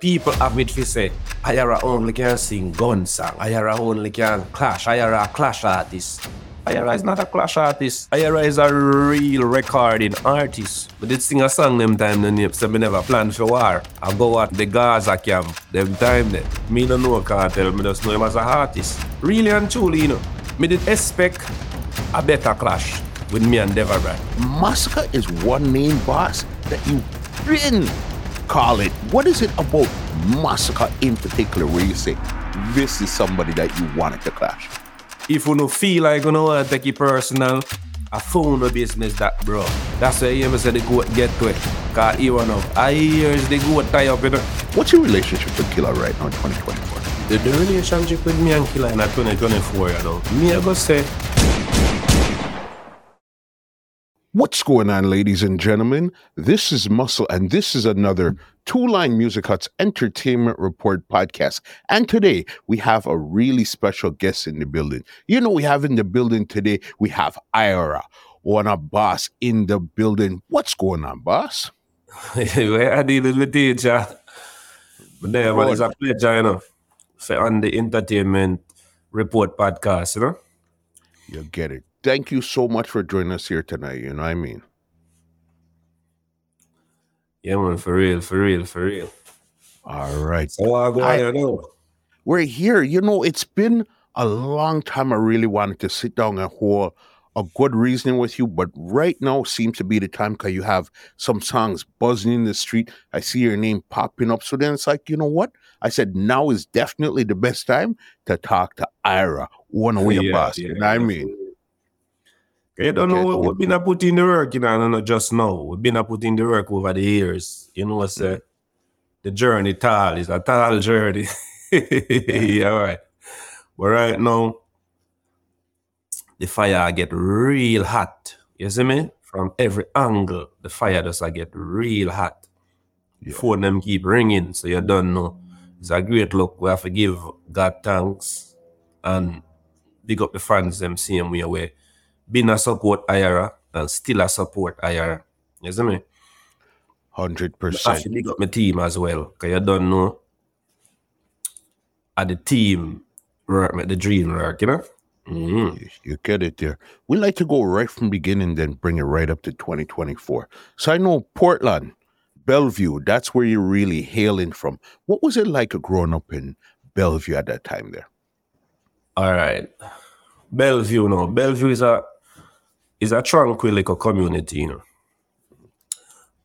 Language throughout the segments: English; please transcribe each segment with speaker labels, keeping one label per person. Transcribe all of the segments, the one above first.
Speaker 1: people have it to say, Iyara only can sing gun song, Iyara only can clash, Iyara clash artist. Iyara is not a clash artist. Iyara is a real recording artist. But did sing a song them time then so me never plan for war. I go at the Gaza camp them time then. Me don't know Kartel, me just know him as a artist. Really and truly, you know. Me did expect a better clash with me and Deborah.
Speaker 2: Masicka is one main boss that you didn't call it. What is it about Masicka in particular where you say this is somebody that you wanted to clash?
Speaker 1: If you don't feel like you know want to take it personal, a phone no business that bro. That's why you ever say the goat get to it. Cause he one of I years the goat tie up in it.
Speaker 2: What's your relationship with Killer right now in 2024?
Speaker 1: The, the relationship with me and Killer in 2024, you know. Me I go say
Speaker 2: What's going on, ladies and gentlemen? This is Muscle, and this is another Two Line Music Hut's Entertainment Report podcast. And today we have a really special guest in the building. You know, we have in the building today, we have Ira, one of boss in the building. What's going on, boss?
Speaker 1: I deal with teacher. But there, but it's a pleasure, you know. For on the Entertainment Report podcast, you know.
Speaker 2: You get it. Thank you so much for joining us here tonight. You know what I mean?
Speaker 1: Yeah, man, for real, for real, for real.
Speaker 2: All right.
Speaker 1: So I go
Speaker 2: I-
Speaker 1: know.
Speaker 2: We're here. You know, it's been a long time. I really wanted to sit down and hold a good reasoning with you, but right now seems to be the time because you have some songs buzzing in the street. I see your name popping up. So then it's like, you know what? I said, now is definitely the best time to talk to Ira, one of your
Speaker 1: Yeah,
Speaker 2: boss.
Speaker 1: yeah,
Speaker 2: you know what I mean?
Speaker 1: You don't know what we've been a put in the work, you know, and not just now. We've been a put in the work over the years. You know what I mm. say? The journey tall is a tall journey. yeah, right. But right now, the fire get real hot. You see me? From every angle, the fire does a get real hot.
Speaker 2: Yeah.
Speaker 1: Phone them keep ringing, so you don't know. It's a great look. We have to give God thanks and big up the fans them same way way. Been a support IRA and still a support IRA. You see me?
Speaker 2: 100%.
Speaker 1: to big up my team as well. Cause you don't know at the team work make the dream work, you know? Mhm.
Speaker 2: You- You get it there. We like to go right from beginning, then bring it right up to 2024. So I know Portland, Bellevue, that's where you're really hailing from. What was it like growing up in Bellevue at that time there?
Speaker 1: All right. Bellevue No, Bellevue is a is a tranquil little community, you know.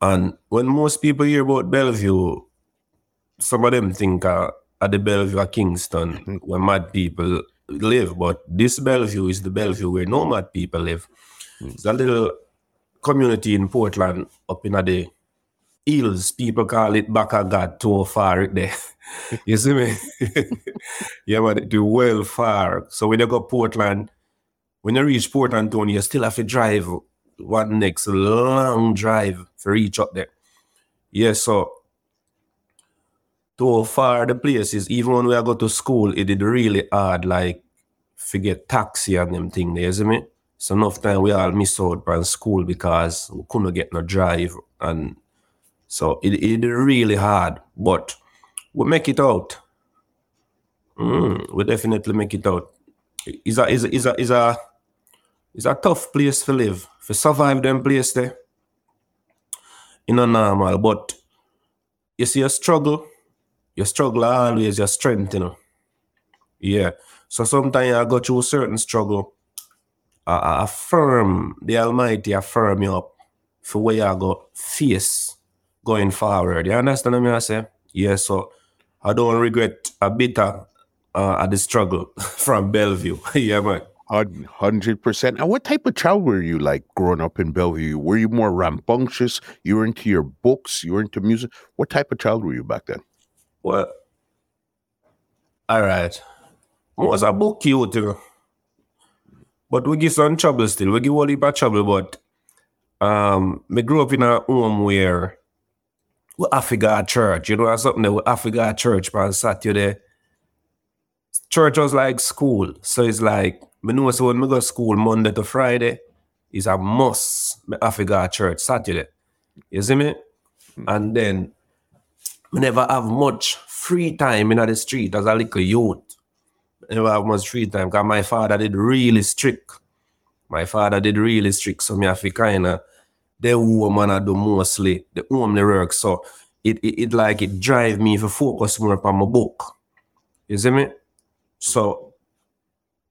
Speaker 1: And when most people hear about Bellevue, some of them think uh, at the Bellevue of Kingston where mad people live. But this Bellevue is the Bellevue where no mad people live. It's a little community in Portland up in the hills. People call it back of God too far there. you see me? yeah, but it do well far. So when you go Portland, when you reach Portland town, you still have to drive one next long drive to reach up there. Yeah, so to far the places, even when we are go to school, it did really hard, like forget taxi and them thing there, see me? So enough time we all miss out on school because we couldn't get no drive and so it, it really hard. But we make it out. Mm, we definitely make it out. It's a is a is a is a it's a tough place to live. To survive them place there. You know normal, but you see a struggle, your struggle always your strength, you know. Yeah. So sometimes I go through a certain struggle. I, I affirm the Almighty affirm you up for where you go face going forward. You understand what I say? Yeah, so I don't regret a bit of, uh, at the struggle from Bellevue. yeah, man.
Speaker 2: Hun- 100%. And what type of child were you like growing up in Bellevue? Were you more rambunctious? You were into your books? You were into music? What type of child were you back then?
Speaker 1: Well, all right. I was a book cute, you know. But we give some trouble still. We give all heap of trouble, but um, me grew up in a home where we go church. You know, something that we to church on Saturday. Church was like school. So it's like, me know so when me go to school Monday to Friday, is a must. Me have to go to church Saturday. You see me? And then I never have much free time in the street as a little youth. I never have much free time because my father did really strict. My father did really strict, so me have to kind of the home and I do mostly the the work. So it, it, it like it drive me to focus more upon my book. You see me? So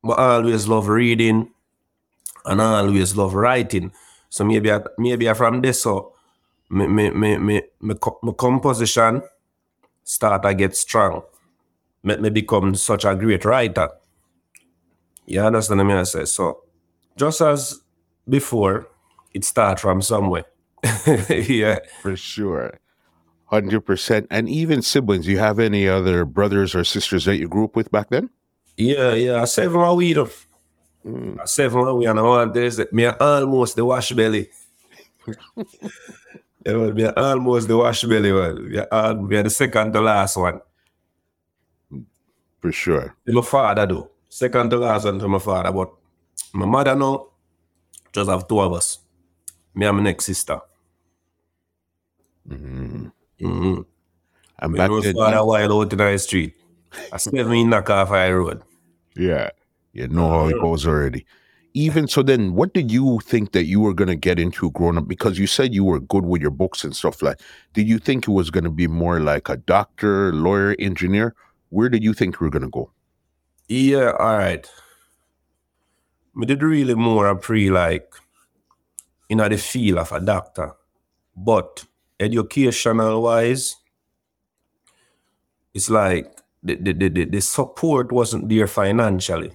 Speaker 1: but I always love reading and I always love writing. So maybe I, maybe I from this so me, me, me, me, me, co- my composition start to get strong. Me become such a great writer. You understand what I mean? I say? So just as before, it start from somewhere. yeah.
Speaker 2: For sure. 100%. And even siblings, you have any other brothers or sisters that you grew up with back then?
Speaker 1: Yeah, yeah. I seven what we do. I seven what we and all this me almost the wash belly. yeah, well, me almost the wash belly one. Yeah, uh, we are the second to last one.
Speaker 2: For sure.
Speaker 1: To my father though. Second to last one to my father. But my mother now just have two of us. Me and my next sister. Mm-hmm.
Speaker 2: And
Speaker 1: Me
Speaker 2: back
Speaker 1: my
Speaker 2: then,
Speaker 1: father wild out in the street. I still mean knock off high road.
Speaker 2: yeah, you know how it goes already. Even so, then what did you think that you were going to get into growing up? Because you said you were good with your books and stuff like. Did you think it was going to be more like a doctor, lawyer, engineer? Where did you think you were going to go?
Speaker 1: Yeah, all right. Me did really more a pre like in the feel of a doctor. But educational wise, it's like the, the, the, the, support wasn't there financially.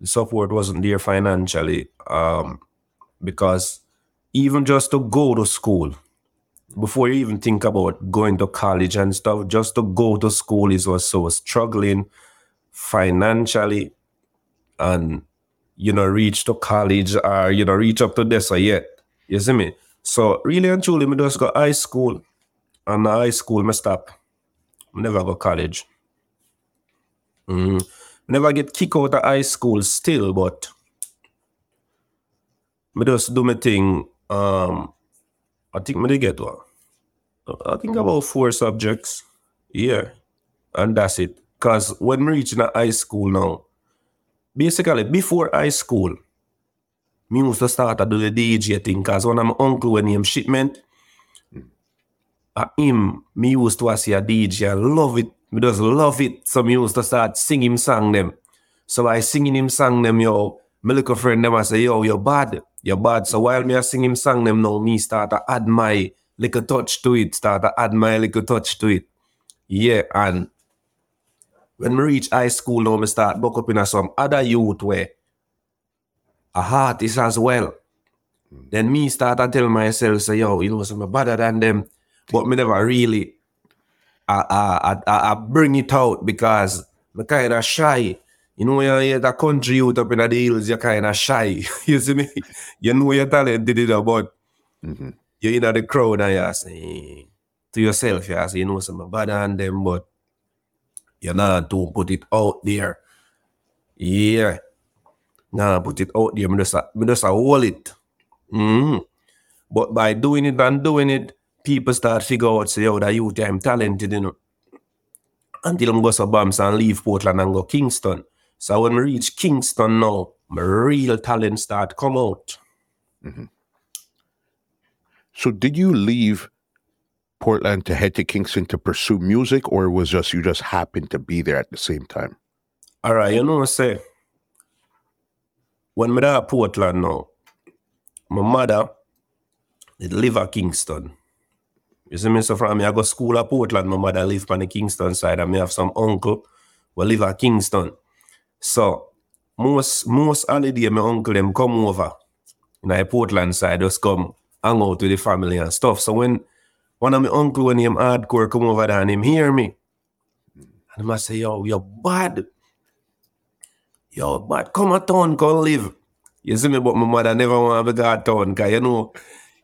Speaker 1: The support wasn't there financially. Um because even just to go to school, before you even think about going to college and stuff, just to go to school is was so struggling financially and you know reach to college or you know reach up to this or yet. You see me? So really and truly me just go high school and high school me stop. Never go college. Mm. Never get kicked out of high school still, but me just do my thing. Um I think did get one. I think about four subjects. Yeah. And that's it. Cause when me reaching a high school now, basically before high school, me used to start to do the DJ thing cause one of my uncle when him shipment, him, me used to see a DJ, I love it. Me just love it. So me used to start singing him song them. So I singing him song them, yo, my little friend them I say, yo, you're bad. You're bad. So while me I sing him song them now, me start to add my little touch to it, start to add my little touch to it. Yeah, and when me reach high school now, me start buck up in some other youth where a heart is as well. Then me start to tell myself, say, yo, you know, so I'm better than them. But me never really I, I, I, I bring it out because I'm kind of shy. You know, you're the country youth up in the hills, you're kind of shy. you see me? You know your talent did it, but
Speaker 2: Mhm.
Speaker 1: you're in the crowd and you're saying to yourself, you're saying, you know, some better than them, but you're not to put it out there. Yeah. Nah, put it out there. Me just, me just hold it. Mhm. But by doing it and doing it, people start figure out, say, yo, that youth, I'm talented, you know. Until I'm go to Bams and leave Portland and go Kingston. So when we reach Kingston now, my real talent start come out. Mm-hmm.
Speaker 2: So did you leave Portland to head to Kingston to pursue music, or was just you just happened to be there at the same time?
Speaker 1: All right, you know, what I say, when me at Portland now, my mother did live at Kingston. You see me, so from me, I go school at Portland, my mother live on the Kingston side, and me have some uncle who live at Kingston. So, most, most holiday, my uncle them come over in the Portland side, just come hang out with the family and stuff. So when one of my uncle, when him hardcore come over there and him hear me, and him I say, yo, you're bad. Yo, bad. come a town, come live. You see me, but my mother never want to go to town, cause you know,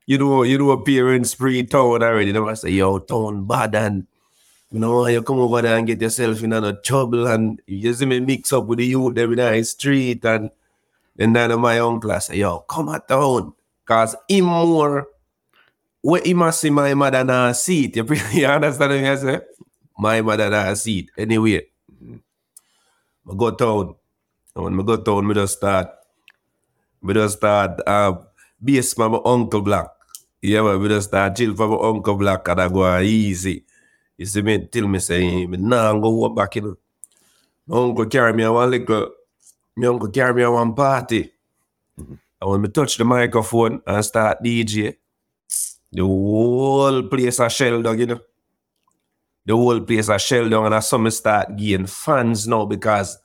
Speaker 1: you know, you know, parents pre town already. They must say, yo, town bad and you know, you come over there and get yourself in a trouble and you see me mix up with the youth every night street and then of my uncle I say, yo, come a town. Cause him more Where he must see my mother na seat. You, you understand what I say? My mother na seat. Anyway, I go town. And when I go town, I just start, I just start uh, base for my uncle black. Yeah, man, we just start chill for my uncle black and I go easy. You see me, till me say, me nah, I'm go walk back, you know. My uncle carry me a one little, my uncle carry me a one party. Mm-hmm. And when me touch the microphone and start DJ, the whole place a shell down, you know. The whole place a shell down and I saw me start getting fans now because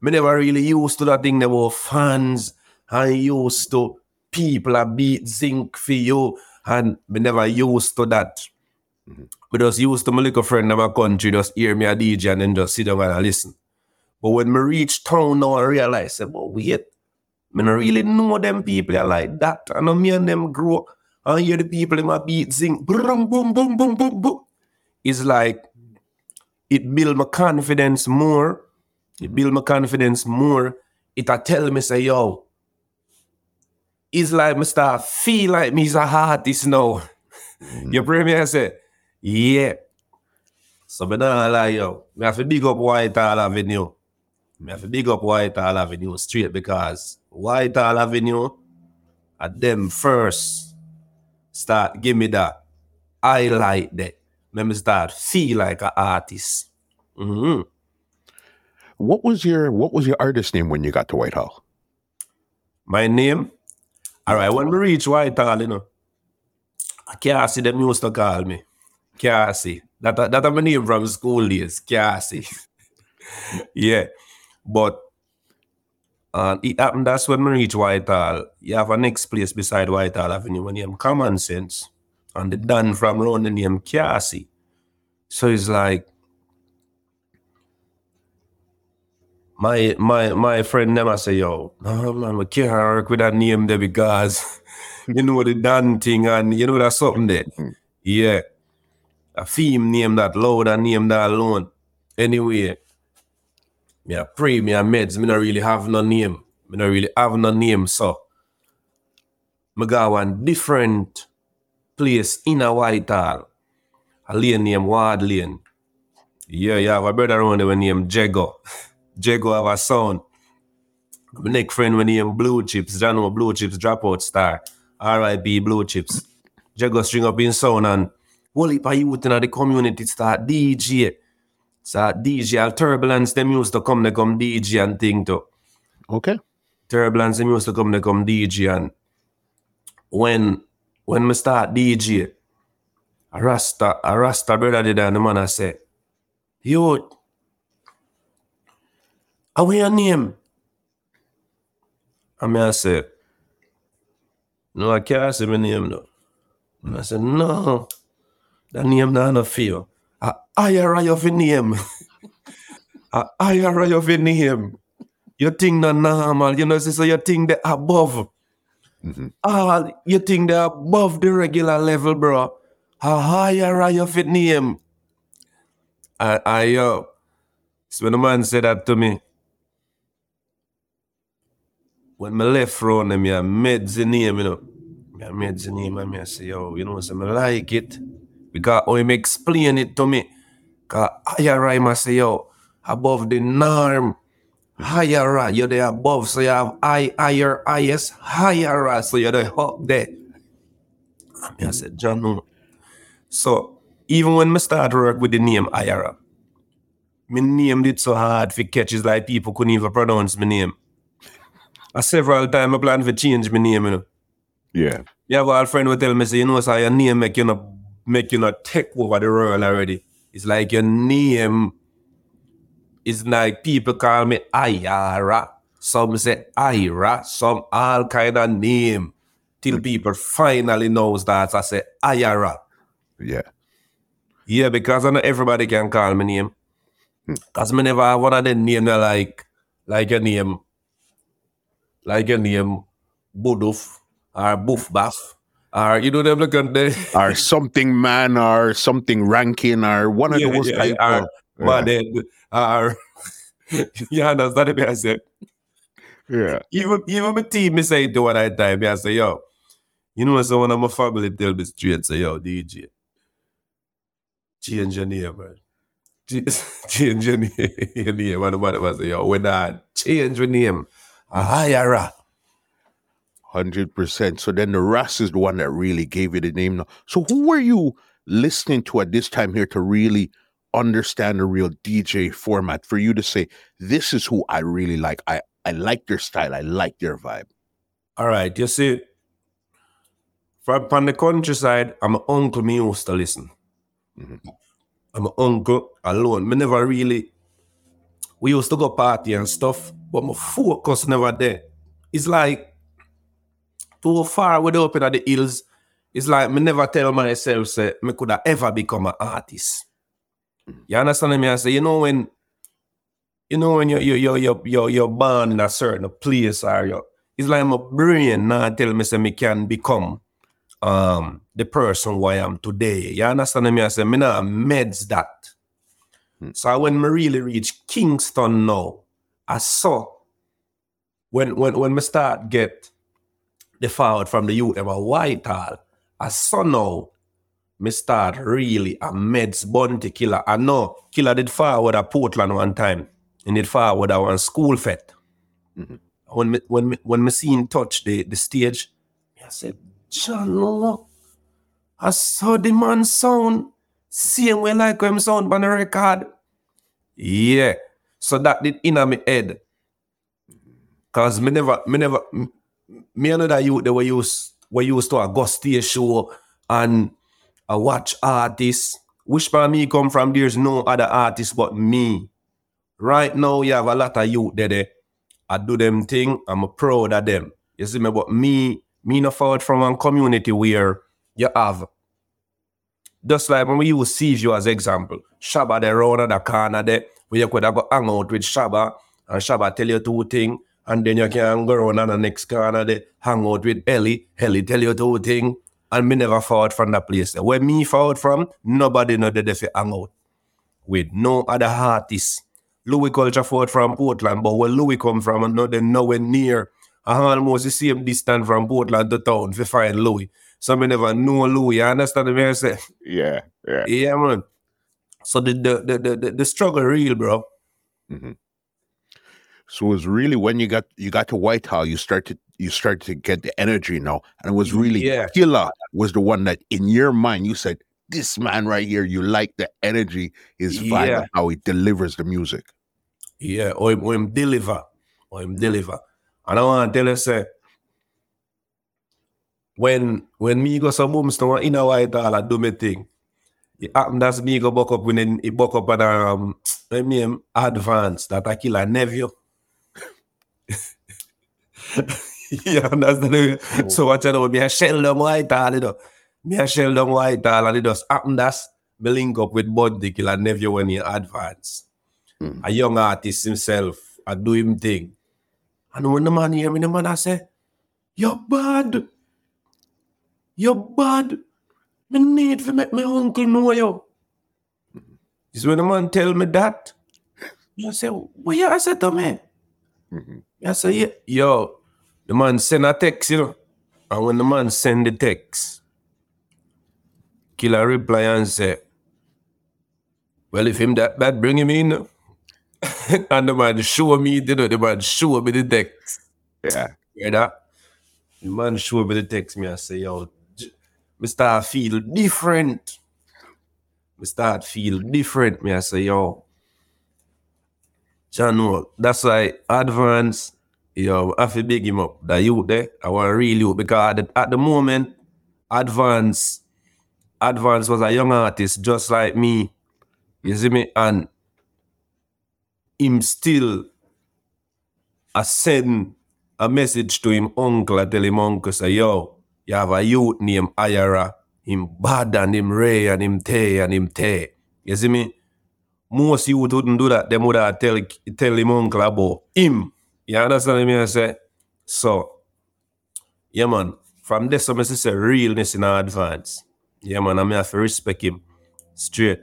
Speaker 1: me never really used to that thing there were fans I used to people are beat zinc for you and me never used to that. Mm-hmm. Me just used to my little friend in my country just hear me a DJ and then just sit down and listen. But when me reach town now I realize but wait, me not really know them people are like that. I know me and them grow and hear the people in my beat zinc boom boom boom boom boom boom. It's like it build my confidence more. It build my confidence more. It a tell me say, yo, it's like Mr. feel like me's a artist now. you pray me I say, yeah. So me not lie, yo. Me have to big up Whitehall Avenue. Me have to big up Whitehall Avenue straight because Whitehall Avenue at them first start give me that highlight that. Let me start feel like an artist. hmm
Speaker 2: What was your What was your artist name when you got to Whitehall?
Speaker 1: My name? All right, when we reach Whitehall, you know, Cassie, them used to call me. Cassie. That, that, that my name from school days, Cassie. yeah. But uh, it happened, that's when we reach Whitehall. You have a next place beside Whitehall Avenue when have Common Sense. And the done from around the name Cassie. So it's like, my my my friend never say, yo, no man, we can't work with that name there because you know the done thing and you know that's something there. Hmm. Yeah. A theme name that loud and name that alone. Anyway, me a pray, me a meds, me not really have no name. Me not really have no name, so me go one different place in a Whitehall. A lane named Ward Lane. Yeah, you have a brother around there named Jago. Jago have a son. My next friend when named Blue Chips, know Blue Chips dropout star. R.I.P. Blue Chips. Jago string up in sound and whole heap of youth in the community start DJ. Start DJ. All Turbulence, them used to come, they come DJ and thing too.
Speaker 2: Okay.
Speaker 1: Turbulence, them used to come, they come DJ and when when me start DJ, a Rasta, a Rasta brother did and the man I say, Yo, how your name? And me I say, No, I can't say my name no. And I said, No, that name not enough for you. I higher of your name. I higher of your name. You think not normal, you know, so you think the above. Ah, you think they're above the regular level, bro. How higher your fit name? I, I, yo. So when the man said that to me, when me left round them, yeah, meds the name, you know. Me meds the name, and I say, yo, you know, so me like it. Because how him explain it to me. Because higher I must say, yo, above the norm. Higher, you're there above, so you have high, higher, highest, higher, so you're there up there. And I said, John, no. So even when me start work with the name Iyara, me named it so hard for catches like people couldn't even pronounce my name. A several times I plan to change my name, you know.
Speaker 2: Yeah.
Speaker 1: You have a friend who tell me, say, you know, so your name make you not make you not take over the world already. It's like your name is like people call me Iyara. Some say Ira, some all kind of name. Till people finally knows that I say Iyara.
Speaker 2: Yeah.
Speaker 1: Yeah, because I know everybody can call me name. Hmm. Cause me never have one of them name like like your name like your name Buduf or Buff Baff. Or you know them look at the
Speaker 2: Or something man or something ranking or one of
Speaker 1: Yeah,
Speaker 2: those
Speaker 1: yeah,
Speaker 2: type
Speaker 1: yeah,
Speaker 2: of
Speaker 1: or but then or you understand me I say
Speaker 2: yeah.
Speaker 1: even even my team me say to one at time, me I say, yo, You know, so one of my family tell me straight, say, yo, DJ, change your name, man. Ch- Change your name. And the man say, yo, when I change your name, a higher
Speaker 2: Hundred percent. So then the Ras is the one that really gave you the name. Now, so who were you listening to at this time here to really understand the real DJ format for you to say this is who I really like. I I like their style. I like their vibe.
Speaker 1: All right, you see, from, from the countryside, I'm an uncle me used to listen.
Speaker 2: Mhm.
Speaker 1: I'm an uncle alone. Me never really, we used to go party and stuff, but my focus never there. It's like too far way up in the hills. It's like me never tell myself say me could have ever become an artist. You understand me? I say, you know when you know when you you you you you you're born in a certain place or you it's like my brain now tell me say me can become um the person who I am today. You understand me? I say me not meds that. So when me really reach Kingston now, I saw when when when me start get the forward from the youth about Whitehall, I saw now me start really a meds bounty killer. I know killer did forward at Portland one time. And did forward at one school fet. Mm-hmm. When me when me when me seen touch the, the stage, I said, John, look. I saw the man sound same way like him sound on the record. Yeah. So that did in my head. Cause me never, me never, me and other youth they were used, were used to a go show and I watch artists. Which part me come from? There's no other artist but me. Right now, you have a lot of youth there. I do them thing. I'm proud of them. You see me, but me, me not forward from one community where you have just like when we use you as example, Shabba the round the corner there, where you could have go hang out with Shabba and Shabba tell you two things, and then you can go around on the next corner there, hang out with Ellie, Ellie tell you two things, and me never forward from that place. Where me forward from, nobody know that they fi hang out with no other artists. Louie Culture forward from Portland, but where Louis come from, and no, they nowhere near. I almost the same distance from Portland to town to find Louis. So me never know Louis. You understand me? I say,
Speaker 2: Yeah, yeah.
Speaker 1: yeah, man. So the the the the, the, struggle real, bro. Mm-hmm.
Speaker 2: So it was really when you got you got to Whitehall, you started you started to get the energy now, and it was really
Speaker 1: Yeah.
Speaker 2: Killer was the one that in your mind you said this man right here. You like the energy, is vibe,
Speaker 1: Yeah.
Speaker 2: how he delivers the music.
Speaker 1: Yeah, or him, or him deliver. Or him deliver. And I want to tell you, say, when when me go some boomstone in a Whitehall, I do my thing. It happen that's me go buck up when it, it buck up and um let me um, advance that I kill a nephew. yeah, understand me? So what you know, me a shell down Whitehall, you know. Me a shell down Whitehall and it just happen that's me link up with Bounty Killer nephew when he advance a young artist himself, I do him thing. And when the man hear me, the man I say, You're bad. You're bad. Me need to make my uncle know you. Is when the man tell me that. I say, what you say to me? Mm-hmm. I say, yeah. Yo, the man send a text, you know. And when the man send the text, killer reply and say, well, if him that bad, bring him in. and the man show me, you know, the man show me the text.
Speaker 2: Yeah,
Speaker 1: Hear that? The man show me the text, me I say, yo, j- me start feel different. Me start feel different, me I say, yo. No, that's why advance, yo, I feel big him up. That you there, eh? I want to real youth because at the, at the moment, advance, advance was a young artist just like me. You see me? And him still I send a message to him uncle. I tell him uncle say, yo, you have a youth named Iyara. Him bad and him Ray and him Tay and him Tay. You see me? Most youth wouldn't do that. Them would have tell, tell him uncle about him. You understand me? I say? So, yeah, man. From this, I say realness in advance. Yeah, man. I mean, I have to respect him straight.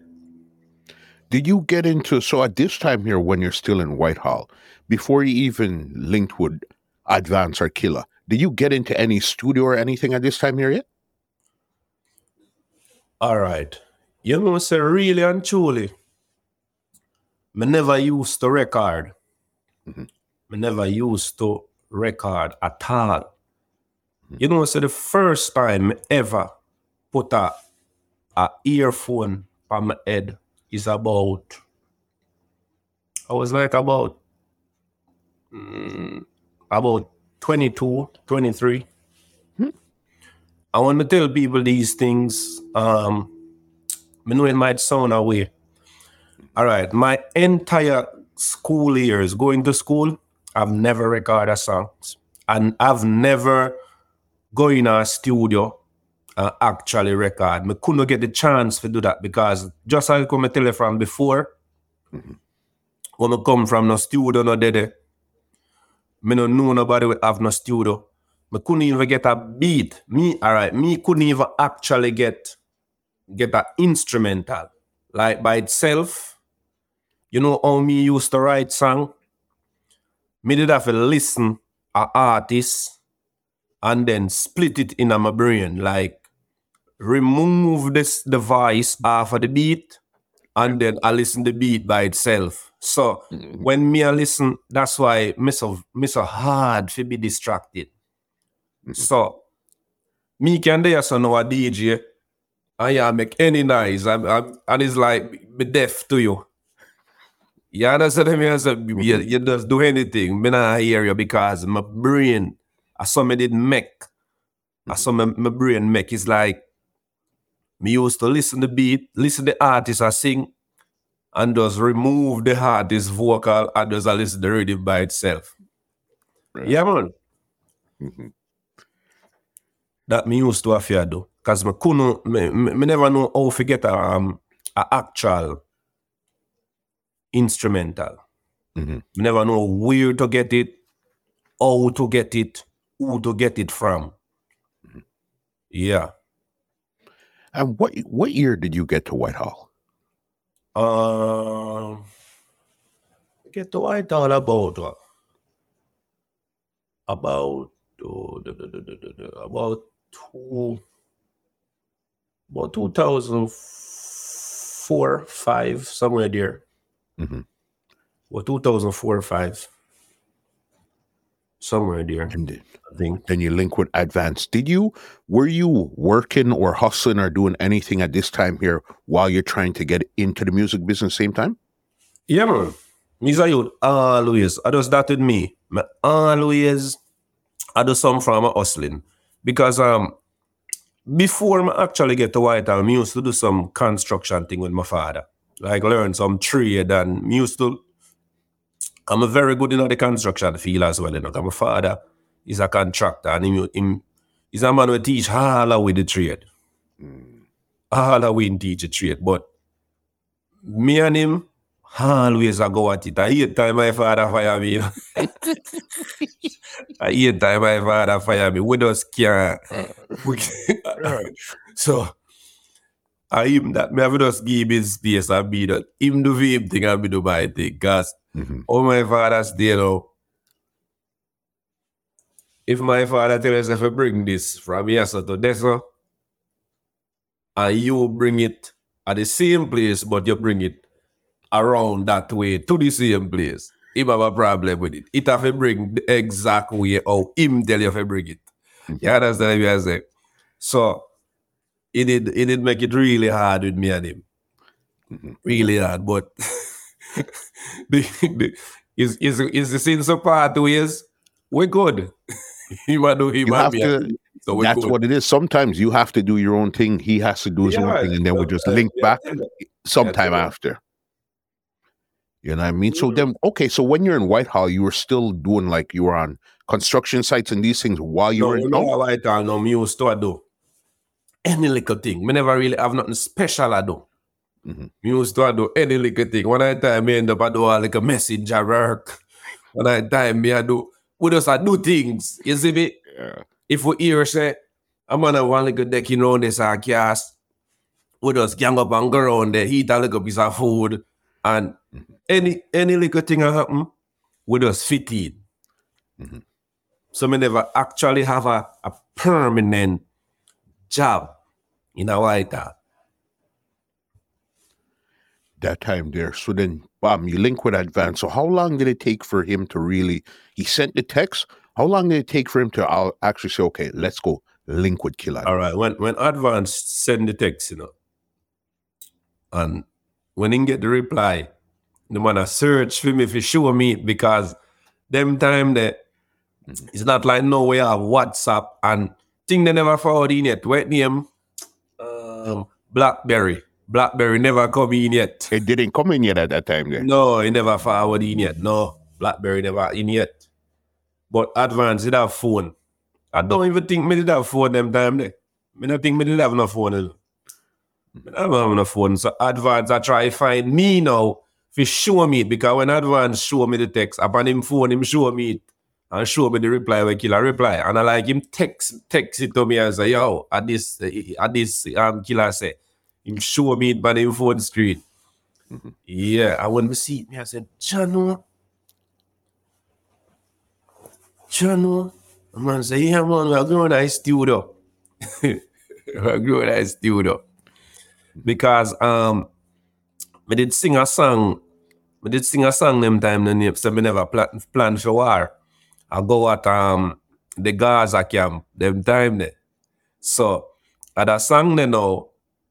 Speaker 2: Did you get into so at this time here when you're still in Whitehall, before you even linked with Advance or Killer, Did you get into any studio or anything at this time here yet?
Speaker 1: All right. You know, say really and truly, me never used to record.
Speaker 2: Mhm.
Speaker 1: Me never used to record at all. You know, say the first time ever put a, a earphone on my head is about, I was like about, mm, about 22, 23. I want to tell people these things. Um, I know it might sound away. All right, my entire school years going to school, I've never recorded songs, and I've never go in a studio and actually record. Me couldn't get the chance to do that because just like I tell you from before, when I come from no studio, no dede, me know nobody will have no studio. Me couldn't even get a beat. Me, all right, me couldn't even actually get get an instrumental like by itself. You know how me used to write song? Me did have to listen a artist and then split it in my brain. Like remove this device off of the beat and then I listen the beat by itself. So mm-hmm. when me I listen, that's why me so, me so hard to be distracted. Mm-hmm. So me can there so now a DJ I yeah make any noise I'm, I'm, and it's like be deaf to you. You understand me? I said, you, mm-hmm. you just do anything. Me not hear you because my brain, I saw me did make. I saw my, my brain make. It's like me used to listen the beat, listen the artist I sing, and just remove the artist vocal and just listen the rhythm by itself. Yeah, man.
Speaker 2: Mhm.
Speaker 1: That me used to have to do. Because me couldn't, me, me, me never know how to get a, um, a actual instrumental.
Speaker 2: Mhm.
Speaker 1: Me never know where to get it, how to get it, who to get it from. Yeah.
Speaker 2: And what what year did you get to Whitehall?
Speaker 1: Um, get to Whitehall about what? About oh, about two about two thousand four five somewhere there.
Speaker 2: Mhm.
Speaker 1: Well, two thousand four five somewhere there.
Speaker 2: And then-
Speaker 1: I think.
Speaker 2: then you link with Advance. Did you were you working or hustling or doing anything at this time here while you're trying to get into the music business same time?
Speaker 1: Yeah, man. Me say you always. I just that with me. Me always I do some from my hustling. Because um before I actually get to Whitehall, I used to do some construction thing with my father. Like learn some trade and me used to I'm a very good in the construction field as well. You know, my father is a contractor and him, him he's a man who teach all of with the trade. Mm. All of we teach the trade. But me and him always I go at it. I hate time my father fire me. you know. I hate time my father fire me. We just can't- so I him that me have to just give him space and be that him do him thing and me do my thing. Cause
Speaker 2: Mhm.
Speaker 1: all my father's there now. If my father tell us if I bring this from here to there and you bring it at the same place, but you bring it around that way to the same place, him have a problem with it. It have to bring the exact way how him tell you if I bring it. You understand what I say? So it did it did make it really hard with me and him. Really hard, but the, the is is is the sense of part ways we're good. he might do he
Speaker 2: You
Speaker 1: might
Speaker 2: have
Speaker 1: be
Speaker 2: to
Speaker 1: so
Speaker 2: that's
Speaker 1: good.
Speaker 2: what it is. Sometimes you have to do your own thing. He has to do his own thing, and then we just link
Speaker 1: yeah,
Speaker 2: back
Speaker 1: yeah.
Speaker 2: sometime
Speaker 1: yeah.
Speaker 2: after. You know what I mean? So
Speaker 1: Mhm.
Speaker 2: then, okay, so when you're in Whitehall, you were still doing like you were on construction sites and these things while you
Speaker 1: No,
Speaker 2: were in.
Speaker 1: I tell no me used to do any little thing. Me never really have nothing special I do.
Speaker 2: Mhm.
Speaker 1: Me used to do any little thing. One I time me end up I do a like a messenger work. One I time me I do we just I do things. You see me?
Speaker 2: yeah.
Speaker 1: If we hear say I'm on a one little deck you know this our cast, we just gang up and go around there, eat a little piece of food, and any any little thing that happen, we just fit in.
Speaker 2: Mhm.
Speaker 1: So me never actually have a, a permanent job in a Whitehall.
Speaker 2: That time there. So then, bam, you link with Advance. So how long did it take for him to really? He sent the text. How long did it take for him to uh, actually say, "Okay, let's go link with Killer"?
Speaker 1: All right. When when Advance send the text, you know, and when he get the reply, the man a search for me for show me because them time that it's not like no way have WhatsApp and thing they never forward in yet. What name? Um, Blackberry. Blackberry never come in yet.
Speaker 2: It didn't come in yet at that time. There.
Speaker 1: No, it never forward in yet. No, Blackberry never in yet. But Advance did have phone. I don't even think me did have phone them time there. Me don't think me did have no phone. Me don't have no phone. So Advance I try find me now for show me it because when Advance show me the text upon him phone him show me it and show me the reply where killer reply and I like him text text it to me and say yo at this at this um killer say him show me it by him phone screen. Yeah, I when we see it, me I said, Jano, Jano. The man say, yeah, man, we're to the studio. we're going to studio. Because um I did sing a song. I did sing a song them time then so me never plan, plan for war. I go at um the Gaza camp them time there. So at that song there now,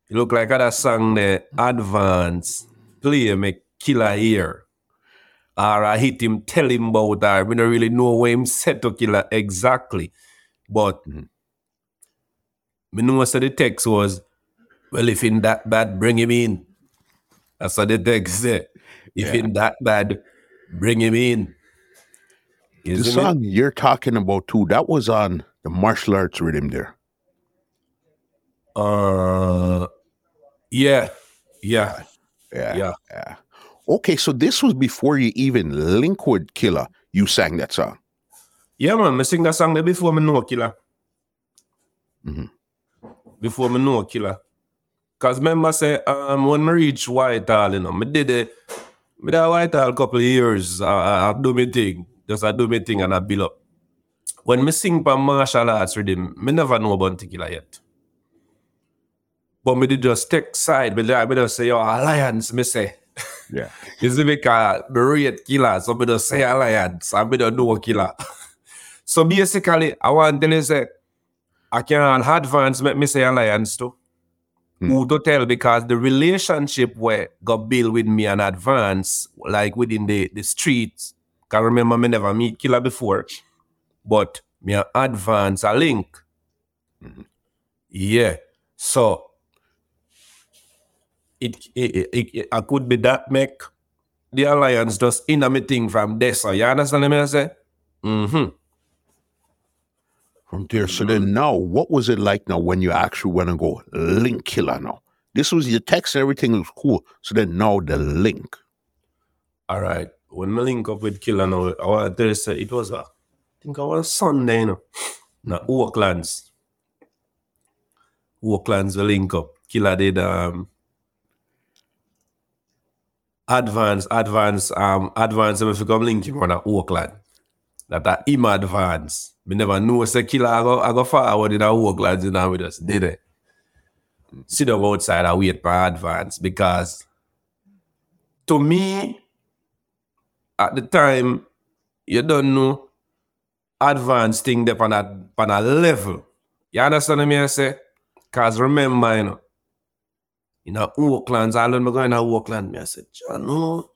Speaker 1: it look like at that song there advance play make killer here. Or I hit him, tell him about that. We don't really know where him set to killer exactly. But me know so the text was, well, if in that bad, bring him in. That's what the text said. If
Speaker 2: Yeah.
Speaker 1: in that bad, bring him in.
Speaker 2: The
Speaker 1: Isn't it?
Speaker 2: song you're talking about too, that was on the martial arts rhythm there.
Speaker 1: Uh, yeah, yeah,
Speaker 2: Yeah.
Speaker 1: yeah.
Speaker 2: Yeah. Okay, so this was before you even link with Killer. You sang that song.
Speaker 1: Yeah, man, I sing that song there before me know Killer.
Speaker 2: Mhm.
Speaker 1: Before me know Killer. Cause remember say, um, when me reach Whitehall, you know, me did it, me did Whitehall couple of years, I, I, I do me thing, just I do me thing and I build up. When me sing for martial arts rhythm, me never know about Killer yet. But me did just take side, did- me just say, yo, alliance, me say.
Speaker 2: Yeah.
Speaker 1: You see, because me rate killer, so me just say alliance, and me don't know killer. so basically, I want to say, I can advance make me say alliance too.
Speaker 2: Hmm.
Speaker 1: Who to tell because the relationship where got built with me and advance, like within the, the streets. Can remember me never meet killer before, but me and advance a link. Yeah. So it, it, it, it- I could be that make the alliance just in a meeting from this. So you understand me I say? Mm-hmm.
Speaker 2: From there. So then now, what was it like now when you actually want to go link Killer now? This was your text and everything was cool. So then now the link.
Speaker 1: All right. When I link up with Killer now, I tell you say it was a, I think was Sunday, you know. Now Oaklands. Oaklands will link up. Killer did um advance, advance, um, advance if you come link him on Oakland. That a him advance. We never know say killer I go I go forward in a Oaklands you know with us, did it? Sit down outside and wait for advance because to me at the time you don't know advanced thing there on a on a level. You understand what I say? Cause remember, you know, you know, Oaklands, I learned going to Oakland. I said, John, no.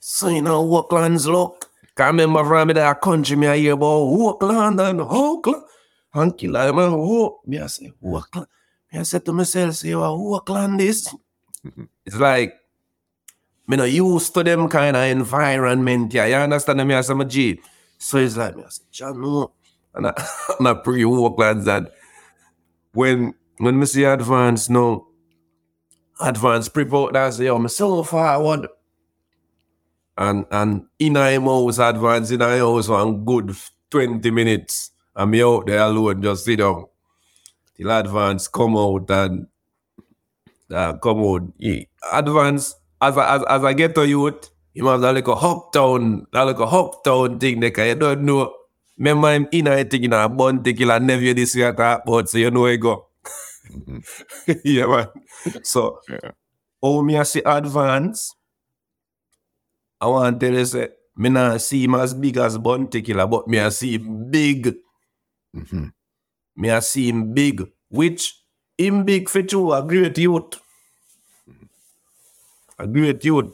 Speaker 1: So you know Oaklands look. Cause remember from that country me I hear about Oakland and Oakland. And killer me, oh, me I say, Oakland. Me I said to myself, say, Oakland is. it's like me not used to them kind of environment. Yeah, you understand me as I'm a G. So it's like me, I said, John, no. And I, and I pre Oaklands that when when me see advance no advance prep out that say, yo, me so forward. And and in a house advance in a house one good 20 minutes. Me out there alone, just sit down. Till advance come out and uh, come out. He, advance as I, as, as I get to youth, you must have that little uptown, that little uptown thing that you don't know. Remember him in a thing in a bounty killer never this year talk about, so you know he go. yeah, man. So,
Speaker 2: Yeah.
Speaker 1: how me I see advance, I want to tell you, say, me not see him as big as bounty killer, but me I see him big.
Speaker 2: Mhm.
Speaker 1: Me I see him big, which him big for you, a great youth. A great youth.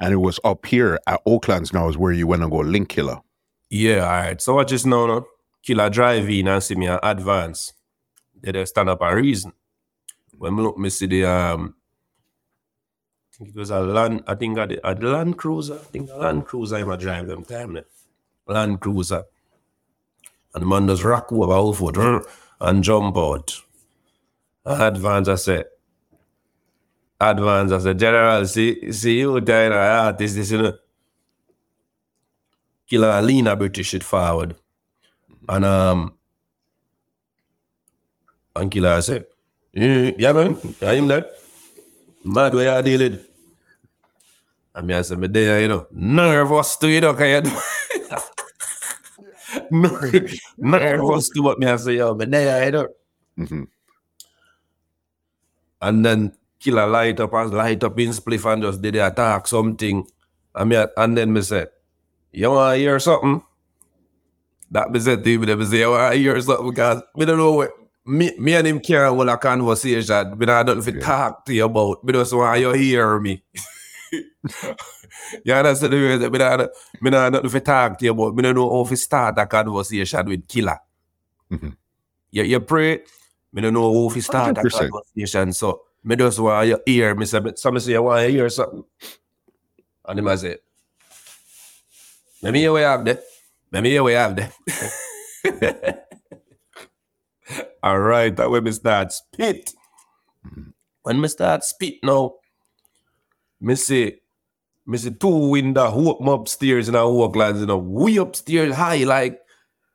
Speaker 2: And it was up here at Oaklands now is where you went and go link killer.
Speaker 1: Yeah, all right. So what just now, no? Killer drive in and see me and advance. They just stand up a reason. When me look, me see the um I think it was a land, I think a, a Land Cruiser. I think a Land Cruiser I'm a drive them time there. Land Cruiser. And the man just rock over all foot and jump out. Advance I said, Advance I said, General, see, see you dying artist, this, you know. Killer lean a British shit forward. And um and killer said, yeah, yeah man, I am that. Mad way I deal it. And me I said, me there, you know, nervous to you know, can you nervous to what me I say, yo, me there, you know.
Speaker 2: Mhm.
Speaker 1: And then killer light up and light up in spliff and just did the attack something. And, me, and then me said, you want to hear something? That me said to him, me say, you want to hear something? Because we don't know what, me, me and him carry on a conversation. don't nothing to talk to you about. Me just want you hear me. you understand the way that me me not nothing to talk to you about. Me don't know how to start a conversation with killer.
Speaker 2: Mhm.
Speaker 1: You, you pray, me don't know how to start a
Speaker 2: 100%.
Speaker 1: conversation. So me just want you hear me say, some say you want to hear something. And him I say, let me hear what you have there. Let me hear what you have there. All right, that way me start spit. When me start spit now, me say, me see two window open upstairs in our Oaklands, you know, way upstairs high, like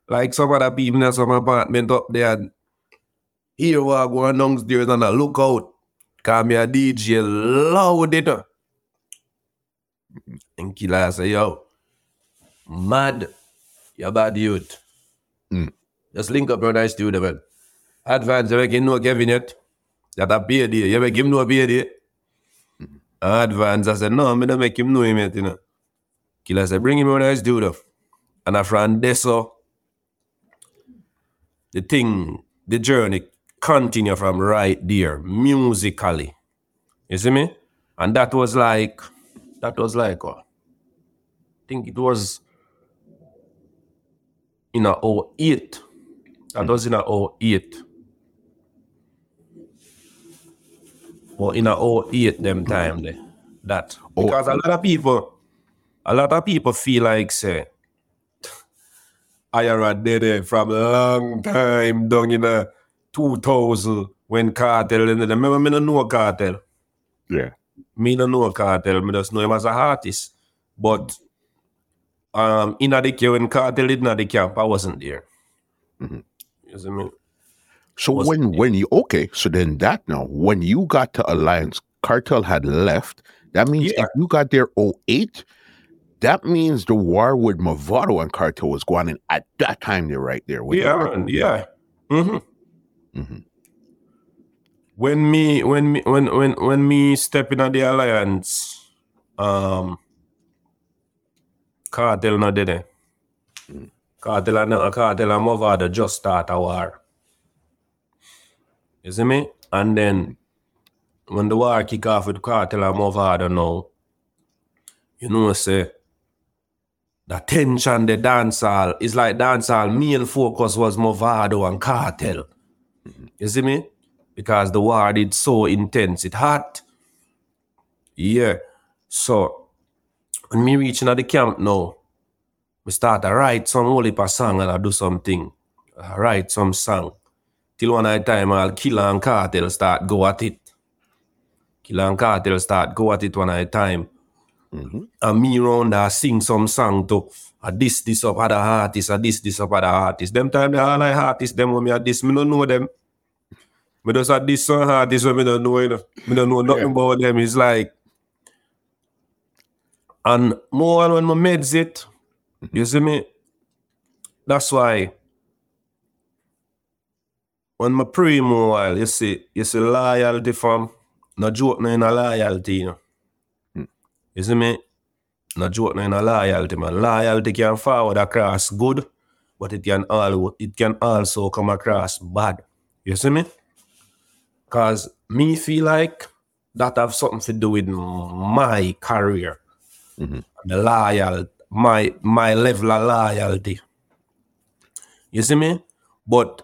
Speaker 1: like some other people in some apartment up there. And here we are going downstairs and I look out. Cause me a DJ loud it. And killer say, yo, mad, you bad youth.
Speaker 2: Mm.
Speaker 1: Just link up your nice studio, man. Advance, you make him know Kevin yet. That a beard there. You make him know a beard there. Advance, I said, no, me don't make him know him yet, you know. Killer said, bring him a nice studio. And a friend there, so the thing, the journey continue from right there, musically. You see me? And that was like, that was like, uh, I think it was in a 08. That was in a 08. Or in a 08 them time there. That. Because a lot of people, a lot of people feel like say, Iyara did it from long time down in the 2000 when Kartel ended. Remember me no know Kartel.
Speaker 2: Yeah.
Speaker 1: Me no know Kartel. Me just know him as a artist. But um in the camp when Kartel did not the camp, I wasn't there. You see me?
Speaker 2: So when when you okay, so then that now when you got to Alliance, Kartel had left. That means
Speaker 1: Yeah.
Speaker 2: if you got there 08, that means the war with Mavado and Kartel was going on at that time. They're right there.
Speaker 1: Yeah, yeah. hmm
Speaker 2: Mhm.
Speaker 1: When me when me when when when me step in the alliance, um Kartel not did it. Kartel and Kartel and Mavado just start a war. You see me? And then when the war kick off with Kartel and Mavado now, you know say the tension, the dancehall, is like dancehall main focus was Mavado and Kartel. You see me? Because the war did so intense, it hot. Yeah. So when me reaching at the camp now, we start to write some whole heap song and I do something. I write some song. Till one night time I'll kill and Kartel start go at it. Kill and Kartel start go at it one night time.
Speaker 2: Mhm.
Speaker 1: And me round there sing some song to a this this up other artists, a this this up other artists. Them time they all like artists, them when me a this, me don't know them. Me just a this some artists when me don't know, you know. Me don't know nothing
Speaker 2: Yeah.
Speaker 1: about them. It's like And more when my meds it, you see me? That's why when my pre more while, you see, you see loyalty from no joke no a loyalty, you know.
Speaker 2: Hmm.
Speaker 1: You see me? No joke no in a loyalty, man. Loyalty can forward across good, but it can all it can also come across bad. You see me? Cause me feel like that have something to do with my career.
Speaker 2: Mhm.
Speaker 1: The loyal, my my level of loyalty. You see me? But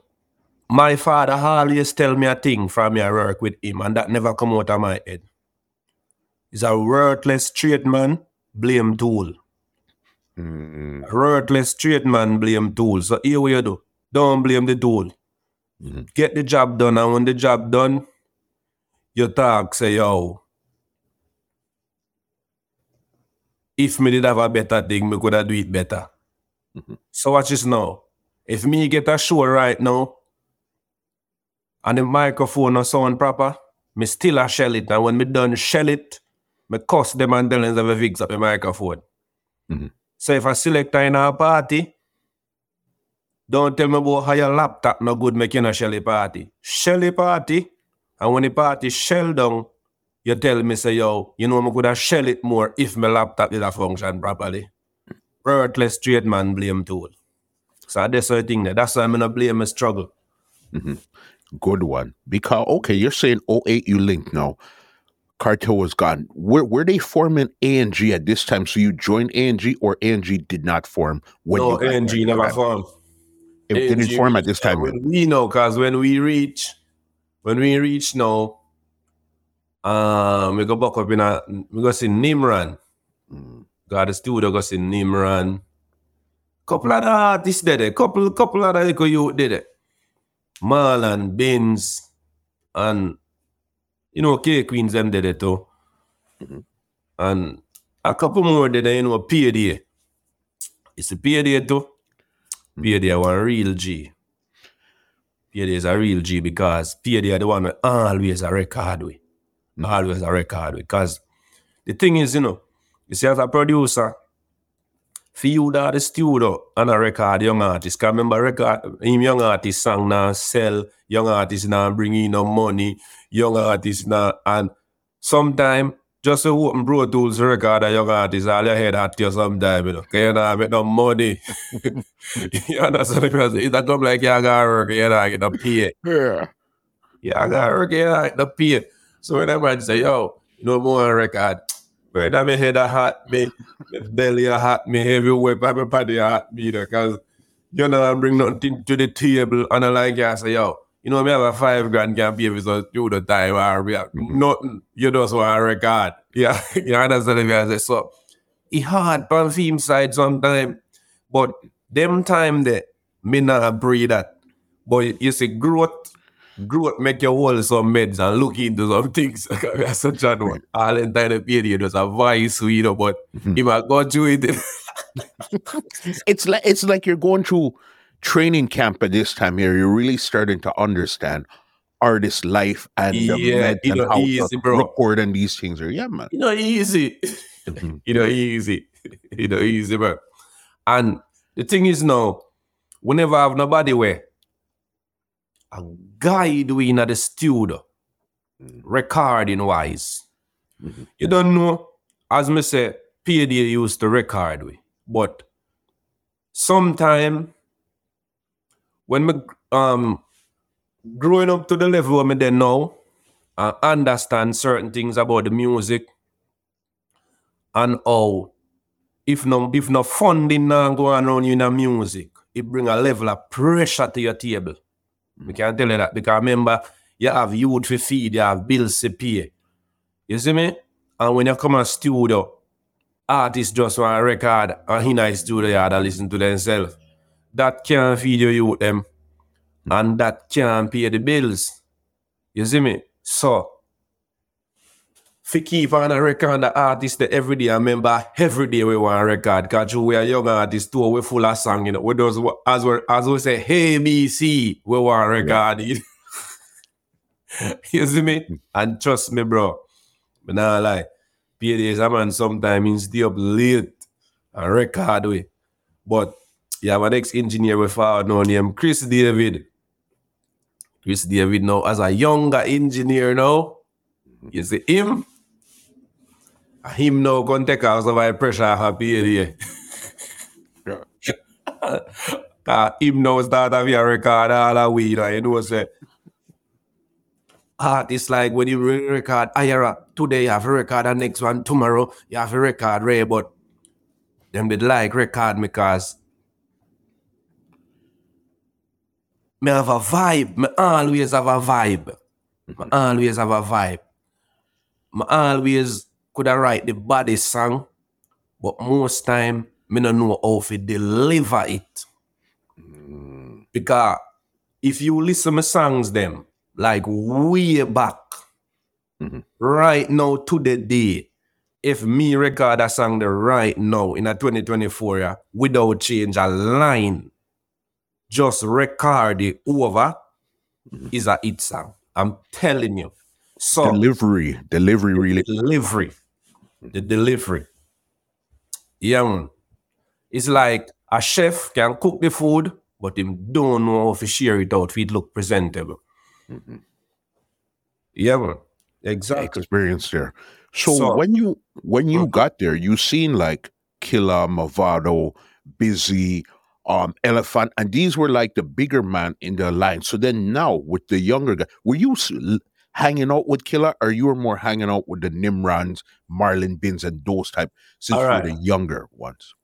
Speaker 1: my father always tell me a thing from me I work with him, and that never come out of my head. He's a worthless straight man, blame tool.
Speaker 2: Mm,
Speaker 1: A worthless straight man, blame tool. So here what you do. Don't blame the tool.
Speaker 2: Mhm.
Speaker 1: Get the job done, and when the job done, you talk, say, yo, if me did have a better thing, me could have do it better.
Speaker 2: Mhm.
Speaker 1: So watch this now. If me get a show right now, and the microphone no sound proper, me still a shell it. And when me done shell it, me cuss them and tell them to fix up the microphone.
Speaker 2: Mhm.
Speaker 1: So if a selector in a party, don't tell me about how your laptop no good making a Shelly party. Shelly party, and when the party shell down, you tell me say, yo, you know me could have shell it more if my laptop did a function properly. Worthless straight man blame tool. So that's the thing there. That's why I'm gonna blame my struggle.
Speaker 2: good one. Because okay, you're saying 08 you link now. Cartel was gone. Were were they forming ANG at this time? So you joined ANG or ANG did not form when
Speaker 1: no, ANG never formed.
Speaker 2: It didn't form at this time.
Speaker 1: When we know, cause when we reach, when we reach now, um, we go back up in a, we go see Nimran.
Speaker 2: Mm,
Speaker 1: Got the studio go see Nimran. Couple of the artists did it. Couple, couple of the youth did it. Marlon, Benz, and you know, K Queens them did it too.
Speaker 2: Mhm.
Speaker 1: And a couple more did it, you know, PDA. It's a PDA too. PDA one real G. PDA is a real G because PDA the one always a record with. Always a record with. Because the thing is, you know, you see as a producer, you that the studio and a record young artist. Cause remember record him young artist song now sell, young artist now bring in no money, young artist now and sometime just to open Pro Tools record a young artist, all your head at you sometime, you know. Cause you know make no money. you understand because it's a come like you gotta work, you know, get no pay.
Speaker 2: Yeah.
Speaker 1: Yeah, I got work, you know, the pay. So when I say, yo, no more record. But that me head a hot me, belly a hot me everywhere, my body a hot me, because you know I bring nothing to the table and I like I say, yo, you know me have a five grand can pay for so you the time or we have nothing. You just want a record. Yeah, you understand me? I say so. It hard on film side sometime, but them time that me not breathe that. But you see growth growth make you hold some meds and look into some things. That's such a one. All the period was a vice, you know, but he might go through it.
Speaker 2: It's like it's like you're going through training camp at this time here. You're really starting to understand artist life and the
Speaker 1: Yeah, you
Speaker 2: and
Speaker 1: know,
Speaker 2: how
Speaker 1: easy, bro.
Speaker 2: record and these things are yeah, man.
Speaker 1: you know, easy.
Speaker 2: Mhm.
Speaker 1: you know, easy. you know, easy, bro. And the thing is now, we never have nobody where a guide we in the studio,
Speaker 2: Mm.
Speaker 1: recording wise.
Speaker 2: Mhm.
Speaker 1: You don't know, as me say, PDA used to record we, but sometime when me um growing up to the level where me then now, I understand certain things about the music and how if no if no funding now go on around you in the music, it bring a level of pressure to your table. We can't tell you that because remember, you have youth to feed, you have bills to pay. You see me? And when you come to studio, artists just want to record and in a studio yard and listen to themselves. That can't feed your youth them. And that can't pay the bills. You see me? So fi keep on a record the artist the every day. I remember every day we want to record because we are young artists too, we full of song, you know. We does as we as we say, hey BC, we want to record it. you see me? Hmm. And trust me, bro. But now lie. PDs, a man sometimes stay up late and record we. But yeah, my next ex-engineer with our no name, Chris David. Chris David now as a younger engineer now. Hmm. You see him? Him now can take out some high pressure off PDA. Uh, him now start of a record all weed, and you know say. Art is like when you re- record Iyara today you have a record the next one tomorrow you have a record Ray but them did like record me cause me have a vibe me always have a vibe. Me always have a vibe. Me always could have write the body song but most time me don't know how to deliver it because if you listen my songs them like way back
Speaker 2: Mhm.
Speaker 1: right now to the day if me record a song the right now in a 2024 yeah, without change a line just record it over is a hit song i'm telling you so
Speaker 2: Delivery, delivery, really.
Speaker 1: delivery. The delivery. Yeah, man. It's like a chef can cook the food, but him don't know how to share it out it look presentable. Yeah, man. Exactly.
Speaker 2: experience there. So,
Speaker 1: So-
Speaker 2: when you when you got there, you seen like Killer, Mavado, Busy, um, Elephant, and these were like the bigger man in the line. So then now with the younger guy, were you hanging out with Killer, or you were more hanging out with the Nimrans, Marlon Bins, and those type since you
Speaker 1: Alright.
Speaker 2: were the younger ones?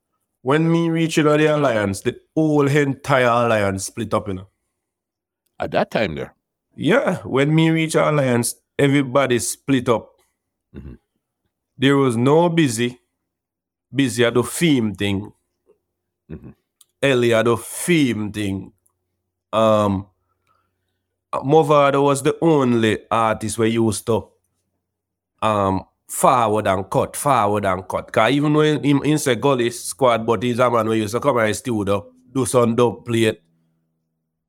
Speaker 1: When me reach into the alliance, the whole entire alliance split up, you know.
Speaker 2: At that time, there,
Speaker 1: Yeah, when me reach alliance, everybody split up.
Speaker 2: Mhm.
Speaker 1: There was no busy. Busy had the theme thing.
Speaker 2: Mhm.
Speaker 1: Ellie had the theme thing. Um Mavado was the only artist we used to um forward and cut, forward and cut. Cause even when him in say gully squad, but he's a man we used to come the studio, do some dub plate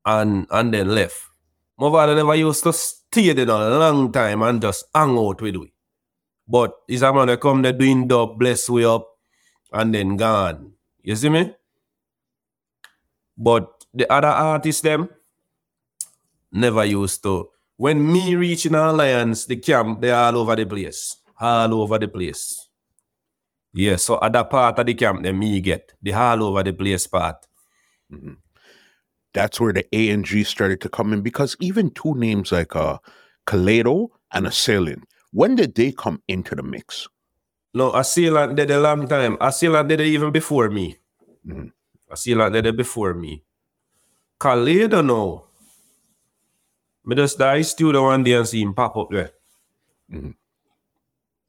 Speaker 1: and and then left. Mavado never used to stay there a long time and just hang out with we. But he's a man come there doing dub, bless we up, and then gone. You see me? But the other artists them never used to. When me reach in alliance, the camp, they all over the place. All over the place. Yeah, so other part of the camp them me get. The all over the place part.
Speaker 2: that's where the ANG started to come in because even two names like uh, Kalado and Assailant, when did they come into the mix?
Speaker 1: No, Assailant did a long time. Assailant did it even before me.
Speaker 2: Mhm.
Speaker 1: Assailant did it before me. Kalado no. Me just die studio one day and see him pop up there.
Speaker 2: Mhm.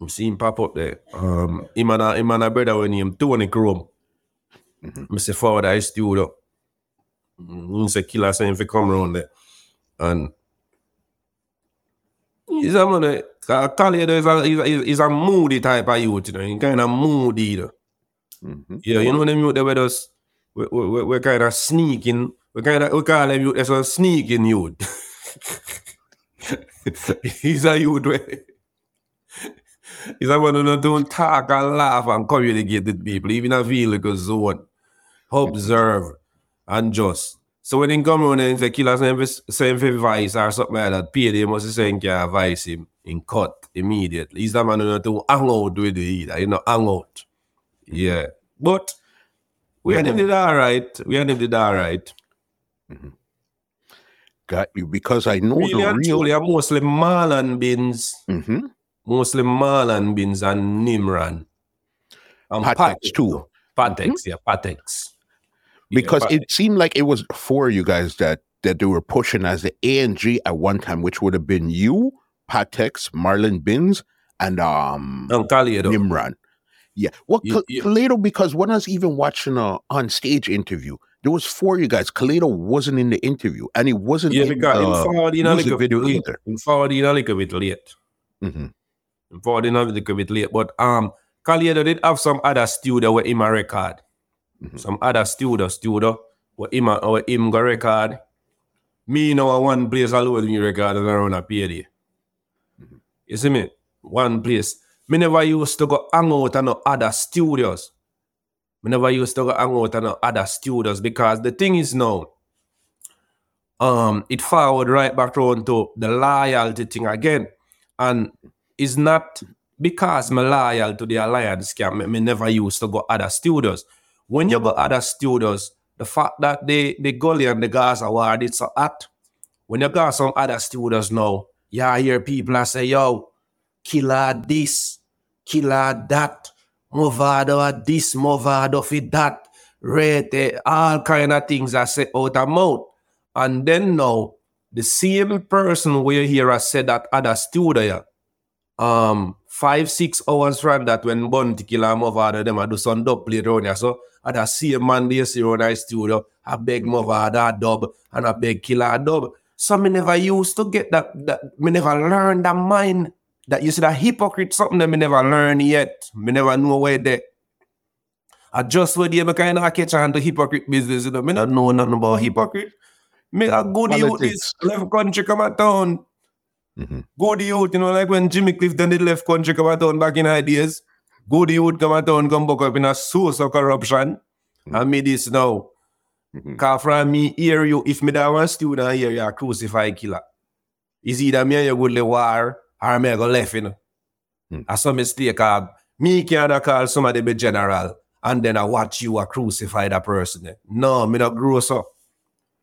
Speaker 1: I see him pop up there. Um, him and a, him and a brother when him Tony Chrome.
Speaker 2: Mhm.
Speaker 1: Me say forward I studio. Mm, say killer saying if come around there. And he's a man, eh, Ka- Kalado is a, he's a, he's a moody type of youth, you know. He kind of moody, you know.
Speaker 2: Mhm.
Speaker 1: Yeah, you know them youth that with us, we, we, we, we're kind of sneaking. We kind of we call them youth as a sneaking youth. he's a youth where he's a one who don't talk and laugh and communicate with people, even a a zone. Observe and just. So when he come around and say killer same same for vice or something like that, they must say can vice him in cut immediately. He's the man who to hang out with the either, you know, hang out. Yeah. But we had him did all right. We had him did all right. Mm-hmm.
Speaker 2: Got you because I know
Speaker 1: Really
Speaker 2: the real.
Speaker 1: truly, mostly Marlon Bins,
Speaker 2: Mhm.
Speaker 1: mostly Marlon Bins and Nimran. And
Speaker 2: Patex too.
Speaker 1: Patex, yeah, Patex. Yeah,
Speaker 2: because
Speaker 1: Patex.
Speaker 2: it seemed like it was four of you guys that that they were pushing as the ANG at one time, which would have been you, Patex, Marlon Bins, and um
Speaker 1: and.
Speaker 2: Nimran. Yeah. Well, Ka-
Speaker 1: you-
Speaker 2: because when I was even watching a on stage interview, there was four of you guys. Kalado wasn't in the interview, and he wasn't
Speaker 1: Yeah,
Speaker 2: in the
Speaker 1: forward in a
Speaker 2: music video either.
Speaker 1: Him forward in a little bit late.
Speaker 2: Mhm.
Speaker 1: Him forward in a bit late. But um Kalado did have some other studio where him a record.
Speaker 2: Mhm.
Speaker 1: Some other studio studio where him a, where him go record. Me know a one place alone me record and around a PD.
Speaker 2: Mm-hmm.
Speaker 1: You see me? One place. Me never used to go hang out in no other studios. Me never used to go hang out other students because the thing is now, um, it forward right back around to the loyalty thing again. And it's not because me loyal to the alliance camp, me never used to go other studios. When you go other studios, the fact that they the Gully and the guys war did so hot, when you got some other studios now, you hear people that say, yo, killer this, killer that, Mavado this, Mavado for that, rate, all kind of things I say out of mouth. And then now, the same person where here I said that other studio, um, five, six hours from that when Bounty Killer Mavado them I do some dub play around here. So I the same man they see around the studio, I beg Mavado dub and I beg Killer dub. So me never used to get that, that me never learned that mind. That you see that hypocrite something that me never learn yet. Me never know where they I just you, me kind of catch on to hypocrite business, you know. Me not know nothing about hypocrite. Me a good youth
Speaker 2: Politics.
Speaker 1: this left country come out town.
Speaker 2: Mhm.
Speaker 1: Good youth, you know, like when Jimmy Clifton did left country come out town back in ideas. Good youth come out town, come back up in a source of corruption. And me this now.
Speaker 2: Mhm.
Speaker 1: Cause from me hear you, if me that one student here, you a crucified killer. Is either me and you good le war or me a go left, you know. That's some mistake. Uh, me can't call somebody be general and then I watch you a crucify that person. eh. No, me not grow so.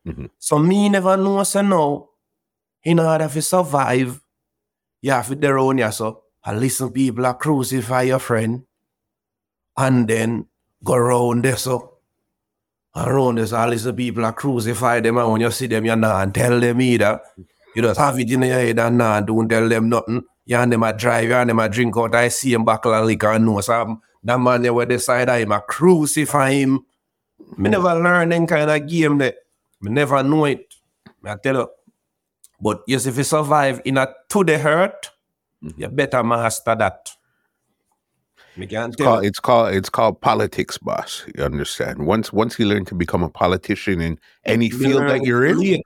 Speaker 2: Mhm.
Speaker 1: So me never know so now. In order to survive, you have to there around you so. And listen people a crucify your friend. And then go around there so. Around this, all listen people a crucify them and when you see them, you not and tell them either. You just have it in your head and nah, don't tell them nothing. You and them a drive, you and them a drink out. I see him buckle of liquor and know some that man there where decide I'm a crucify him. Me hmm. never learn them kind of game there. Me never know it. Me I tell you. But yes, if you survive in a to the hurt, hmm. you better master that. Can tell
Speaker 2: it's called it's called politics, boss. You understand? Once once you learn to become a politician in any field that you're in.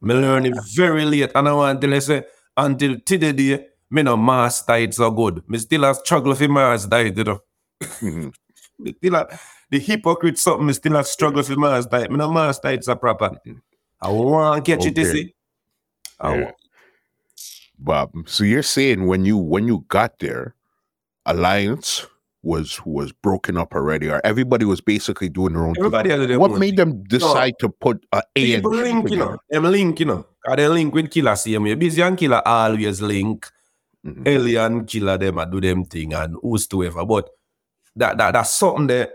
Speaker 1: Me learn it very late. And I want to say until today, me no master it so good. Me still a struggle for master it, you know.
Speaker 2: Mhm.
Speaker 1: Me still a, the hypocrite something, me still a struggle for master it. Me no master it so proper. I want to catch it, you
Speaker 2: Okay.
Speaker 1: see. I
Speaker 2: Yeah.
Speaker 1: want-
Speaker 2: Bob. So you're saying when you when you got there, alliance was was broken up already, or everybody was basically doing their own thing.
Speaker 1: Everybody has their
Speaker 2: What
Speaker 1: own
Speaker 2: made
Speaker 1: thing.
Speaker 2: them decide to put a A and
Speaker 1: link, you know. Them link, you know. Cause they link with killer same way. Busy and killer always link.
Speaker 2: Mhm.
Speaker 1: Alien killer them and do them thing and who's to ever. But that, that that's something that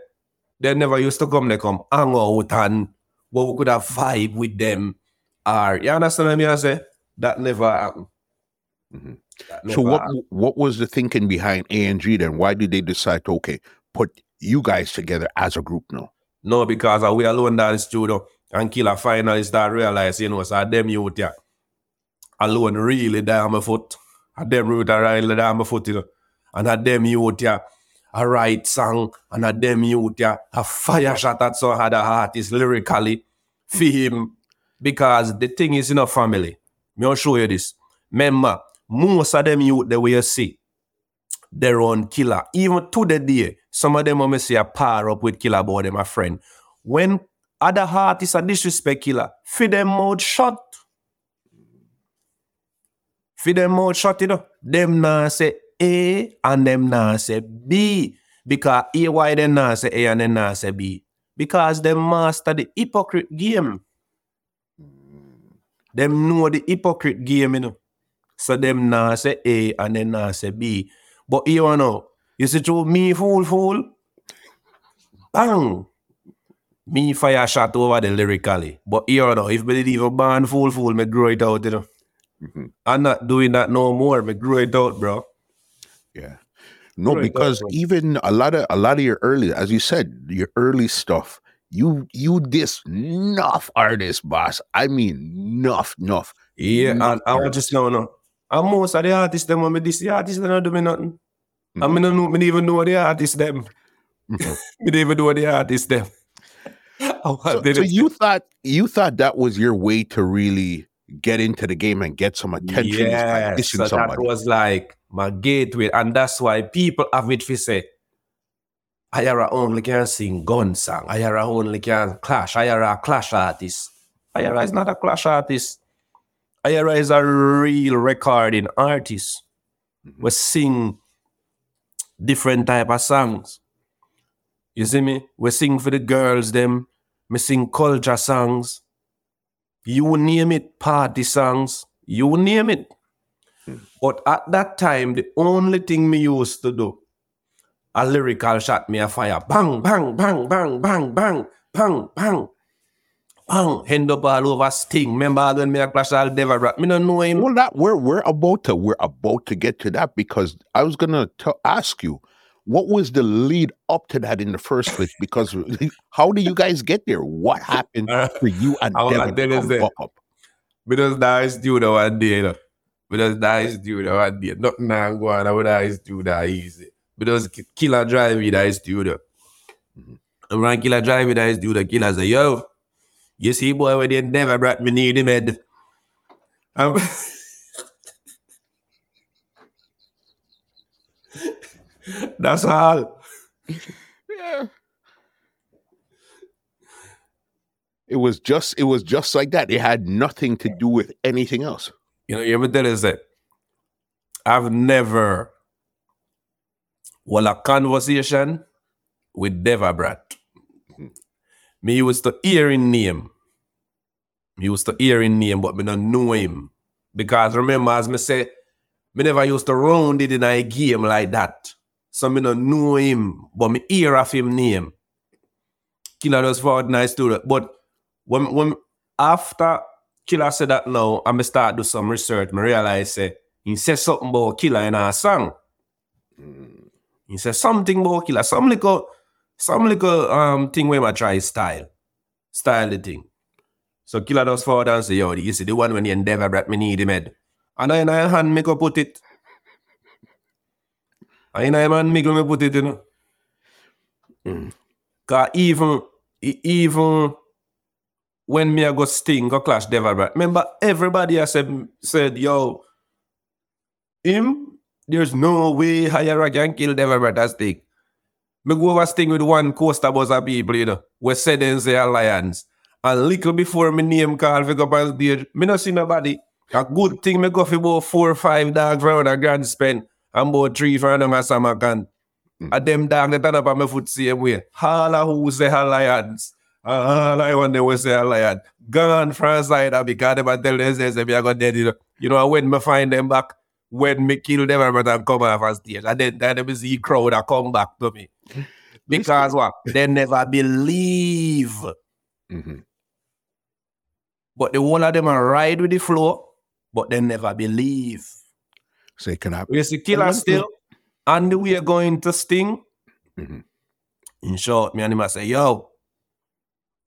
Speaker 1: they never used to come, they come hang out and what we could have vibe with them. Or you understand what I mean? I say? That never happened.
Speaker 2: Mhm.
Speaker 1: That
Speaker 2: So what what was the thinking behind ANG then? Why did they decide to okay put you guys together as a group now?
Speaker 1: No, because uh, we alone the studio and killer finally start realize, you know, so them youth yeah, alone really down my foot. And them youth are really down my foot, you know. And at them youth yeah, a right song, and at them youth yeah, a fire shot at some other artist lyrically for him. Because the thing is in a family. Me I'll show you this. Remember, most of them youth the way you see, their own killer. Even to the day, some of them when me see a par up with killer boy, them a friend. When other artists are disrespect killer, feed them mouth shut. Feed them mouth shut, you know. Them now say A and them now say B. Because A why them now say A and them now say B. Because they master the hypocrite game. Them know the hypocrite game, you know. So them now say A and then now say B. But you know, you see through me fool fool. Bang. Me fire shot over the lyrically. But you know, if me did even ban fool fool, me grow it out, you know.
Speaker 2: Mhm.
Speaker 1: I'm not doing that no more. Me grow it out, bro.
Speaker 2: Yeah. No,
Speaker 1: Right,
Speaker 2: because
Speaker 1: right.
Speaker 2: even a lot of a lot of your early, as you said, your early stuff, you you this enough artist, boss. I mean, enough, enough.
Speaker 1: Yeah, and I want
Speaker 2: artists.
Speaker 1: just know no. And most of the artists them when me this the artists they don't do me nothing. I
Speaker 2: Mhm.
Speaker 1: mean, no know, me don't even know the artists them.
Speaker 2: Mhm.
Speaker 1: me don't even know the artists them. I
Speaker 2: So, so you thought you thought that was your way to really get into the game and get some attention.
Speaker 1: Yeah,
Speaker 2: Listen
Speaker 1: so
Speaker 2: somebody.
Speaker 1: that was like my gateway, and that's why people have it for say, Iyara only can sing gun song. Iyara only can clash. Iyara a clash artist. Iyara is not a clash artist. Iyara is a real recording artist. Mm-hmm. We sing different type of songs. You see me? We sing for the girls, them. Me sing culture songs. You name it, party songs. You name it. Hmm. But at that time, the only thing me used to do, a lyrical shot me a fire. Bang, bang, bang, bang, bang, bang, bang, bang. Bang. Hand up all over Sting. Remember when me a clash all Deva Bratt? Me don't know him.
Speaker 2: Well, that we're we're about to we're about to get to that because I was gonna t- ask you what was the lead up to that in the first place? Because how do you guys get there? What happened uh, for you and
Speaker 1: I
Speaker 2: Devin to come up?
Speaker 1: Just nice dude one day, you know. Just nice dude one day. Nothing now go on. I would nice dude that easy. Ki- killer drive with nice dude. And when killer drive with nice dude, the killer say, yo, you see boy when they never brought me near the med. Um, That's all.
Speaker 2: Yeah. It was just it was just like that. It had nothing to do with anything else.
Speaker 1: You know, you ever tell us that I've never well a conversation with Deva Bratt. Me used to hear his name. Me used to hear his name, but me don't know him. Because remember, as me say, me never used to round it in a game like that. So me don't know him, but me hear of him name. Killer just forward nice to that. But when when after Killer said that now, I me start do some research, me realize say he said something about Killer in our song. He said something about Killer, some little some little um thing where I try style. Style the thing. So Killer does forward and say, yo, you see the one when you endeavor brought me need him head. And I in my hand make up put it. I in my hand make me put it, you know. Mm. Cause even even when me I go sting go clash Deva Bratt, remember everybody I said said, yo, him, there's no way Iyara can kill Deva Bratt as sting. Me go over sting with one coaster of people, you know, we said in the alliance. And little before me name call for go up on stage, me not see nobody. A good thing me go for about four or five dogs round a grand spend and about three for as some can. A them dog they turn up on my foot same way. Of who say alliance. All I want them will say alliance. Gone from side because them a tell them say, say me I got dead. You know, you know when me find them back, when me kill them everybody and come off on stage. And then, then them see crowd that come back to me. Because what? They never believe.
Speaker 2: Mhm.
Speaker 1: But the one of them are ride with the flow, but they never believe.
Speaker 2: Say, can I?
Speaker 1: You see, killer
Speaker 2: one
Speaker 1: still, and we are going to sting.
Speaker 2: Mhm.
Speaker 1: In short, me and him I say, yo,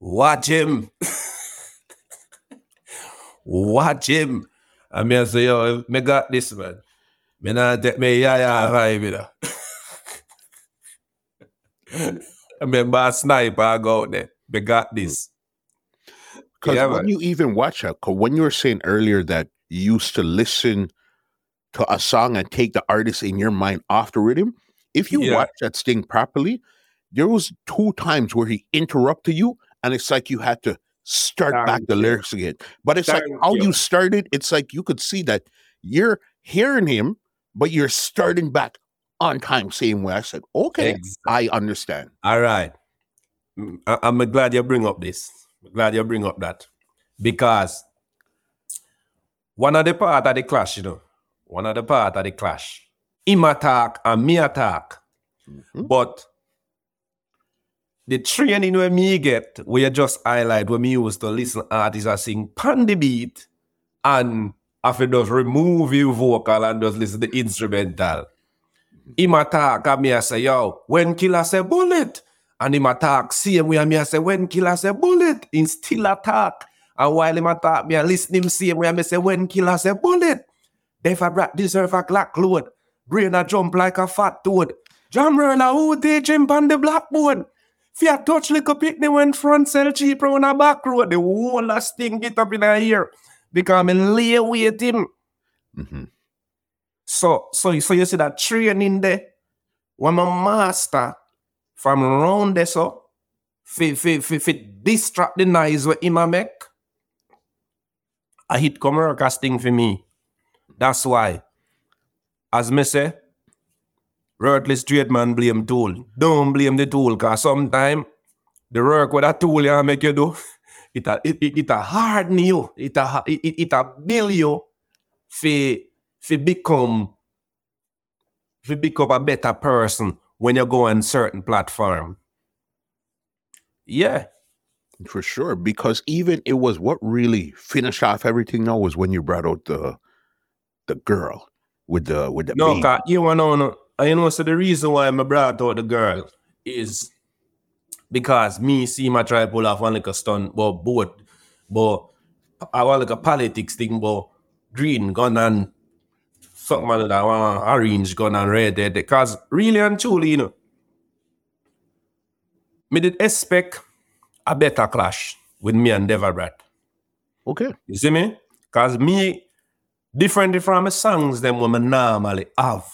Speaker 1: watch him. watch him. And me I say, yo, me got this, man. Me not take me yeah, yeah, vibe, you know. I remember a sniper I go out there. Me got this.
Speaker 2: Because
Speaker 1: Yeah,
Speaker 2: when you even watch 'cause when you were saying earlier that you used to listen to a song and take the artist in your mind off the rhythm, if you
Speaker 1: Yeah.
Speaker 2: watch that sting properly, there was two times where he interrupted you, and it's like you had to start back
Speaker 1: Thank
Speaker 2: the lyrics again. But it's like how
Speaker 1: you.
Speaker 2: you started, it's like you could see that you're hearing him, but you're starting back on time, same way. I said, okay,
Speaker 1: Ex-
Speaker 2: I understand.
Speaker 1: All right. I- I'm glad you bring up this. Glad you bring up that. Because one of the part of the clash, you know, one of the part of the clash, him attack and me attack.
Speaker 2: Mhm.
Speaker 1: But the training where me get, where you just highlight when me used to listen artists are sing pan the beat and after just remove your vocal and just listen to the instrumental. Him attack and me I say, yo, when killer say bullet. And him attack, same way and me I say, when killer say bullet, him still attack. And while him attack me, I listen him same way and me say, when killer say bullet. If I deserve a clock load. Brain a jump like a fat toad. Jam roller who teach him on the blackboard. Fiat touch like a picnic when front sell cheap on a back road. The whole last thing get up in a ear. because I'm lay with him.
Speaker 2: hmm
Speaker 1: So, so, so you see that training there, when my master from round there, so, fi, fi, fi, fi distract the noise what him a make, I hit come casting for me. That's why, as me say, worthless trade man blame tool. Don't blame the tool, cause sometime the work with that tool you make you do, it a, it, it, it a harden you, it a, it, it, it a build you, fi become fi become a better person when you go on certain platform. Yeah.
Speaker 2: For sure, because even it was what really finished off everything. Now was when you brought out the the girl with the with the
Speaker 1: No, cause you wanna know, you know, so the reason why I brought out the girl is because me see my try pull off one like a stunt, but both, but I want like a politics thing, but green gun and something like that, one orange gun and red there. Because really and truly, you know, me did expect a better clash with me and Deva Bratt.
Speaker 2: Okay,
Speaker 1: You see me? Cause me different from my songs them women normally have.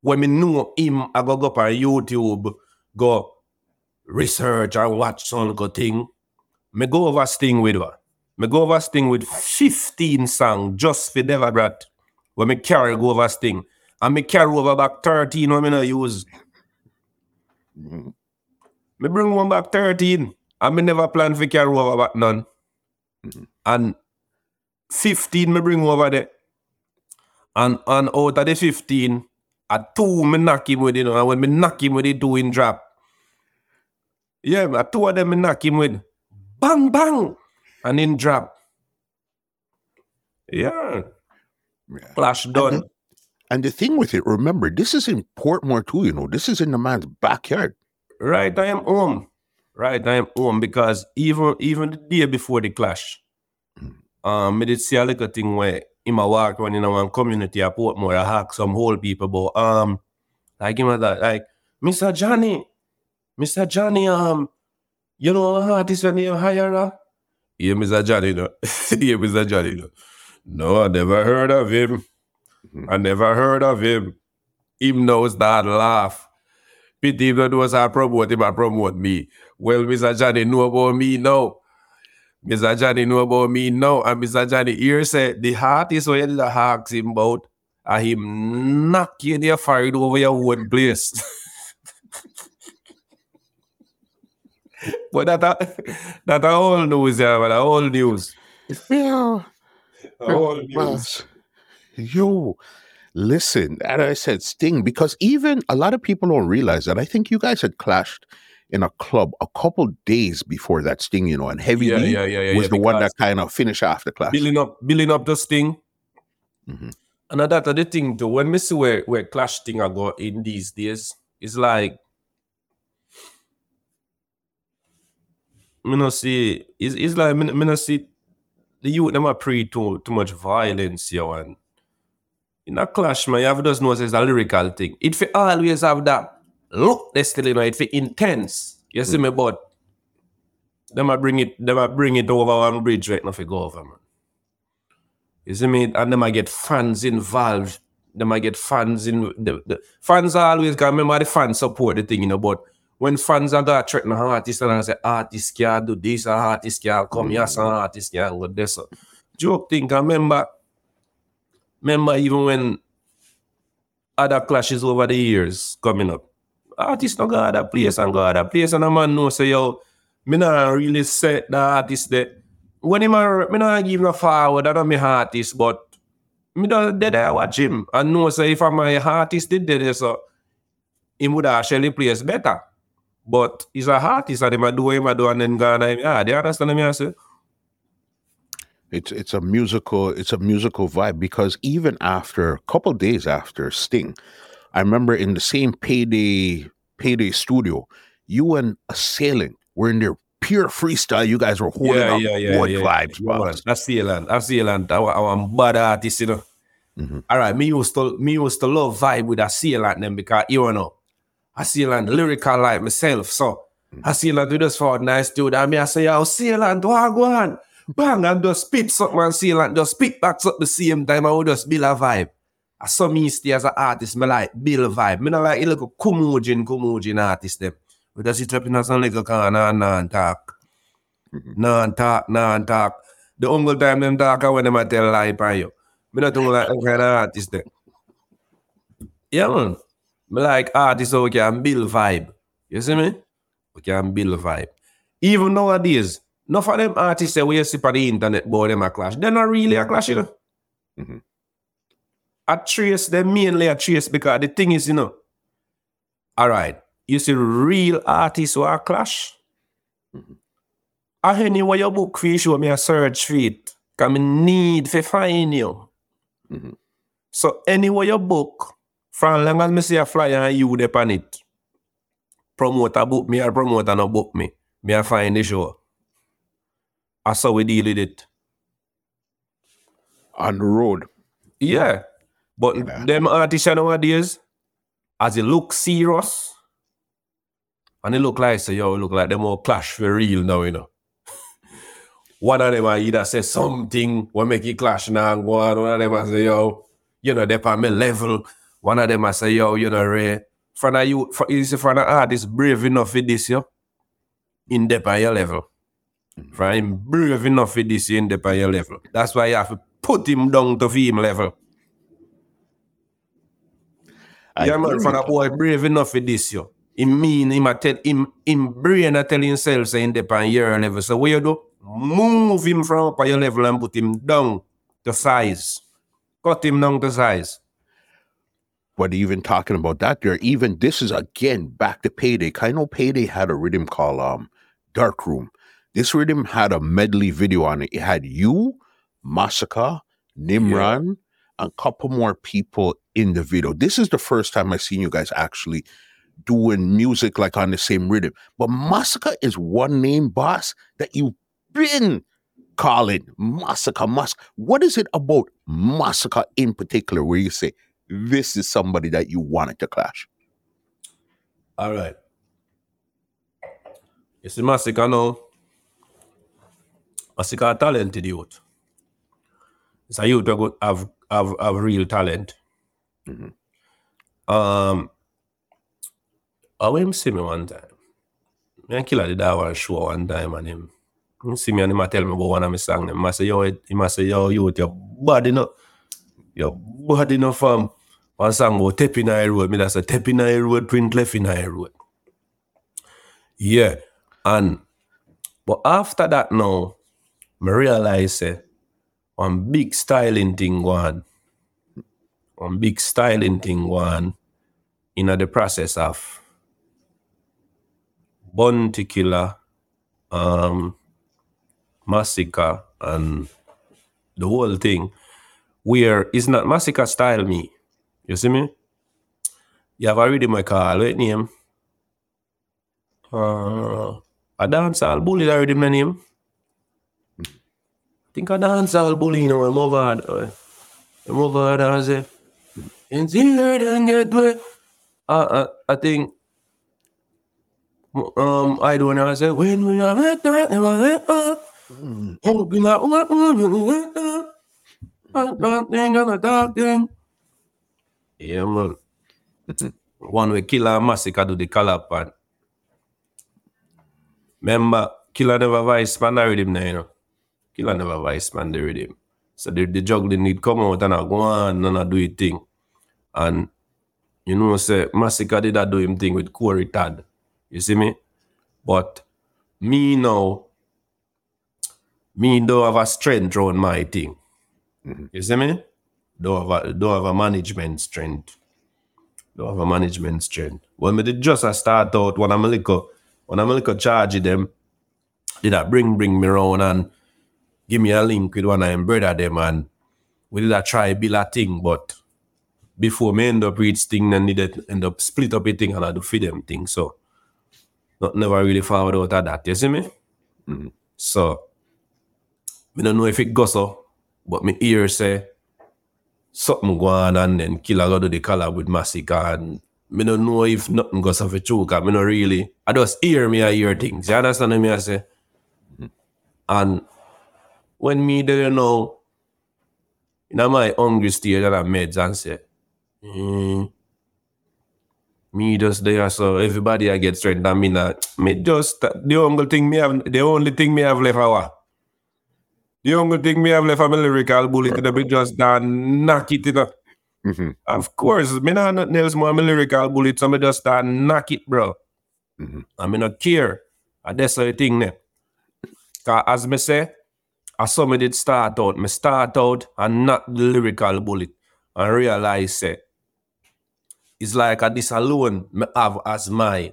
Speaker 1: When me know him, I go go up on YouTube, go research and watch some good thing. Me go over sting with her. Me go over sting with 15 songs just for Deva Bratt. When me carry go over sting. And me carry over back 13 when me not use.
Speaker 2: Mhm.
Speaker 1: Me bring one back 13. And me never plan for carry over back none. And 15 me bring over there. And and out of the 15, at two me knock him with it. You know, and when me knock him with it, two in drop. Yeah, at two of them me knock him with bang bang and in drop. Yeah.
Speaker 2: Yeah.
Speaker 1: Clash done.
Speaker 2: And the thing with it, remember, this is in Portmore too. You know, this is in the man's backyard.
Speaker 1: Right, I am home. Right, I am home because even even the day before the clash, um, I did see a little thing where him a walk around in one community at Portmore, I hack some whole people, but um, like him was like, Mr. Johnny, Mr. Johnny, um, you know artist when you hire her? Yeah, Mr. Johnny, no. yeah, Mr. Johnny, no. No, I never heard of him. Hmm. I never heard of him. Him knows that laugh. Pity him not knows I promote him, I promote me. Well, Mr. Johnny know about me now. Mr. Johnny know about me now. And Mr. Johnny here said the artist where you ask him about and him knock you in your forehead over your own place. but that a, that all news, yeah, man. A all news.
Speaker 2: Yeah.
Speaker 1: News.
Speaker 2: Yo, listen, and I said Sting because even a lot of people don't realize that. I think you guys had clashed in a club a couple days before that Sting, you know, and Heavy
Speaker 1: Yeah,
Speaker 2: D
Speaker 1: yeah, yeah, yeah.
Speaker 2: was the one that kind of finished off the clash.
Speaker 1: building up building up this thing.
Speaker 2: Mhm.
Speaker 1: And that the thing though, When see where, where clash thing I got in these days, it's like me not see it's, it's like me, see the youth them a pre too too much violence here and in a clash, man, you have know it's a lyrical thing. It fi always have that look they still you know, it fi intense. You see hmm. me, but them a bring it them a bring it over one bridge right now fi go over, man. You see me? And them I get fans involved. Them I get fans in the, the fans are always got remember the fans support the thing, you know, but when fans are got threaten an artist and I say artist can't do this, an artist can't come mm. here, some artist can't go this. so. Joke thing, I remember remember even when other clashes over the years coming up. Artists no go other place and go other place and a man know say yo, me not really set the artist there. When him a, me not give no forward, I know me artist, but me don't dead there watch him and know say if I'm my artist did there so him would actually place better. But he's a artist and him a do what him a do and then go and yeah, they understand me I say?
Speaker 2: It's it's a musical it's a musical vibe because even after a couple days after Sting, I remember in the same payday payday studio, you and Assailant were in there pure freestyle. You guys were holding
Speaker 1: Yeah,
Speaker 2: up
Speaker 1: yeah, yeah,
Speaker 2: what
Speaker 1: yeah.
Speaker 2: vibes,
Speaker 1: Yeah, man. That's Sealand. That's Sealand. I, I, I'm bad artist, you know.
Speaker 2: Mhm.
Speaker 1: All right, me used to me used to love vibe with a Sealand them because you know, I Sealand lyrical like myself. So hmm. I Sealand do this for a nice dude. And me I say, yo, Sealand, what go on? bang, and just spit something and seal and just spit back up the same time and we just build a vibe. I saw me stay as an artist, me like build vibe. Me not like a little kumujin, kumujin artist them. We just sit up in a some little corner and non talk. Mm-hmm. Non talk, non talk. The only time them talk when them a tell lie by you. Me not doing like that kind of artist them. Yeah, man. Me like artists who can build vibe. You see me? We can build vibe. Even nowadays, enough of them artists say we see on the internet boy them a clash. They're not really a clash, you know.
Speaker 2: Mhm.
Speaker 1: I trace them mainly a trace because the thing is, you know, all right, you see real artists who are clash. I anyway your book for you show me a search for it. Cause me need to find you.
Speaker 2: Mhm.
Speaker 1: So anyway your book, from long as me see a flyer and you there on it, promoter book me or promoter no book me. Me I find the show. That's how we deal with it.
Speaker 2: On the road.
Speaker 1: Yeah. But
Speaker 2: Yeah.
Speaker 1: them artists nowadays, as it look serious, and it look like so yo, it look like them all clash for real now, you know. One of them I either say something will make it clash now and. One of them I say, yo, you know, they're on my level. One of them I say, yo, you know, Ray. From a you for is from an artist brave enough for this, yo. In depth on your level. Mm-hmm. For him brave enough for this in depth on your level. That's why you have to put him down to him level.
Speaker 2: I
Speaker 1: yeah, man,
Speaker 2: you.
Speaker 1: that boy brave enough for this, yo. Him mean him a tell him him brain a tell himself saying the on your level. So what you do? Move him from up on your level and put him down to size. Cut him down to size.
Speaker 2: But even talking about that, there even this is again back to payday. I know payday had a rhythm called um Dark Room. This rhythm had a medley video on it. It had you, Masicka, Nimran, and a couple more people in the video. This is the first time I've seen you guys actually doing music like on the same rhythm. But Masicka is one name, boss, that you've been calling Masicka Masicka. What is it about Masicka in particular where you say this is somebody that you wanted to clash?
Speaker 1: All right. You see, Masicka now. Masicka a talented youth. It's a youth that go- have, have, have real talent.
Speaker 2: Mhm.
Speaker 1: Um, I went see me one time. Me and Killer did one show one time and him, him see me and him tell me about one of my song. Him a say, yo, him a say, yo, youth, your body no, your body no fam. One song about Tep in High Road. Me that say, Tep in High Road, print left in High Road. Yeah. And but after that now, me realize say one big styling thing one. One big styling thing going in the process of Bounty Killer, um, Masicka, and the whole thing, where it's not Masicka style me. You see me? You have already my call, what name? Uh, a dancehall bully already my name. think a dancehall bully, you know, I'm over there. I'm over there and say, and get way. Uh, uh, I think, um, I don't know, I say, when we are at that, never let up. Oh, be like, what, what, what, what, what, I don't think I'm a dog thing. Yeah, man. One way Killer and Masicka do the collab part. Remember, Killer never vice man the rhythm now, you know. Killer never vice man the rhythm. So the, the juggling need come out and I go on and I do it thing. And you know, say Masicka did that do him thing with Corey Tad. You see me? But me now, me don't have a strength around my thing. Mm-hmm. You see me? Don't have a don't have a management strength. Don't have a management strength. When we did just a start out when I'm a little when I'm a little charge them, did I bring bring me around and give me a link with one of them brother them and we did a try build a thing, but before me end up reach thing then needed end up split up a thing and I do feed them thing. So not never really forward out of that. You see me? Mm-hmm. So me don't know if it goes so, but me ear say something go on and then Killer go do the collab with Masicka and me don't know if nothing goes off a true cause me not really I just hear me I hear things. You understand what I say? And when me you know, in my hungry stage and I meds and say, mm, me just there, so everybody I get straight. I mean, uh, me just the only thing me have, the only thing me have left our. The only thing me have left a lyrical bullet, right. be just done knock it, you know. Mm-hmm. Of course, me not nothing else more my lyrical bullet, so me just start knock it, bro. Mm-hmm. I mean, not care. And that's the thing, as me say, I saw me did start out. Me start out and not the lyrical bullet and realize say it's like a this alone me have as my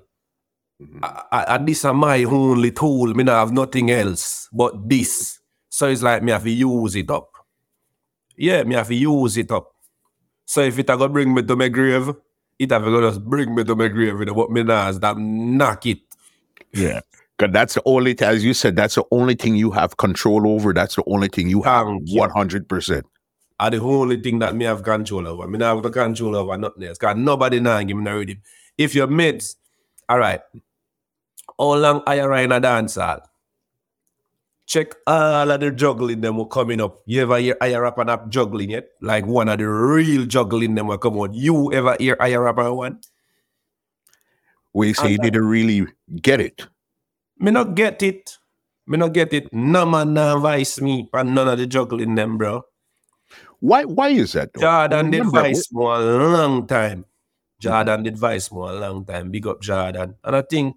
Speaker 1: mm-hmm. I, I, this is my only tool. Me not have nothing else but this. So it's like me have to use it up. Yeah, me have to use it up. So if it a go bring me to my grave, it have to just bring me to my grave. Know, but me not that knock it.
Speaker 2: Yeah. Because that's the only, as you said, that's the only thing you have control over. That's the only thing you have one hundred percent.
Speaker 1: Are the only thing that me have control over. Me not have the control over nothing else. Cause nobody now give me no rhythm. If your mates, all right, how long are you in a dance hall? Check all of the juggling them will coming up. You ever hear Aya Rapper up juggling yet? Like one of the real juggling them will come out. You ever hear Aya Rapper one?
Speaker 2: We say you didn't uh, really get it.
Speaker 1: Me not get it. Me not get it. No man no advise me but none of the juggling them, bro.
Speaker 2: Why why is that?
Speaker 1: Though? Jordan did advise me a long time. Jordan did advise me a long time. Big up Jordan. And I think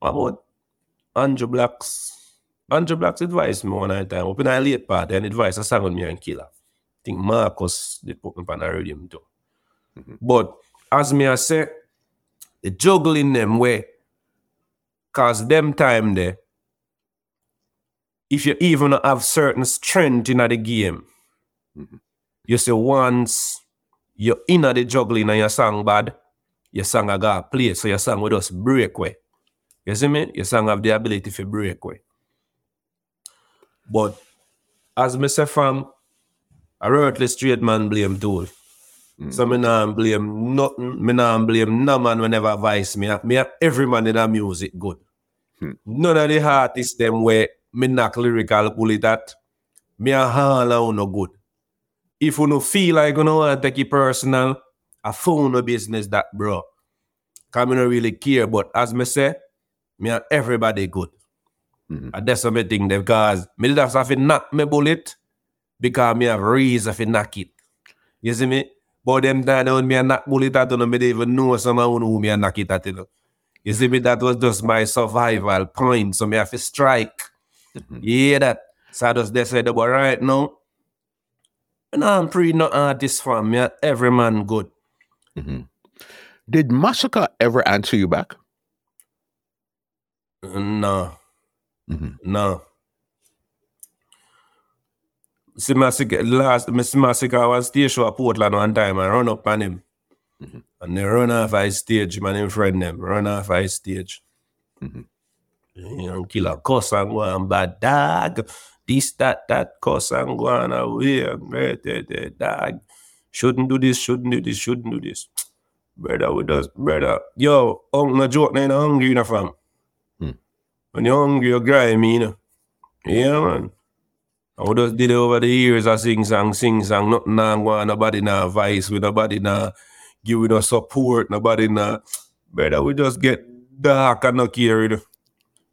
Speaker 1: what about Andrew Blacks. Andrew Blacks advised me one time. Up in a late part and advice a song on me and killer. I think Marcus did put me on a rhythm too. Mm-hmm. But as me I say, the juggling them way Cause them time there, if you even have certain strength in the game, mm-hmm. you say once you're in the juggling and your song bad, your song I got play, so your song will just break way. You see me? Your song have the ability to break way. But as me say from a ruthless straight man blame tool. Mm. So me nah blame nothing. Me nah blame no man whenever advise me. Me have every man in the music good. Hmm. None of the artists them where me knock lyrical bully that me a holla no good. If you no feel like you know want to take it personal, I phone no business that bro. Cause me no really care. But as me say, me and everybody good. Mm-hmm. And that's what me think because me did have to knock me bullet because me have reason to knock it. You see me? But them time when me a knock bullet at you me don't even know someone who me a knock it at you. You see me, that was just my survival point. So me have to strike. Mm-hmm. Yeah, that. So I just decided, but right now, and I'm pretty not artist for me. Every man good.
Speaker 2: Mm-hmm. Did Masicka ever answer you back?
Speaker 1: No. Mm-hmm. No. See Masicka last Miss Masicka was station at Portland one time I run up on him. Mm-hmm. And they run off high stage, man, in friend them, run off high stage. Mm-hmm. You know, kill a cuss and go and bad dog. This, that, that, cuss and go on away. Dog. Shouldn't do this, shouldn't do this, shouldn't do this. Brother, we just, brother. Yo, I'm not joking, I'm hungry, you know, fam. When you're hungry, you're grimy, you know. Yeah, man. I just did it over the years. I sing song, sing song, nothing now, nobody now vice with nobody now giving us support, nobody not. Better we just get dark and not carried.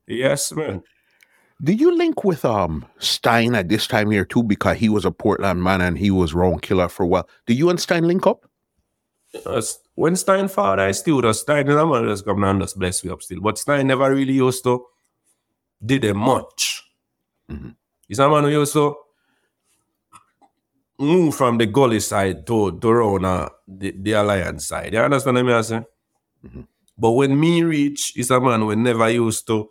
Speaker 1: Yes, man.
Speaker 2: Did you link with um Stein at this time here too? Because he was a Portland man and he was wrong killer for a while. Did you and Stein link up?
Speaker 1: Uh, when Stein fought, I still does Stein and I'm just coming and just bless me up still. But Stein never really used to did it much. Mm-hmm. He's a man who used to move from the gully side to, to around uh, the, the alliance side. You understand what I'm saying? Mm-hmm. But when me reach, is a man we never used to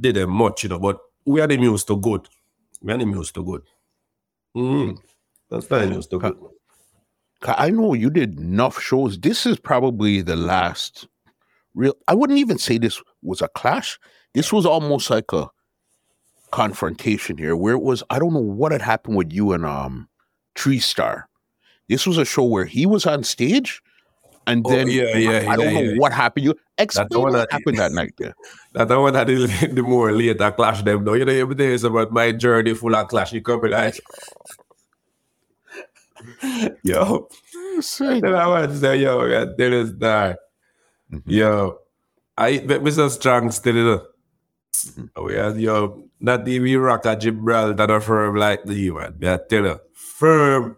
Speaker 1: did them much, you know, but we are them used to good. We are them used to good. Mm-hmm. That's time used to good.
Speaker 2: I know you did enough shows. This is probably the last real. I wouldn't even say this was a clash. This was almost like a confrontation here where it was I don't know what had happened with you and um Tree Star. This was a show where he was on stage and
Speaker 1: Oh,
Speaker 2: then
Speaker 1: yeah, yeah,
Speaker 2: I don't
Speaker 1: yeah,
Speaker 2: know
Speaker 1: yeah.
Speaker 2: what happened. You explain
Speaker 1: one
Speaker 2: what
Speaker 1: that-
Speaker 2: happened that night. Yeah.
Speaker 1: That the one that the, more later clash them though. You know, every day is about my journey full of clash. You come like, yo, then I want to say, yo, man, tell us that.
Speaker 2: Mhm.
Speaker 1: Yo, I bet me so strong still, you know. We had, yo, not even rock at Gibraltar, not firm like the man. I tell you, firm.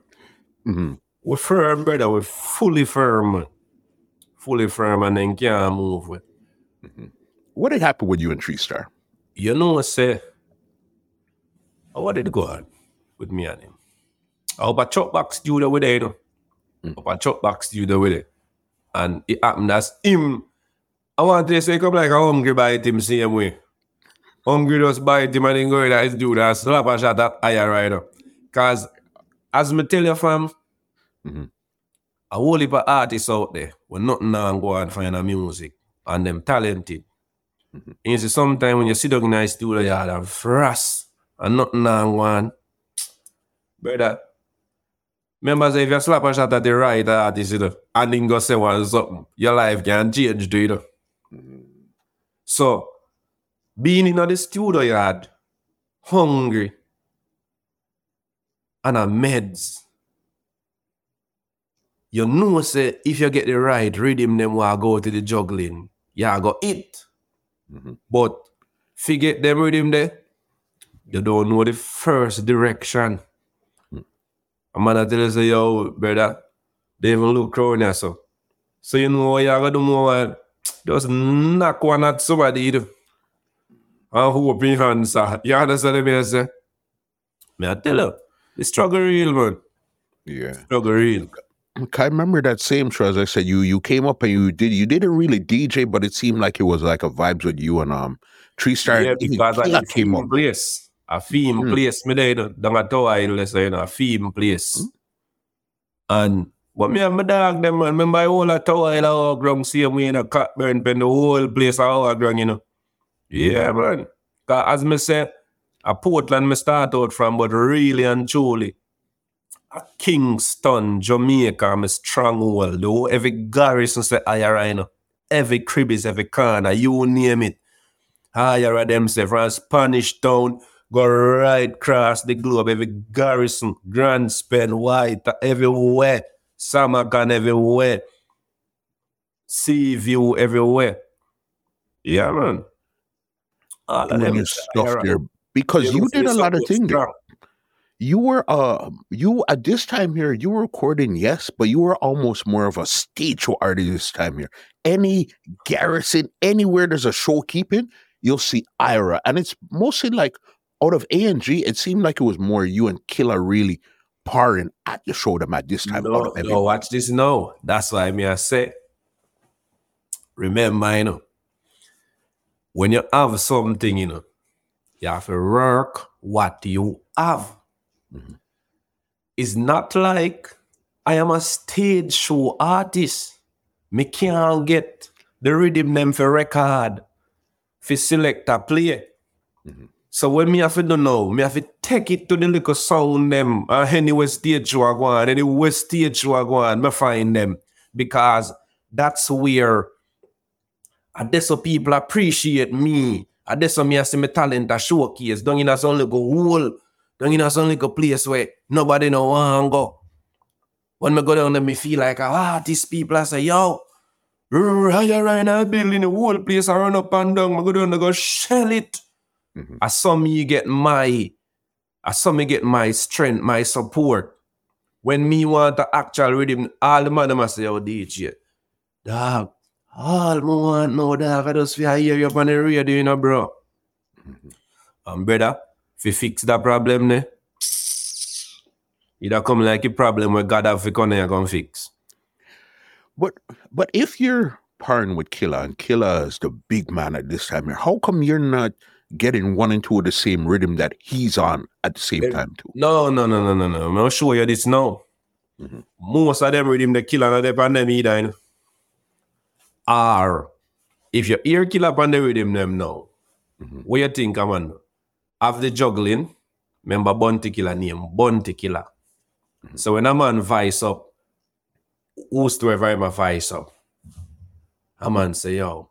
Speaker 2: Mhm.
Speaker 1: We're firm, brother. We're fully firm. Fully firm, and then can't move with.
Speaker 2: What had happened with you and Tree Star?
Speaker 1: You know what say? What did go on with me and him? I up a chop box studio with it, you know.
Speaker 2: Mm.
Speaker 1: Up a chop box studio with it. And it happened as him. I want to say come like a hungry bite him same way. Hungry just bite him and then go in his dude and slap a shot at higher rider. Cause as me tell you fam,
Speaker 2: Mhm.
Speaker 1: a whole heap of artists out there with nothing now and go and find a music and them talented.
Speaker 2: Mhm.
Speaker 1: And you see, sometimes when you sit down in a studio, have them frost and nothing now and go on. Brother, remember say if you slap a shot at the right artist, you know, and then go say one something, your life can change, do you know? So, being in the studio yard, hungry, and a meds, you know say if you get the right rhythm, them will go to the juggling, you go eat.
Speaker 2: Mhm.
Speaker 1: But forget them rhythm there, you don't know the first direction. A man I tell you say, yo, brother, they even look around here, so. So you know what you gotta do more just knock one at somebody you And hope me answer. You understand me I say? Me I tell you, the struggle real man.
Speaker 2: Yeah.
Speaker 1: Struggle real.
Speaker 2: I remember that same show. As I said, you you came up and you did you didn't really DJ, but it seemed like it was like a vibes with you and um Tree Star.
Speaker 1: Yeah, because I
Speaker 2: came up.
Speaker 1: place. A theme
Speaker 2: Hmm.
Speaker 1: place me there, you know, down at Tower Hill, so, you know, a theme place.
Speaker 2: Hmm.
Speaker 1: And but me and my dog them man, remember whole of Tower Hill our ground same way in a Cockburn pen, the whole place our ground, you know. Yeah, man. as me say, a Portland me start out from, but really and truly, a Kingston, Jamaica, me stronghold. Though every garrison say know. Every crib is every corner, you name it. Of them say from Spanish Town, go right across the globe, every garrison, Grants Pen, White, everywhere. Samakan everywhere. Sea View everywhere. Yeah, man. All of
Speaker 2: doing
Speaker 1: them
Speaker 2: your stuff there because you did a lot of things. You were uh you at this time here, you were recording, yes, but you were almost more of a stage show artist this time here. Any garrison, anywhere there's a show keeping, you'll see Iyara. And it's mostly like out of ANG, it seemed like it was more you and Killer really parring at the show them at this time. out
Speaker 1: No,
Speaker 2: of
Speaker 1: no, watch this No, That's why me I say, remember, you know, when you have something, you know, you have to work what you have.
Speaker 2: Mhm.
Speaker 1: It's not like I am a stage show artist. Me can't get the rhythm them for record, for select a play.
Speaker 2: Mhm.
Speaker 1: So when me have to do now, me have to take it to the little sound them, uh, anywhere stage show I go on, anywhere stage go on, me find them. Because that's where and that's so people appreciate me. I that's so me I see my talent a showcase. Don't in a some little hole. Don't in a some little place where nobody know want go. When me go down there, me feel like ah, these people I say, yo, higher right now building the whole place I run up and down. I go down there go shell it.
Speaker 2: Mhm.
Speaker 1: I saw me get my I saw me get my strength, my support. When me want the actual rhythm, all the man them a say, oh DJ, dog, all me want now, dog, I just feel hear you up on the radio, you know, bro. And brother, if you fix that problem, ne, it a come like a problem where God have to come and come fix.
Speaker 2: But but if you're parring with Killer and Killer is the big man at this time here, how come you're not getting one and two of the same rhythm that he's on at the same
Speaker 1: Eh,
Speaker 2: time too?
Speaker 1: No, no, no, no, no, no. I'll show you this now.
Speaker 2: Mhm.
Speaker 1: Most of them rhythm the killer and the on them either. you know. Or if you hear killer on the rhythm them now,
Speaker 2: Mhm.
Speaker 1: what you think, man? Have the juggling, remember Bounty Killer name, Bounty Killer. So when a man vice up, who's to ever my voice up. A man say, yo,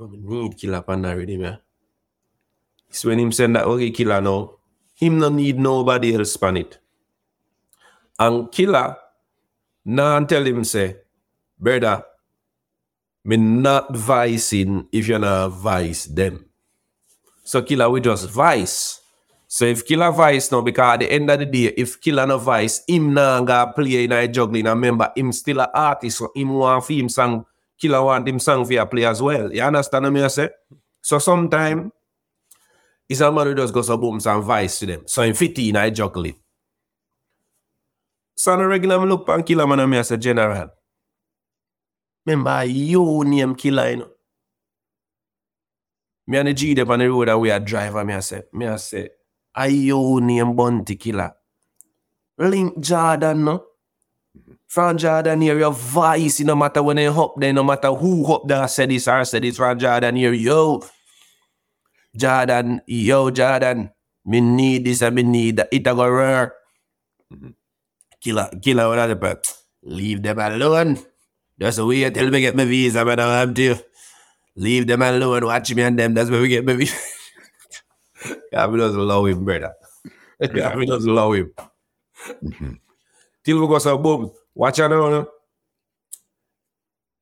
Speaker 1: me need killer pan rhythm, yeah. So when him send that okay killer now, him no need nobody else pan it. And killer now tell him say, brother, me not vicing if you're not vice them. So killer we just vice. So if killer vice now, because at the end of the day, if killer no vice, him now gonna play in a juggling. And remember, him still an artist, so him want for him song, killer want him song for a play as well. You understand what I say? So sometime, it's a man who just goes boom some vice to them. So in 15, I juggle it. So on a regular, I look pan killer man and me as a general. Remember, you name killer, you know. Me and the G them on the road and we are driver, me I say, me I say, I you name Bounty Killer. Link Jordan, no? Mm-hmm. From Jordan here, your voice, no matter when they hop there, no matter who hop there, said this or said this from Jordan here, yo. Jordan, yo, Jordan, me need this and me need that. It a go work. Mm-hmm. Killer, killer, what other but leave them alone. Just wait till me get my visa, man. I have to leave them alone. Watch me and them. That's where we get my visa. yeah, we just love him, brother. yeah, we just love him. Till we go so boom. Watch out now.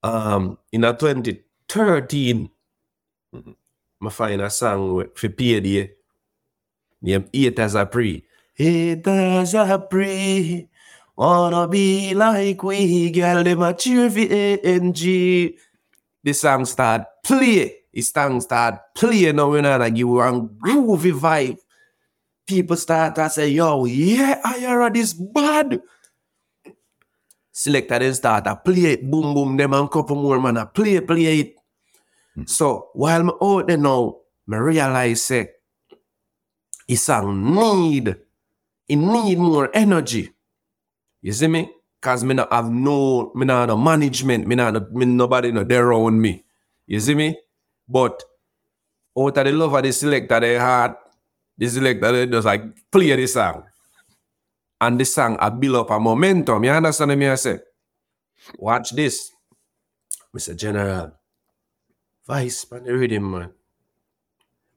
Speaker 1: Um, in a 2013, I find a song for PAD named Eight as a Pre. Eight as a Pre. Wanna be like we, girl, them a cheer for ANG. The song start play. The song start play now, you know, like give you a groovy vibe. People start to say, yo, yeah, I hear this bad. Selector then start to play it, boom, boom, them and couple more man a play, play it. Hmm. So while me out there now, me realize say, his song need, it need more energy. You see me? Cause me not have no, me not no management, me not have- me nobody no there around me. You see me? But out of the love of the selector, they had the selector they just like play the song. And the song I build up a momentum. You understand me? I say, watch this. Mr. General, Vice pan the rhythm, man.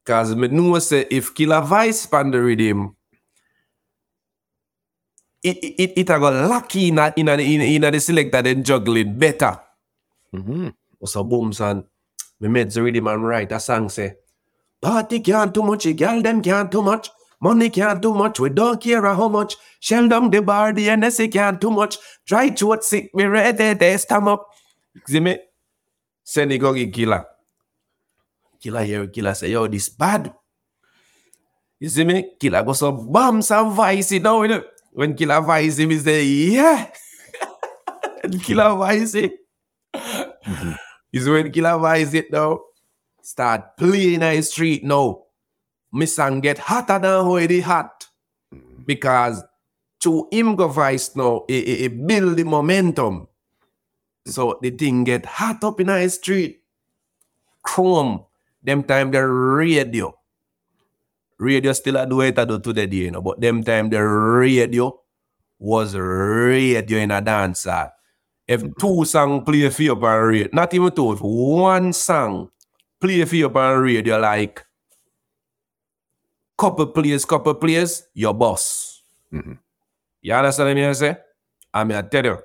Speaker 1: Cause me know say if killer Vice pan the rhythm, it it it, a lucky in a, in a, in, a, in a the selector then juggling better.
Speaker 2: Mhm.
Speaker 1: So boom son, me the rhythm and write a song say, Party can't too much, girl them can't too much. Money can't too much, we don't care how much. Shell down the bar, the NSA can't too much. Try to what sick, me ready, they up. See me? Send go get killer. Killer here, killer say, yo, this bad. You see me? Killer go so bam some vice now, you know. When killer vice him, he say, yeah. and killer vice it. Mm-hmm. Is when killer vice it now. Start playing in the street now. My song get hotter than how it hot. Mm-hmm. Because to him go vice now, it, it, it build the momentum. So the thing get hot up in the street. Chrome, them time the radio. Radio still a do it I do today, you know, but them time the radio was radio in a dance hall. If two song play for you on radio, not even two, if one song play for you on radio, like couple plays, couple plays, your boss.
Speaker 2: Mhm.
Speaker 1: You understand what I say? I mean, I tell you,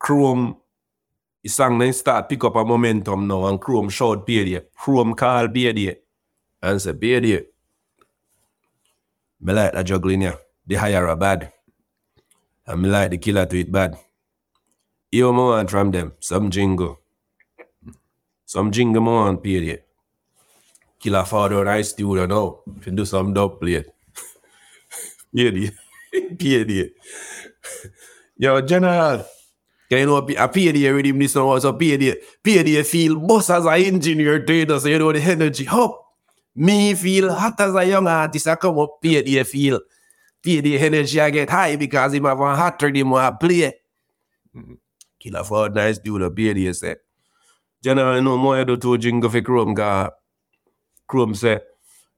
Speaker 1: Chrome, his song then start pick up a momentum now, and Chrome shout Beardy. Chrome call Beardy and say, Beardy, me like the juggling here. The higher are bad. And me like the killer to it bad. You me want from them, some jingle. Some jingle me want Beardy. Killer father and I studio now. If you do some dub plate. Beardy. Beardy. Yo, General. Can you know a PAD rhythm this one was a PAD. PAD feel boss as an engineer trader, so you know the energy up. Me feel hot as a young artist, I come up PAD feel. PAD energy I get high because him have a hot rhythm I play. Mm-hmm. Killer for nice dude, a PAD say. General, you know more you do to jingle for Chrome, cause Chrome say,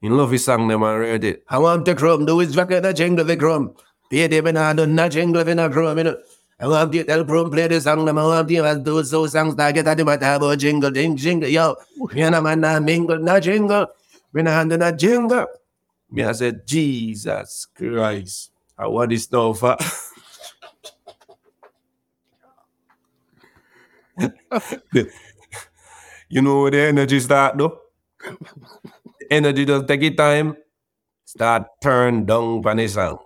Speaker 1: in love his song them already. I want the Chrome, do his record the jingle for Chrome. Payday, me nah do no jingle, me nah grow, me no. I want to tell Chrome play the song, I want to do so songs that get at him about jingle, ding, jingle, yo. Me and a man nah mingle, no jingle. Me nah do no jingle. Me I said, Jesus Christ. I want this now for. you know where the energy start though? energy does take it time. Start turn down for the song.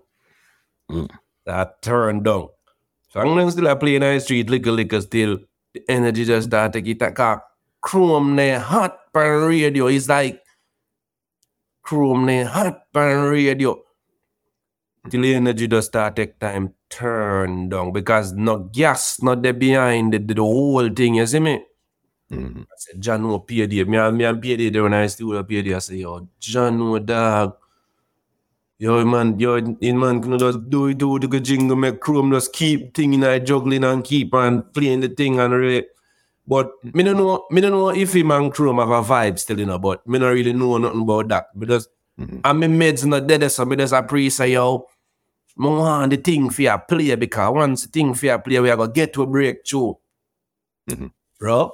Speaker 2: Mm.
Speaker 1: Start turn down. So I'm gonna still play in the street, liquor, liquor still. The energy just start take it back. Chrome there hot per radio. It's like Chrome there hot per radio. Till the energy just start take time turn down because no gas not there behind the, the whole thing, you see me?
Speaker 2: Mhm.
Speaker 1: I said, John no PD. Me and me and PD there when I still up PD. I say, yo, John no dog. Yo man, yo in man can just do it do the jingle make Chrome just keep thing I juggling and keep on playing the thing and really but me don't know me don't know if him and Chrome have a vibe still, you know, but me don't really know nothing about that. Because
Speaker 2: Mhm.
Speaker 1: I'm in meds not dead, so me just a pre say yo, me want the thing for you play because once the thing for you play, we are gonna get to a breakthrough.
Speaker 2: Mhm.
Speaker 1: Bro.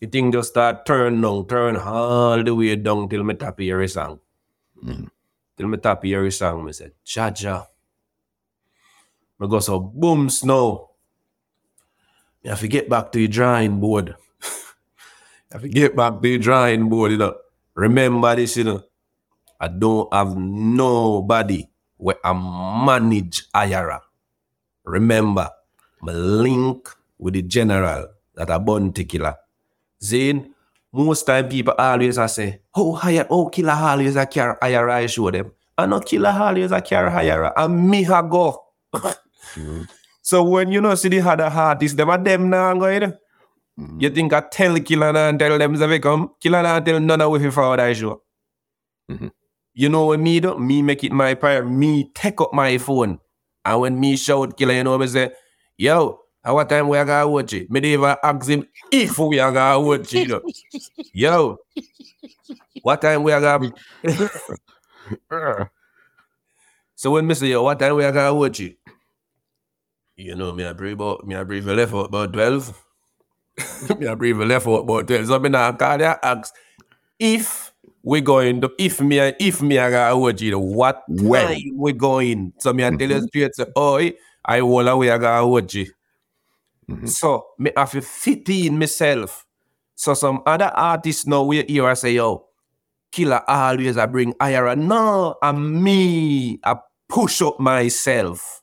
Speaker 1: The thing just start turn down, turn all the way down till me tap every song.
Speaker 2: Mhm.
Speaker 1: Till me tap every song, me said, Chacha. Me go so boom snow. If you have to get back to your drawing board. you have to get back to your drawing board, you know. Remember this, you know. I don't have nobody where I manage Iyara. Remember, my link with the general that a to killer. Zane, most time people always I say, oh, higher, oh, killer always a carry Iyara, I show them. I know killer always a carry Iyara, and me ha go.
Speaker 2: Mhm.
Speaker 1: So when you know see the other artists, them are them now going.
Speaker 2: Mhm.
Speaker 1: You think I tell killer and tell them they come? Killer now tell none of we forward I show.
Speaker 2: Mhm.
Speaker 1: You know what me do? Me make it my prayer. Me take up my phone. And when me shout killer, you know me say, yo, at what time we are gonna watch it? Me even ask him if we are gonna watch it. you know. yo, what time we are gonna. So when me say, yo, what time we are gonna watch it? You know, me I breathe about, me I breathe left out about 12. me I breathe left out about 12. So me now call you ask if we going to, if me, if me I watch it, what
Speaker 2: When?
Speaker 1: time we going? So me I tell you
Speaker 2: Mhm.
Speaker 1: straight, say, oh, I will away I gonna watch it.
Speaker 2: Mhm.
Speaker 1: So me have to fit in myself. So some other artists now we hear I say, yo, killer always I bring Iyara. No, I'm me. I push up myself.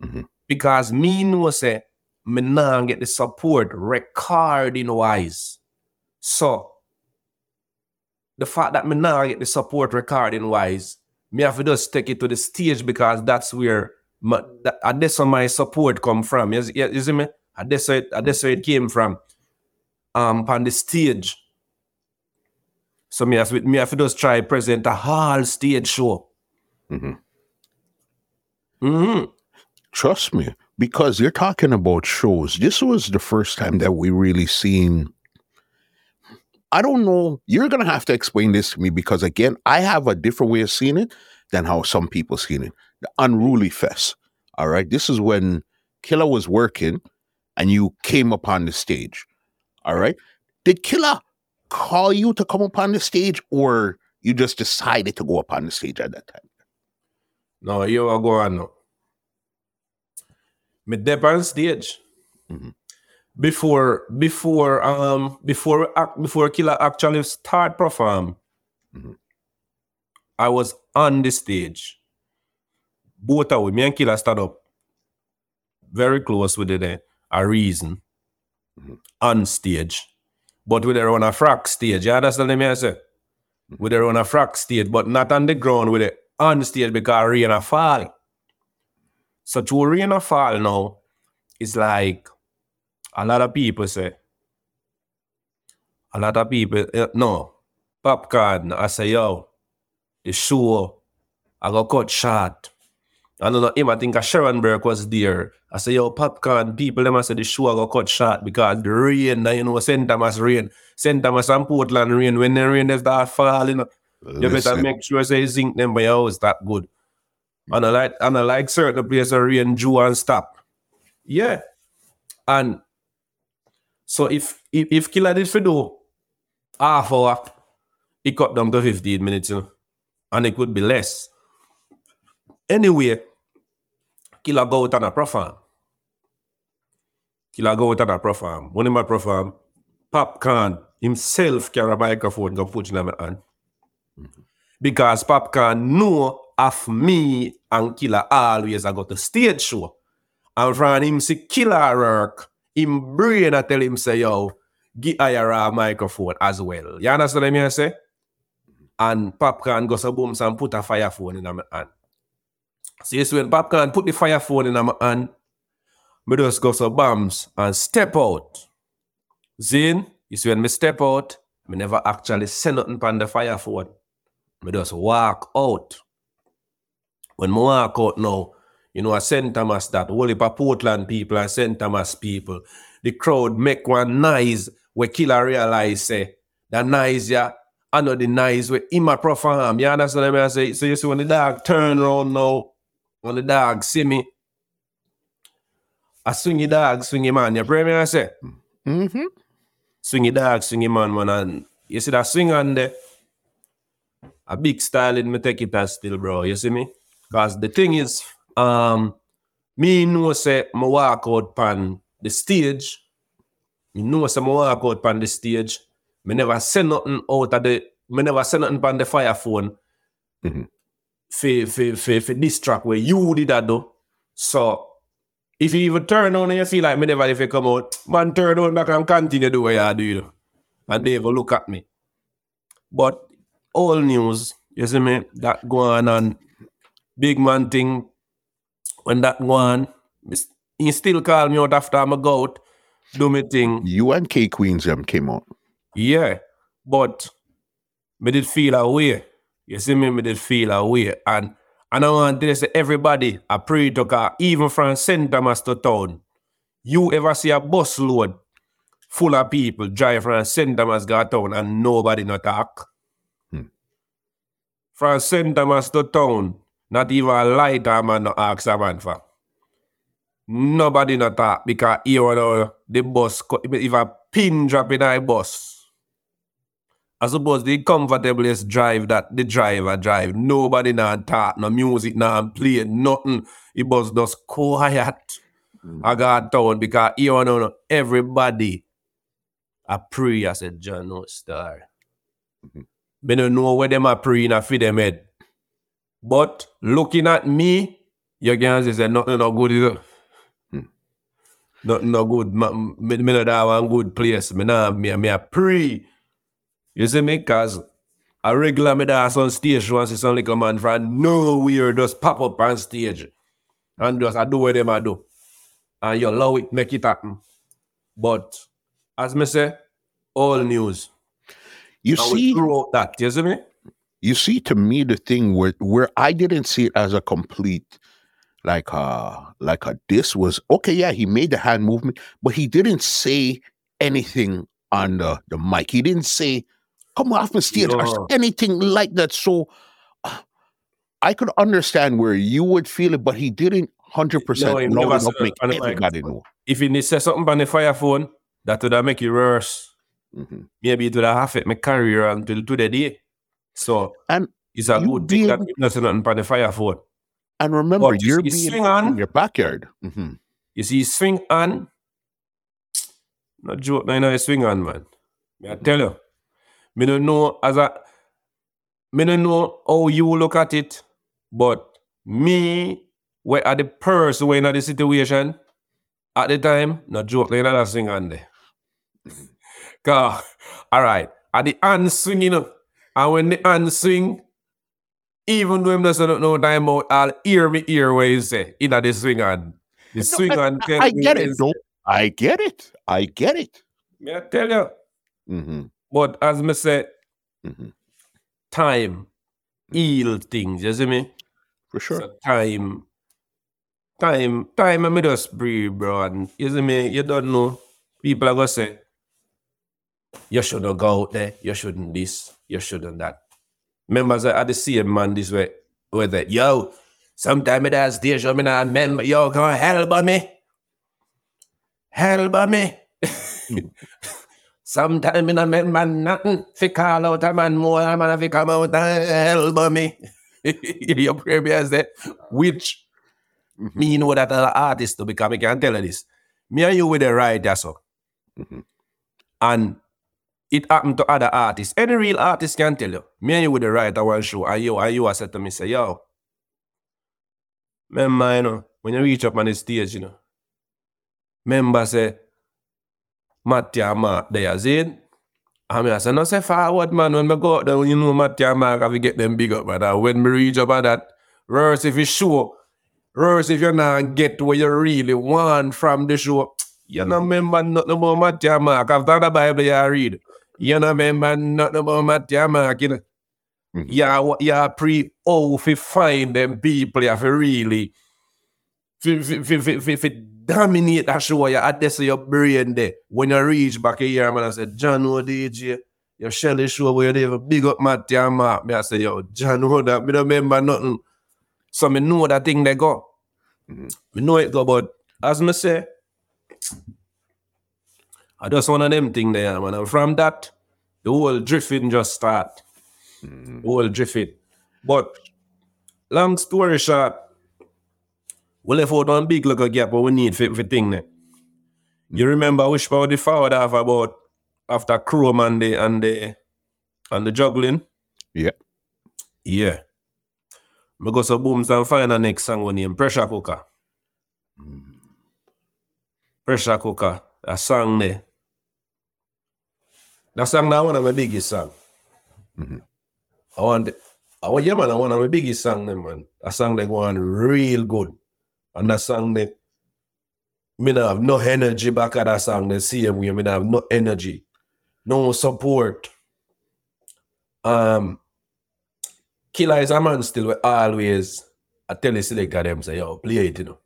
Speaker 2: Mhm.
Speaker 1: Because me know say me now get the support recording wise. So the fact that me now get the support recording wise, me have to just take it to the stage because that's where my, that, and that's where my support come from. You, see- you see me? And that's where, it- that's where it came from. Um, on the stage. So me have to, me have to just try present a whole stage show.
Speaker 2: Mhm.
Speaker 1: hmm
Speaker 2: Trust me, because you're talking about shows. This was the first time that we really seen. I don't know. You're gonna have to explain this to me because again, I have a different way of seeing it than how some people seen it. The Unruly Fest. All right. This is when Killer was working and you came upon the stage. All right. Did Killer call you to come upon the stage or you just decided to go upon the stage at that time?
Speaker 1: No, you are going Me dep on stage.
Speaker 2: Mhm.
Speaker 1: Before before um before before Killer actually start perform,
Speaker 2: Mhm.
Speaker 1: I was on the stage. Both of me and Killer stand up very close with it there. A reason
Speaker 2: Mhm.
Speaker 1: on stage. But with there on a frack stage, you understand me I say? With there on a frack stage, but not on the ground with it on stage because rain a fall. So to rain a fall now, it's like a lot of people say, a lot of people, eh, no, Popcaan, I say, yo, the show, I got cut short. I don't know him, I think a Sharon Burke was there. I say, yo, Popcaan, people, them I say the show I got cut short because the rain, you know, St. Thomas rain, St. Thomas and Portland rain, when the rain they start falling, you better
Speaker 2: Listen,
Speaker 1: make sure say zinc them by your house that good. And I like and I like certain places where rain Jew and stop. Yeah. And so if if, if Killer did for do half hour, it cut down to 15 minutes, you know, and it could be less. Anyway, Killer go out on a perform. Killer go out on a perform. When him a perform, Popcaan himself carry a microphone go put in my hand. Mm-hmm. Because Popcaan know of me and Killer always I go to stage show. And from him see Killer work, him brain I tell him say, yo, get a microphone as well. You understand what I say? And Popcaan goes to boom and put a fire phone in my hand. So yes, when Popcaan put the fire phone in my hand, me just go to bombs and step out. Zin, see when me step out, me never actually send nothing on the fire phone. Me just walk out. When me walk out now, you know, I St. Thomas that, whole heap of Portland people and St. Thomas people, the crowd make one noise where killer realize say, that noise yeah, I know the noise where him a perform. You understand what I say? So you see when the dog turn around now, when the dog see me, I swing your dog, swing your man. You pray me I say?
Speaker 2: Mm-hmm.
Speaker 1: Swing your dog, swing your man, man. And you see that swing on there? A big style in me take it as still, bro. You see me? Because the thing is, um, me know say me walk out pan the stage. Me know say me walk out pan the stage. Me never say nothing out of the me never say nothing pan the fire phone for, for, for, for this track where you did that though. So if you even turn on and you feel like me never if you come out, man turn on back and continue do what you do, you know. And they even look at me. But all news, you see me, that go on and big man thing, when that go on, he still call me out after I'm a goat, do me thing.
Speaker 2: You and K Queens them came out.
Speaker 1: Yeah, but me did feel a way. You see me, me did feel a way. And and I want to say everybody, I pray to God, even from. Thomas to town, you ever see a bus load full of people drive from. Thomas go town and nobody not talk?
Speaker 2: Hmm.
Speaker 1: From. Thomas to town, not even a lighter man no ask a man for. Nobody not talk because you know the bus, if a pin drop in a bus, I suppose the comfortablest drive that the driver drive. Nobody not talk, no music, no play, nothing. It was just quiet. Mm. I got town because you know everybody. I pray, I said, John no star. Mm-hmm. Me don't know where them are praying I feed them head. But looking at me, you can say nothing no good is it? Hmm. Nothing no good. Me, me not have one good place. Me nah, me, me a pray. You see me? Cause a regular me dance on stage once it's only come man from nowhere just pop up on stage. And just I do what them I do. And you allow it, make it happen. But as me say, all news.
Speaker 2: You
Speaker 1: And
Speaker 2: see,
Speaker 1: throw out that, you see me?
Speaker 2: You see to me the thing where where I didn't see it as a complete like uh like a this was okay yeah he made the hand movement but he didn't say anything on the the mic he didn't say come off the stage or
Speaker 1: No.
Speaker 2: anything like that so uh, I could understand where you would feel it but he didn't 100%
Speaker 1: No, he never
Speaker 2: enough
Speaker 1: said
Speaker 2: make
Speaker 1: it on the
Speaker 2: everybody know
Speaker 1: If need say something on the fire phone, that would have make it worse.
Speaker 2: Mhm.
Speaker 1: Maybe it would have affect my career until today. So
Speaker 2: and
Speaker 1: it's a good thing that not say on the fire phone.
Speaker 2: and remember
Speaker 1: But
Speaker 2: you're being
Speaker 1: swing on.
Speaker 2: in your backyard hmm
Speaker 1: You see, swing on. Not joke, no, you swing on, man. I tell you. Me don't know as a me don't know how you look at it, but me, where are the person when in the situation at the time, not joke, know, that swing on there. Cause, all right, at the hand swinging know, and when the hand swing, even though I'm not saying no time out, I'll hear me hear what you say in the swing on. The swing on.
Speaker 2: I, I get it though I get it I get it
Speaker 1: Me I tell you.
Speaker 2: hmm
Speaker 1: But as me say,
Speaker 2: hmm
Speaker 1: time heal things, you see me?
Speaker 2: for sure
Speaker 1: So time, time, time, I me just breathe, bro. And you see me, you don't know. People are gonna say, you shouldn't go out there, you shouldn't this, you shouldn't that. Members are the same man this way, where they, yo, Sometimes me that station, me not remember, yo, come help me. Hell Help me. Sometime Sometimes me not remember nothing. Fi call out a man more, a man fi come out and help me. Your prayer say, which me know that an artist to become, I can tell you this. Me and you with the right, that's all.
Speaker 2: Mhm.
Speaker 1: And it happened to other artists. Any real artist can tell you. Me and you with the right at one show, and you, and you are said to me, say, yo, remember, you know, when you reach up on the stage, you know, remember, say, Mattia Mark there, see? I mean, I said, no, say forward, man. When me go out there, you know, Mattia Mark, have to get them big up. And when me reach up at that, worse if you show, worse if you not get what you really want from the show. You don't remember nothing about Mattia Mark. After the Bible you read, you don't remember nothing about Mattia Mark, you know.
Speaker 2: Mhm.
Speaker 1: Yeah, what you pre oh fi find them people you have to really fi, fi, fi, fi, fi, fi dominate that show you at this your brain there. When you reach back here, man, I said, John O DJ, your Shelly show where you have big up Mattia Mark. Me I say, yo, John O that me don't remember nothing. So me know that thing they go.
Speaker 2: Mhm.
Speaker 1: Me know it go, but as me say, I just one of them thing there, man. And from that, the whole drifting just start.
Speaker 2: Mhm.
Speaker 1: The whole drifting. But long story short, we left out one big little gap what we need for, for thing there. You remember which part the forward half about after Chrome and the and the and the juggling?
Speaker 2: Yeah.
Speaker 1: Yeah. Me go so booms and find a next song we name Pressure Cooker. Pressure Cooker. A song there. That song that one of my biggest song.
Speaker 2: Mhm.
Speaker 1: I want. I want yeah man, I one of my biggest song them man. A song that go on real good. And that song that me not have no energy back at that song the same way. Me not have no energy. No support. Um Killer is a man still will always I tell the selector them say, yo, play it, you know.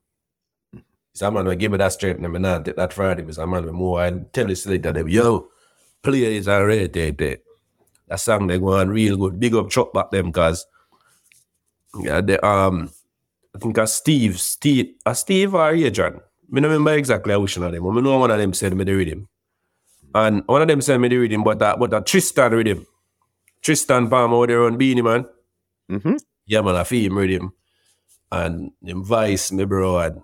Speaker 1: It's a man will give me that strength and me not take that Friday. It's a man with more I tell the selector them, yo, play are it. there. That song they go on real good. Big up truck back them cause yeah, the um I think a Steve, Steve, a Steve or Adrian. I don't remember exactly which one of them. I know one of them sent me the rhythm. And one of them sent me the rhythm, but that but that Triston rhythm. Triston Palmer over there on Beenie Man.
Speaker 2: Mm-hmm.
Speaker 1: Yeah, man, I feel him rhythm. And him vice, me bro, and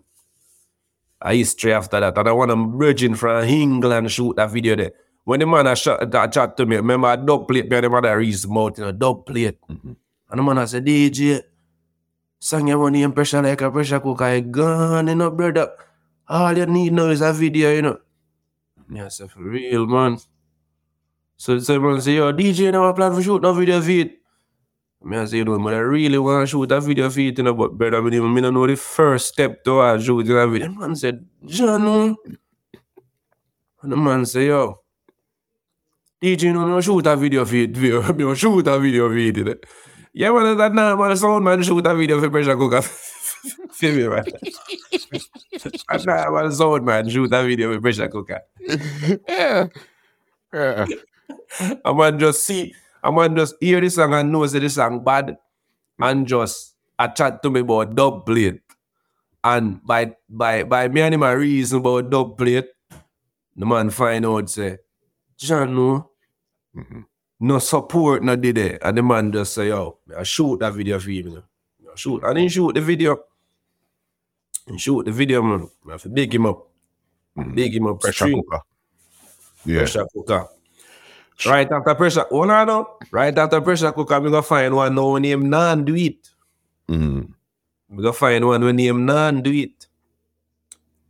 Speaker 1: a history after that. And I want him virgin from England shoot that video there. When the man I shot that chat to me, remember a dub plate behind the man that reads mouth in a dub plate.
Speaker 2: Mhm.
Speaker 1: And the man I said, DJ, song you run the pressure like a pressure cooker, you gone, you know, brother. All you need now is a video, you know. Yeah, I say, for real, man. So someone say, yo, DJ never plan for shoot no video feed. Me I say, you know, but I really want to shoot a video feed, you know, but brother, me even me don't know the first step to uh, shooting a video. The man said, John, oh." and the man say, yo, DJ no no shoot a video feed, video, me shoot a video feed, know. Yeah, man, that now, man, sound man shoot a video for pressure cooker. Feel me, man? And now, man, sound man shoot a video for pressure cooker.
Speaker 2: yeah. Yeah.
Speaker 1: A man just see, a man just hear the song and know say the song bad, and just a chat to me about dub plate. And by by by me and him a reason about dub plate, the man find out say, John, no,
Speaker 2: Mhm.
Speaker 1: no support no did it. And the man just say, yo, I shoot that video for you. you know. I shoot. And he shoot the video. He shoot the video, man. I have to big him up.
Speaker 2: Mhm.
Speaker 1: Big him up.
Speaker 2: Pressure cooker. Yeah.
Speaker 1: Pressure cooker. Right after pressure, hold on now. Right after pressure cooker, we gonna find one now name Nan do it.
Speaker 2: Mhm.
Speaker 1: We gonna find one when name Nan do it.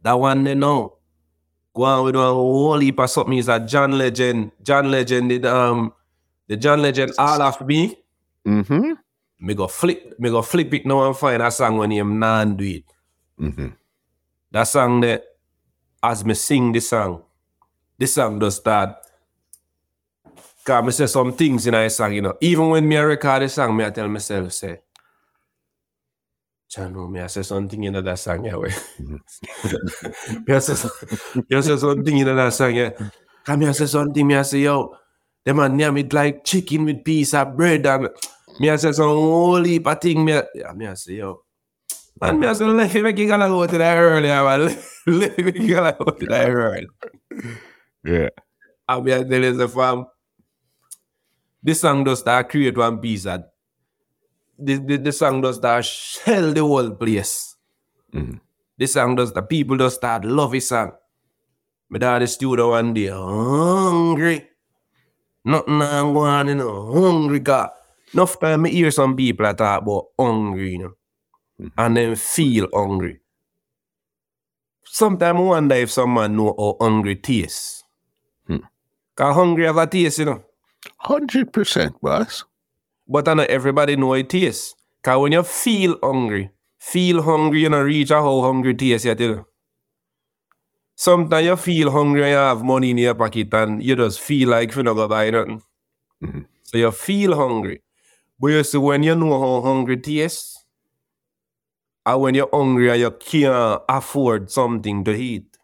Speaker 1: That one they know. Go on with one whole heap of something is a John Legend. John Legend did um the John Legend all of me.
Speaker 2: Mm-hmm.
Speaker 1: Me go flip, me go flip it now and find a song when him Nan do it.
Speaker 2: Mm-hmm.
Speaker 1: That song that as me sing the song, the song does start. Cause me say some things in a song, you know. Even when me a record the song, me I tell myself, say, No, me I say something in that song, yeah, way. me mm. some- me I say something in that song, yeah. Cause me I say something, me I say, yo, them man name it like chicken with piece of bread and me I say some whole heap of thing, me, yeah, me I say, yo, Man, me I say, let me you gonna go to that early, man. Let me you gonna go to that early.
Speaker 2: Yeah.
Speaker 1: I tell you, the fam, this song does start create one piece that the, the, the song does start shell the whole place.
Speaker 2: Mhm.
Speaker 1: This song does the people just start love this song. My dad is studio one day, hungry. Nothing I'm going, you know, hungry. Cause enough time I hear some people that talk about hungry, you know,
Speaker 2: Mhm.
Speaker 1: and then feel hungry. Sometimes I wonder if someone know how hungry tastes.
Speaker 2: Hmm.
Speaker 1: Cause hungry have a taste, you know.
Speaker 2: Hundred percent, boss.
Speaker 1: But I know everybody know it tastes. Cause when you feel hungry, feel hungry, you know, reach a how hungry tastes yet, you know. Sometimes you feel hungry and you have money in your pocket and you just feel like you're not go buy nothing.
Speaker 2: Mhm.
Speaker 1: So you feel hungry. But you see, when you know how hungry tastes, and when you're hungry and you can't afford something to eat,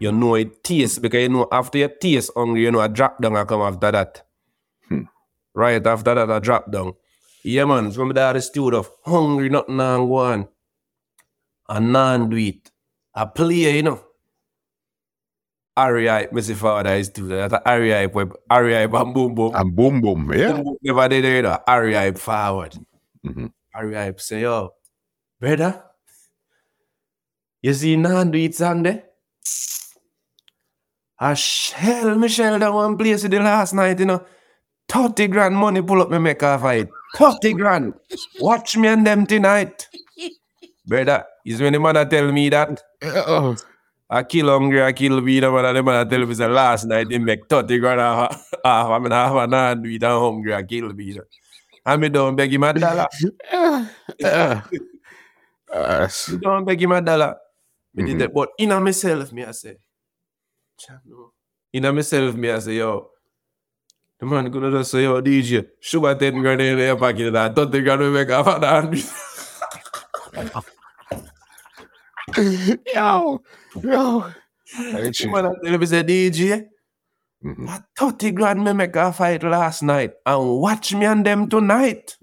Speaker 1: you know it tastes because you know after you taste hungry, you know a drop down will come after that. Right after that, I dropped down. Yeah, man, from that the studio of hungry, nothing on go on. And non do it. I play, you know. Ari hype, Mr. Father is do that. That's Ari hype, Ari hype, and boom boom.
Speaker 2: And boom boom. Yeah.
Speaker 1: Boom, Never did it, though. Ari hype forward.
Speaker 2: Mhm.
Speaker 1: Ari hype say, yo, brother, you see non do it there? I shell Michelle that one place the last night, you know. 30 grand money pull up me make of it. 30 grand. Watch me and them tonight. Brother, is when the mother tell me that. I kill hungry, I kill weed, and the mother tell me say last night they make 30 grand off, off I mean half an hour weed and hungry, I kill weed. And me don't beg him a dollar.
Speaker 2: yeah. Yeah. Yes.
Speaker 1: Me don't beg him a dollar. Me did
Speaker 2: Mhm.
Speaker 1: that. But in myself, me I say, "Cham, no." in myself, me I say, yo, the man gonna just say, yo, DJ, sugar 10 grand in your pocket and 30 grand we make off an hour.
Speaker 2: yo. Yo. Ain't
Speaker 1: The
Speaker 2: you?
Speaker 1: man I tell me, say, DJ,
Speaker 2: Mhm.
Speaker 1: a 30 grand me make a fight last night and watch me and them tonight.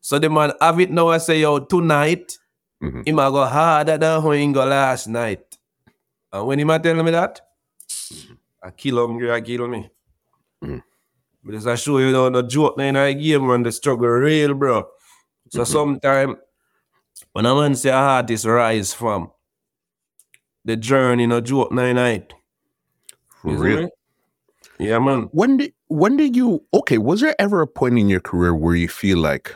Speaker 1: So the man have it now, I say, yo, tonight,
Speaker 2: Mhm.
Speaker 1: him a go harder than how he go last night. And when him a tell me that, I kill hungry, I kill me.
Speaker 2: Mhm.
Speaker 1: But as I show you now, the joke in a game when the struggle real, bro. So sometime when a man say a artist rise from the journey, no joke nine night.
Speaker 2: For real.
Speaker 1: Yeah, man.
Speaker 2: When did when did you okay, was there ever a point in your career where you feel like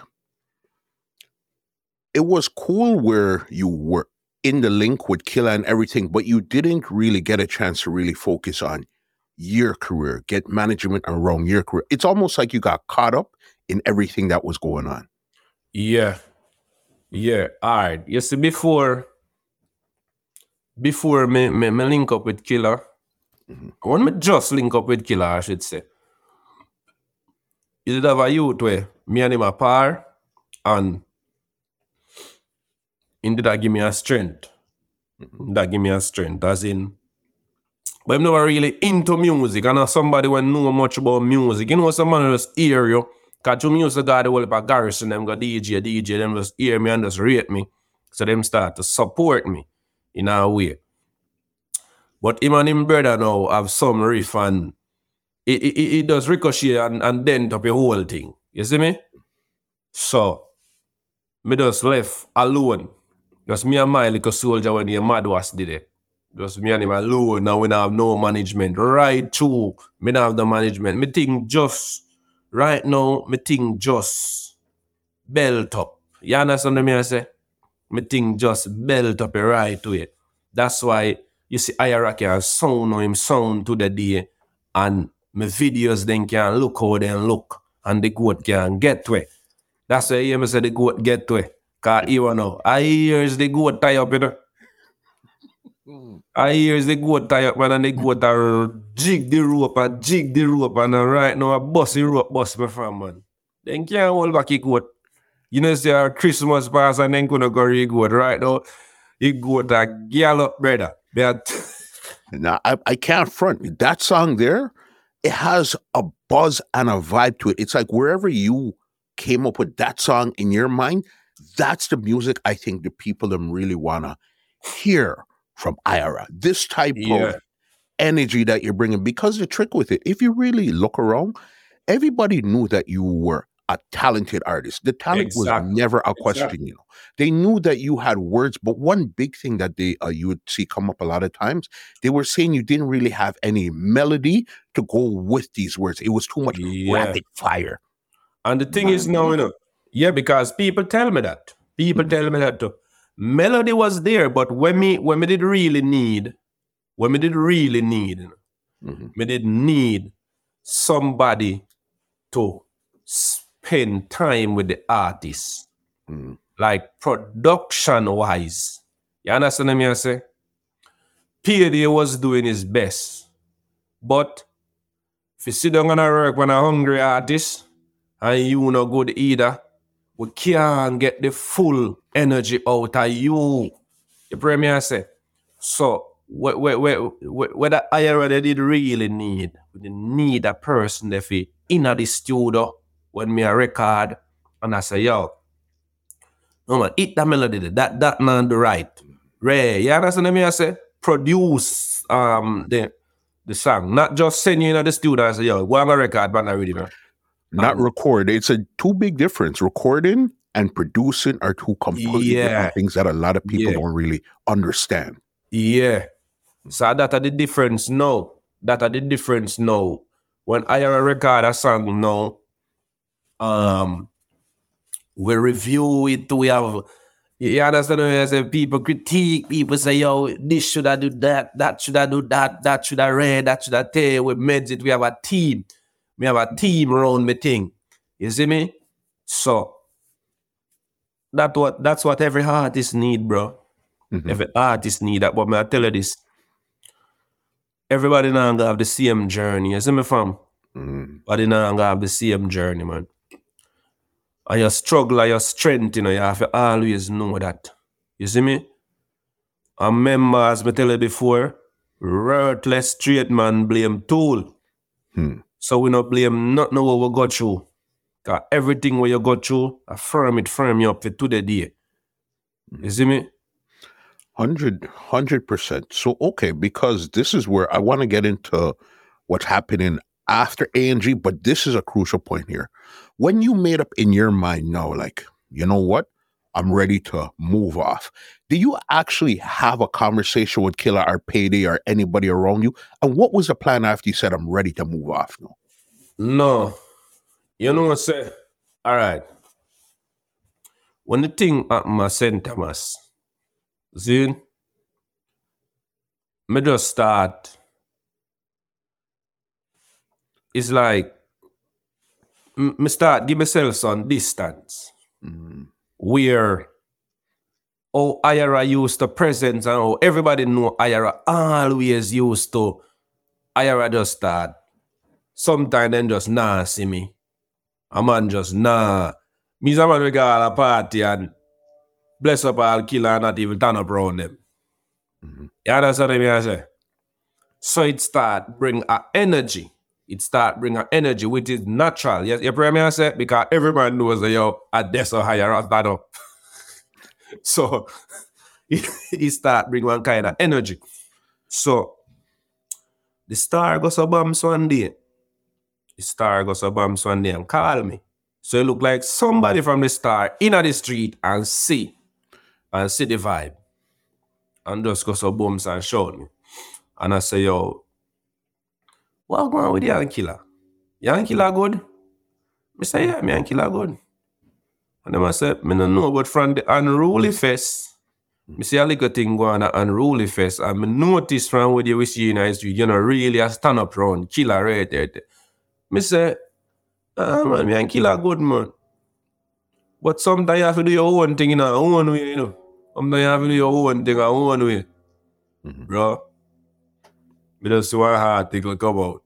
Speaker 2: it was cool where you were in the link with Killer and everything, but you didn't really get a chance to really focus on your career, get management around your career. It's almost like you got caught up in everything that was going on.
Speaker 1: Yeah. Yeah. All right. You see, before before me, me, me link up with Killer,
Speaker 2: Mhm.
Speaker 1: when me just link up with Killer, I should say, you did have a youth where me and him a par, and did that give me a strength. That give me a strength, as in, but I'm never really into music. I know somebody when know much about music. You know, someone just hear you. Cause to music got the whole of garrison, them got DJ, DJ, them just hear me and just rate me. So them start to support me in a way. But him and him brother now have some riff and it, it, it does ricochet and, and dent up the whole thing. You see me? So me just left alone. Just me and my little soldier when the mad was did it. Just me and him alone. Now we don't have no management. Right through. Me don't have the management. Me think just right now, me think just belt up. You understand me I say? Me think just belt up right to it. That's why you see Iraq can sound how him sound to the day and my videos then can look how they look and the goat can get to it. That's why you hear me say the goat get to it. Cause you know, I hears the goat tie up, you know. I hears the goat tie up, man, and the goat are jig the rope and jig the rope, and right now I bust the rope, bust me from man. Then can't hold back the goat. You know, say our Christmas pass and then gonna go re goat right now. He goat a gallop, brother. But
Speaker 2: Now I, I can't front that song there. It has a buzz and a vibe to it. It's like wherever you came up with that song in your mind, That's the music I think the people them really wanna hear from Ira. This type
Speaker 1: Yeah.
Speaker 2: of energy that you're bringing. Because the trick with it, if you really look around, everybody knew that you were a talented artist. The talent was never a
Speaker 1: Exactly.
Speaker 2: question, you know. They knew that you had words, but one big thing that they uh, you would see come up a lot of times, they were saying you didn't really have any melody to go with these words. It was too much
Speaker 1: Yeah.
Speaker 2: rapid fire.
Speaker 1: And the thing is now, you know, yeah, because people tell me that. People tell me that too. Melody was there, but when me when me did really need, when me did really need,
Speaker 2: Mhm.
Speaker 1: me did need somebody to spend time with the artist,
Speaker 2: Mm.
Speaker 1: like production wise. You understand what I say? PAD was doing his best, but if you sit down and work when a hungry artist and you no good either, we can't get the full energy out of you. The premier said. I. So wh- wh- wh- wh- whether I already did really need, we need a person if he in at the studio when me a record and I say, yo, no man, eat that melody, that that man the right. Ray, you understand me I say? Produce um the the song, not just send you in the studio and say, yo, go on a record, but not really, man.
Speaker 2: Not
Speaker 1: Um,
Speaker 2: record. It's a two big difference. Recording and producing are two completely
Speaker 1: Yeah.
Speaker 2: different things that a lot of people
Speaker 1: Yeah.
Speaker 2: don't really understand.
Speaker 1: Yeah. So that are the difference now. That are the difference now. When I record a song now, um, we review it. We have you understand what I say? People critique, people say, yo, this should I do that, that should I do that, that should I read, that should I tell. We made it, we have a team. We have a team around me thing. You see me? So that what that's what every artist need, bro.
Speaker 2: Mhm.
Speaker 1: Every artist need that. But may I tell you this. Everybody now gonna have the same journey. You see me fam?
Speaker 2: Mm.
Speaker 1: But now gonna have the same journey, man. And your struggle and your strength, you know, you have to always know that. You see me? And remember, as me tell you before, worthless straight man blame tool.
Speaker 2: Hmm.
Speaker 1: So we not blame not know what we got through. Cause everything what you go through, affirm it, firm you up for to the day. Hmm. You see me?
Speaker 2: Hundred, hundred percent. So okay, because this is where I want to get into what's happening after ANG, but this is a crucial point here. When you made up in your mind now, like, you know what? I'm ready to move off. Do you actually have a conversation with Killer or Payday or anybody around you? And what was the plan after you said I'm ready to move off now?
Speaker 1: No. You know what I say? All right. When the thing happened at St. Thomas, see, me just start. It's like, me start give myself some distance
Speaker 2: Mm.
Speaker 1: where oh Ira used to present and how everybody know Ira always used to Ira just start. Sometimes then just nah see me. A man just nah. Me's a man we got a party and bless up all killer and not even turn up around them.
Speaker 2: Mhm.
Speaker 1: You understand what I say? So it start bring a energy. It start bring a energy which is natural. Yes, you hear me I say? Because everyone knows that yo at this or higher as that. so it start bring one kind of energy. So the star goes a bombs one day. The star goes a bombs one day and call me. So it look like somebody from the star in the street and see and see the vibe. And just go so booms and show me. And I say, yo, what going on with Killer? Young Killer good? I say, yeah, me Killer good. And then I say, me no know about from the unruly fest. Me see a little thing going on unruly fest. And me notice from what you see in the street, you know, really a stand up round, killer right there. Me say, ah man, me Young Killer good man. But sometimes you have to do your own thing in your own way, you know. Sometimes you have to do your own thing in your own way.
Speaker 2: Mhm.
Speaker 1: Bro. Me just see one article come out.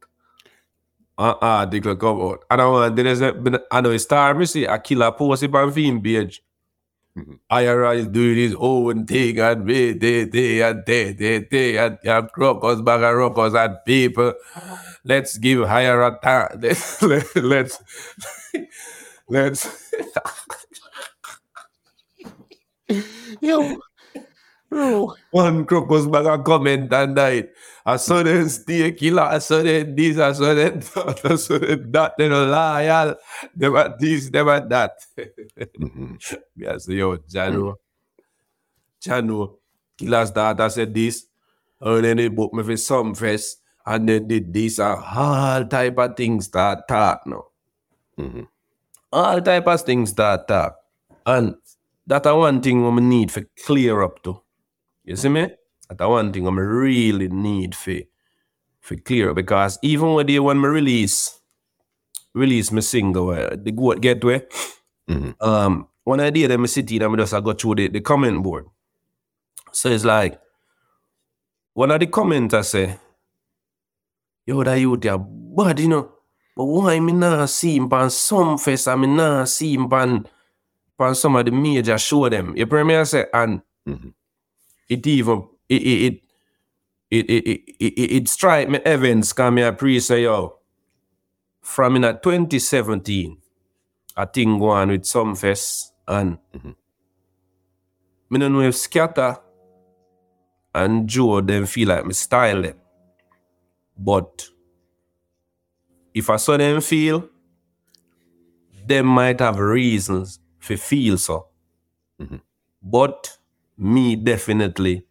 Speaker 1: One article come out. And I want there is a I know a star me see a killer post it on film page.
Speaker 2: Mhm.
Speaker 1: IRA is doing his own thing and me, they, they, and they, they, they, and, and crocus, bag of rockers, and people. Let's give higher a time. Let's, let's, let's.
Speaker 2: Yo, bro.
Speaker 1: One crocus bag a comment and died. I saw them stay killer, I saw them this, I saw them that, I saw them that, they no loyal. Them at this, them at that.
Speaker 2: Mhm.
Speaker 1: Me I say, yo, Jano. Jano. Killer's daughter said this. And then they booked me for Sumfest. And then did this and all type of things that talk now.
Speaker 2: Mhm.
Speaker 1: All type of things that talk. And that a one thing we need for clear up to. You see me? That a one thing I'm really need for, for clear up because even when they when me release release my single, uh, the goat get whey.
Speaker 2: Mhm.
Speaker 1: Um, one idea that in and me just I go through the, the comment board. So it's like one of the comments I say, yo, that youth ya bad, you know. But why me not see him on Sumfest and me not see him on, on some of the major show them? You I say? And
Speaker 2: Mhm.
Speaker 1: it even it it it it it, it, it, strike me events come here a pre say yo from in a 2017 I think go on with Sumfest and
Speaker 2: Mhm.
Speaker 1: me don't know if scatter and Joe them feel like me style them. But if I saw them feel, them might have reasons for feel so.
Speaker 2: Mhm.
Speaker 1: But me definitely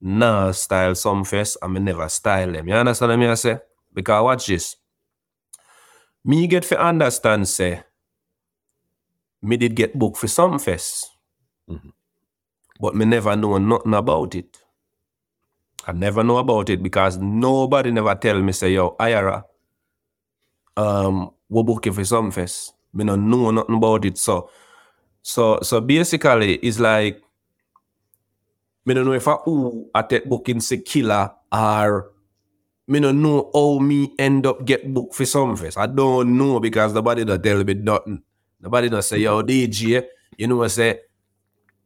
Speaker 1: nah style Sumfest and me never style them. You understand what me I say? Because watch this. Me get for understand say me did get booked for Sumfest.
Speaker 2: Mhm.
Speaker 1: But me never know nothing about it. I never know about it because nobody never tell me say yo Ira um we book you for Sumfest. Me no know nothing about it. So so so basically it's like me don't know if I who I take booking say killer or me don't know how me end up get booked for Sumfest. I don't know because nobody don't tell me nothing. Nobody don't say, yo, DJ, you know what I say,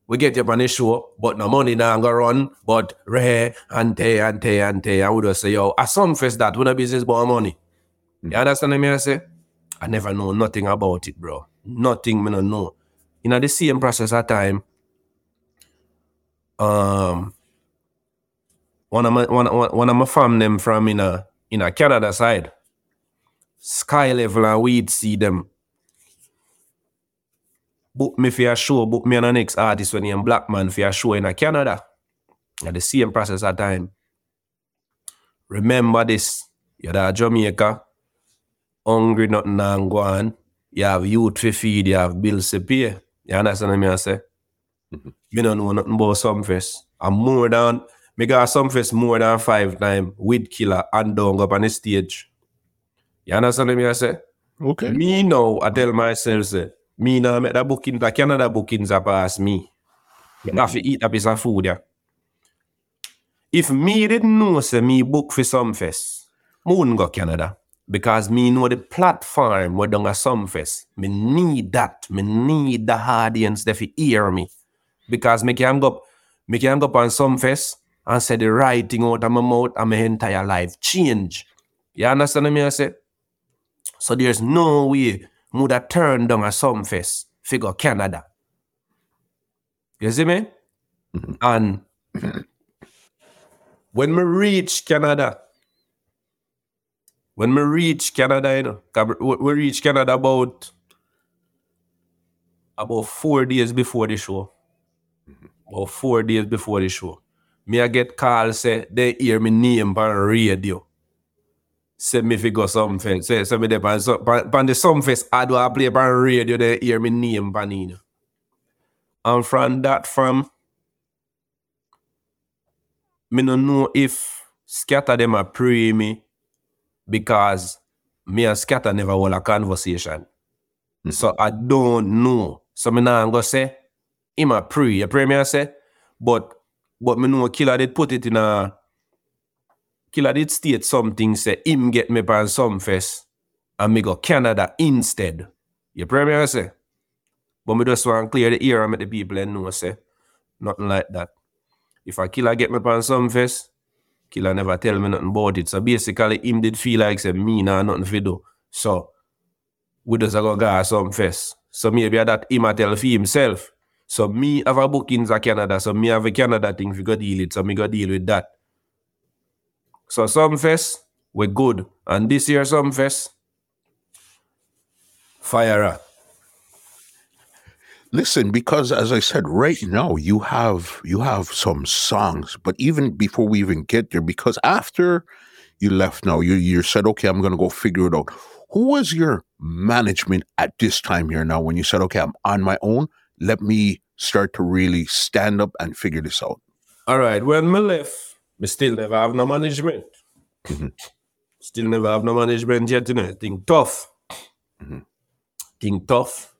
Speaker 1: we get you on the show, but no money now go run, but rare and te and te and te. I would just say, yo, at Sumfest that when a business about money. Hmm. You understand what I say? I never know nothing about it, bro. Nothing me no know. You In the same process at time, um one of my one, one, one of my fam them from in a in a Canada side. Sky level and weed see them. Book me for a show, book me and the next artist when named Black Man for a show in a Canada. At the same process at time. Remember this. You're there Jamaica. Hungry nothing and go on. You have youth to feed, you have bills to pay. You understand what I say? Me don't know nothing about Sumfest. I'm more than me got Sumfest more than five times with killer and down up on the stage. You understand what I say?
Speaker 2: Okay.
Speaker 1: Me now, I tell myself, say, me now make that booking, the Canada bookings are past me. I have to eat a piece of food, yeah. If me didn't know, say, me book for Sumfest, I wouldn't go Canada. Because me know the platform where down a Sumfest. Me need that. Me need the audience there to hear me. Because me can go, me can go up on Sumfest and say the right thing out of my mouth and my entire life change. You understand what I say? So there's no way would have turned down a Sumfest figure Canada. You see me? Mm-hmm. And when we reach Canada, when we reach Canada, you know, we reach Canada about about four days before the show. About four days before the show. Me I get call say they hear me name on radio. Say me fi something. some. Say, say me there on, on the Sumfest, I do I play on radio, they hear me name on it. And from that from me no know if scatter them a pray me because me and scatter never hold a conversation. Hmm. So I don't know. So me now I'm gonna say him a pray me I say, but but me know killer did put it in a killer did state something say him get me on Sumfest and me go Canada instead. You I say. But me just want clear the ear and make the people and know say nothing like that. If a killer get me on Sumfest, killer never tell me nothing about it. So basically him did feel like say me nah nothing for do. So we just a go go Sumfest. So maybe I that him a tell for himself. So me have a bookings at Canada. So me have a Canada thing we go deal it. So me go deal with that. So Sumfest, we're good. And this year Sumfest, fire up.
Speaker 2: Listen, because as I said, right now you have you have some songs, but even before we even get there, because after you left now, you you said, okay, I'm gonna go figure it out. Who was your management at this time here now when you said, okay, I'm on my own? Let me start to really stand up and figure this out.
Speaker 1: All right. When me left, me still never have no management. Still never have no management yet, you know. Thing tough. Thing tough.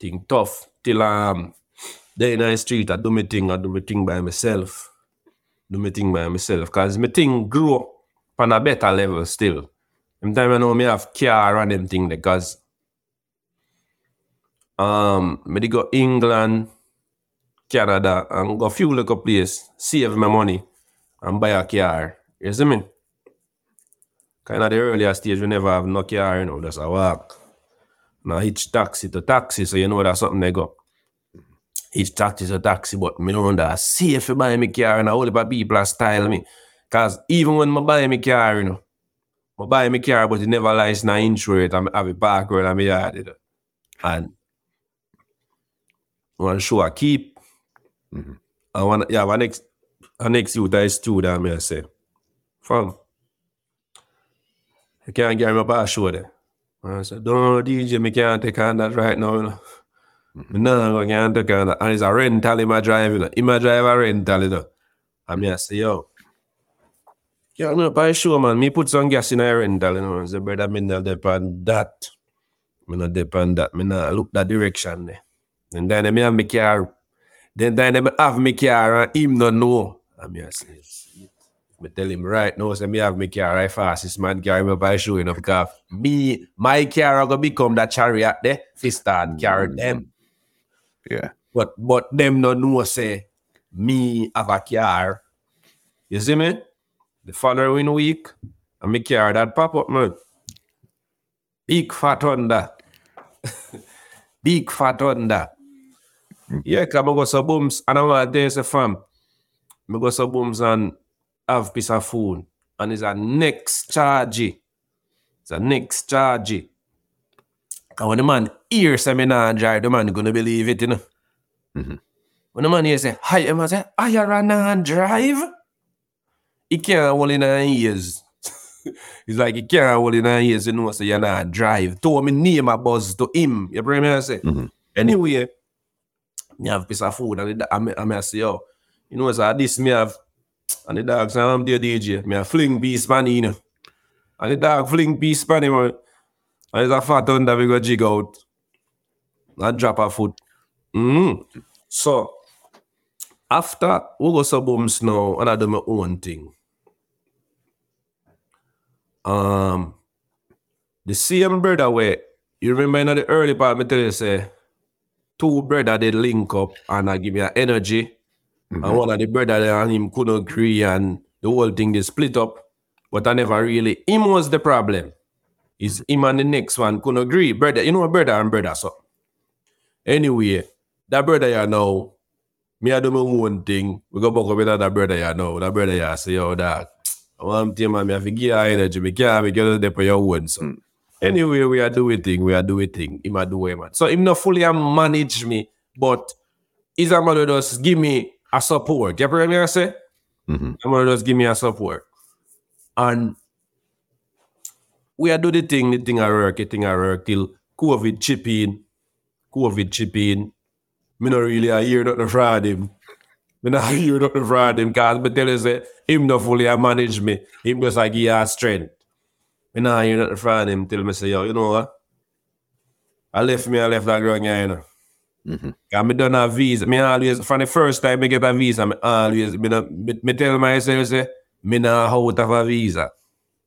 Speaker 1: Thing tough. Till um day in the street, I do my thing, I do my thing by myself. Do my thing by myself. Cause my thing grew on a better level still. Time I know me have car and them thing because um me go England, Canada, and go few little place, save my money and buy a car. You see me? Kind of the earlier stage, we never have no car, you know, that's a walk. Now each taxi to taxi, so you know that's something they go. Each taxi to taxi, but me don't that safe buy me car and a whole heap of people style me. Cause even when I buy me car, you know, I buy me car, but it never lies na insurance, I have a road and me yard, you know. And one show mm-hmm. I keep. I want yeah, one next a next youth I student me I say, fam, you can't get me up a show there. And I said, don't DJ, me can't take on that right now, you know. Mm-hmm. Me nah go can't take on that. And it's a rental in my drive, you know. In my drive a rental, you know. And me I say, yo, yeah, me up a show, man. Me put some gas in a rental, you know. I say, brother, me not depend that. Me not depend that. Me not look that direction there. And then me have me car. Then then them have me car and him no know. And me I say, me tell him right now, say me have me car right fast. This man carry me by show enough because me, my car are gonna become that chariot there. Fi start carry mm-hmm. them.
Speaker 2: Yeah.
Speaker 1: But but them no know say me have a car. You see me? The following week, and me car that pop up man. Big fat under. Big fat under. Yeah, cause I go some booms and I want to say fam. I go some booms and have piece of food. And it's a next charge. It's a next charge. And when the man hear say me nah drive, the man gonna believe it, you know. Mm-hmm. When the man hear say, hi, the man say, I run and drive. He can't hold in ears. It's like he can't hold in her ears, you know, so you not drive. Told me name a buzz to him. You bring me I say. Anyway, me have piece of food and the, I, I me I say, yo, you know, so this me have and the dog say, I'm there DJ. Me a fling piece pan in. And the dog fling piece pan him. And there's a fat under we go jig out. And drop a foot. Mm. So after we go suburbs now, and I do my own thing. Um the same brother way, you remember in the early part, me tell you say, two brother they link up and I give me a energy. And mm-hmm. one of the brother and him couldn't agree and the whole thing they split up. But I never really him was the problem. Is him and the next one couldn't agree. Brother, you know brother and brother. So anyway, that brother you know, me I do my own thing. We go back up with that brother you know. That brother you say, yo, dog. I want to man, me have to give you energy. Me can't be get there for your own. So mm. Anyway, we are doing thing, we are doing thing. Him a do it, man. So him not fully a manage me, but he's a man who just give me a support. You hear me I say?
Speaker 2: Mhm.
Speaker 1: I'm gonna just give me a support. And we are do the thing, the thing I work, the thing I work till COVID chip in. COVID chip in. Me not really I hear nothing from him. Me not hear nothing from him cause but tell you say him not fully a manage me. Him just like he has strength. Me not hear nothing from him till me say, yo, you know what? I left me, I left that girl, yeah, you know. Cause me done a visa. Me always from the first time me get a visa, me always me, me, me tell myself say me not out of a visa.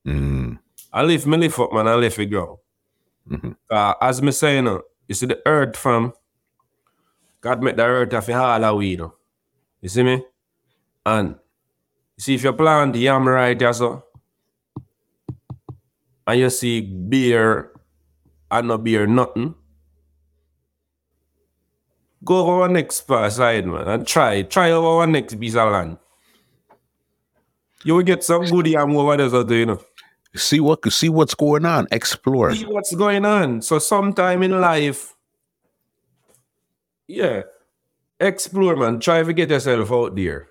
Speaker 2: Mm.
Speaker 1: I lift me lift up man, I lift it ground. Uh, as me say, you know, you see the earth from God make the earth of all of we, you know. You see me? And you see if you plant the yam right so and you see beer and no beer nothing. go over our next side, man, and try. Try over our next piece of land. You will get some good yam over there, so you know.
Speaker 2: See what see what's going on. Explore.
Speaker 1: See what's going on. So sometime in life, yeah, explore, man. Try to get yourself out there.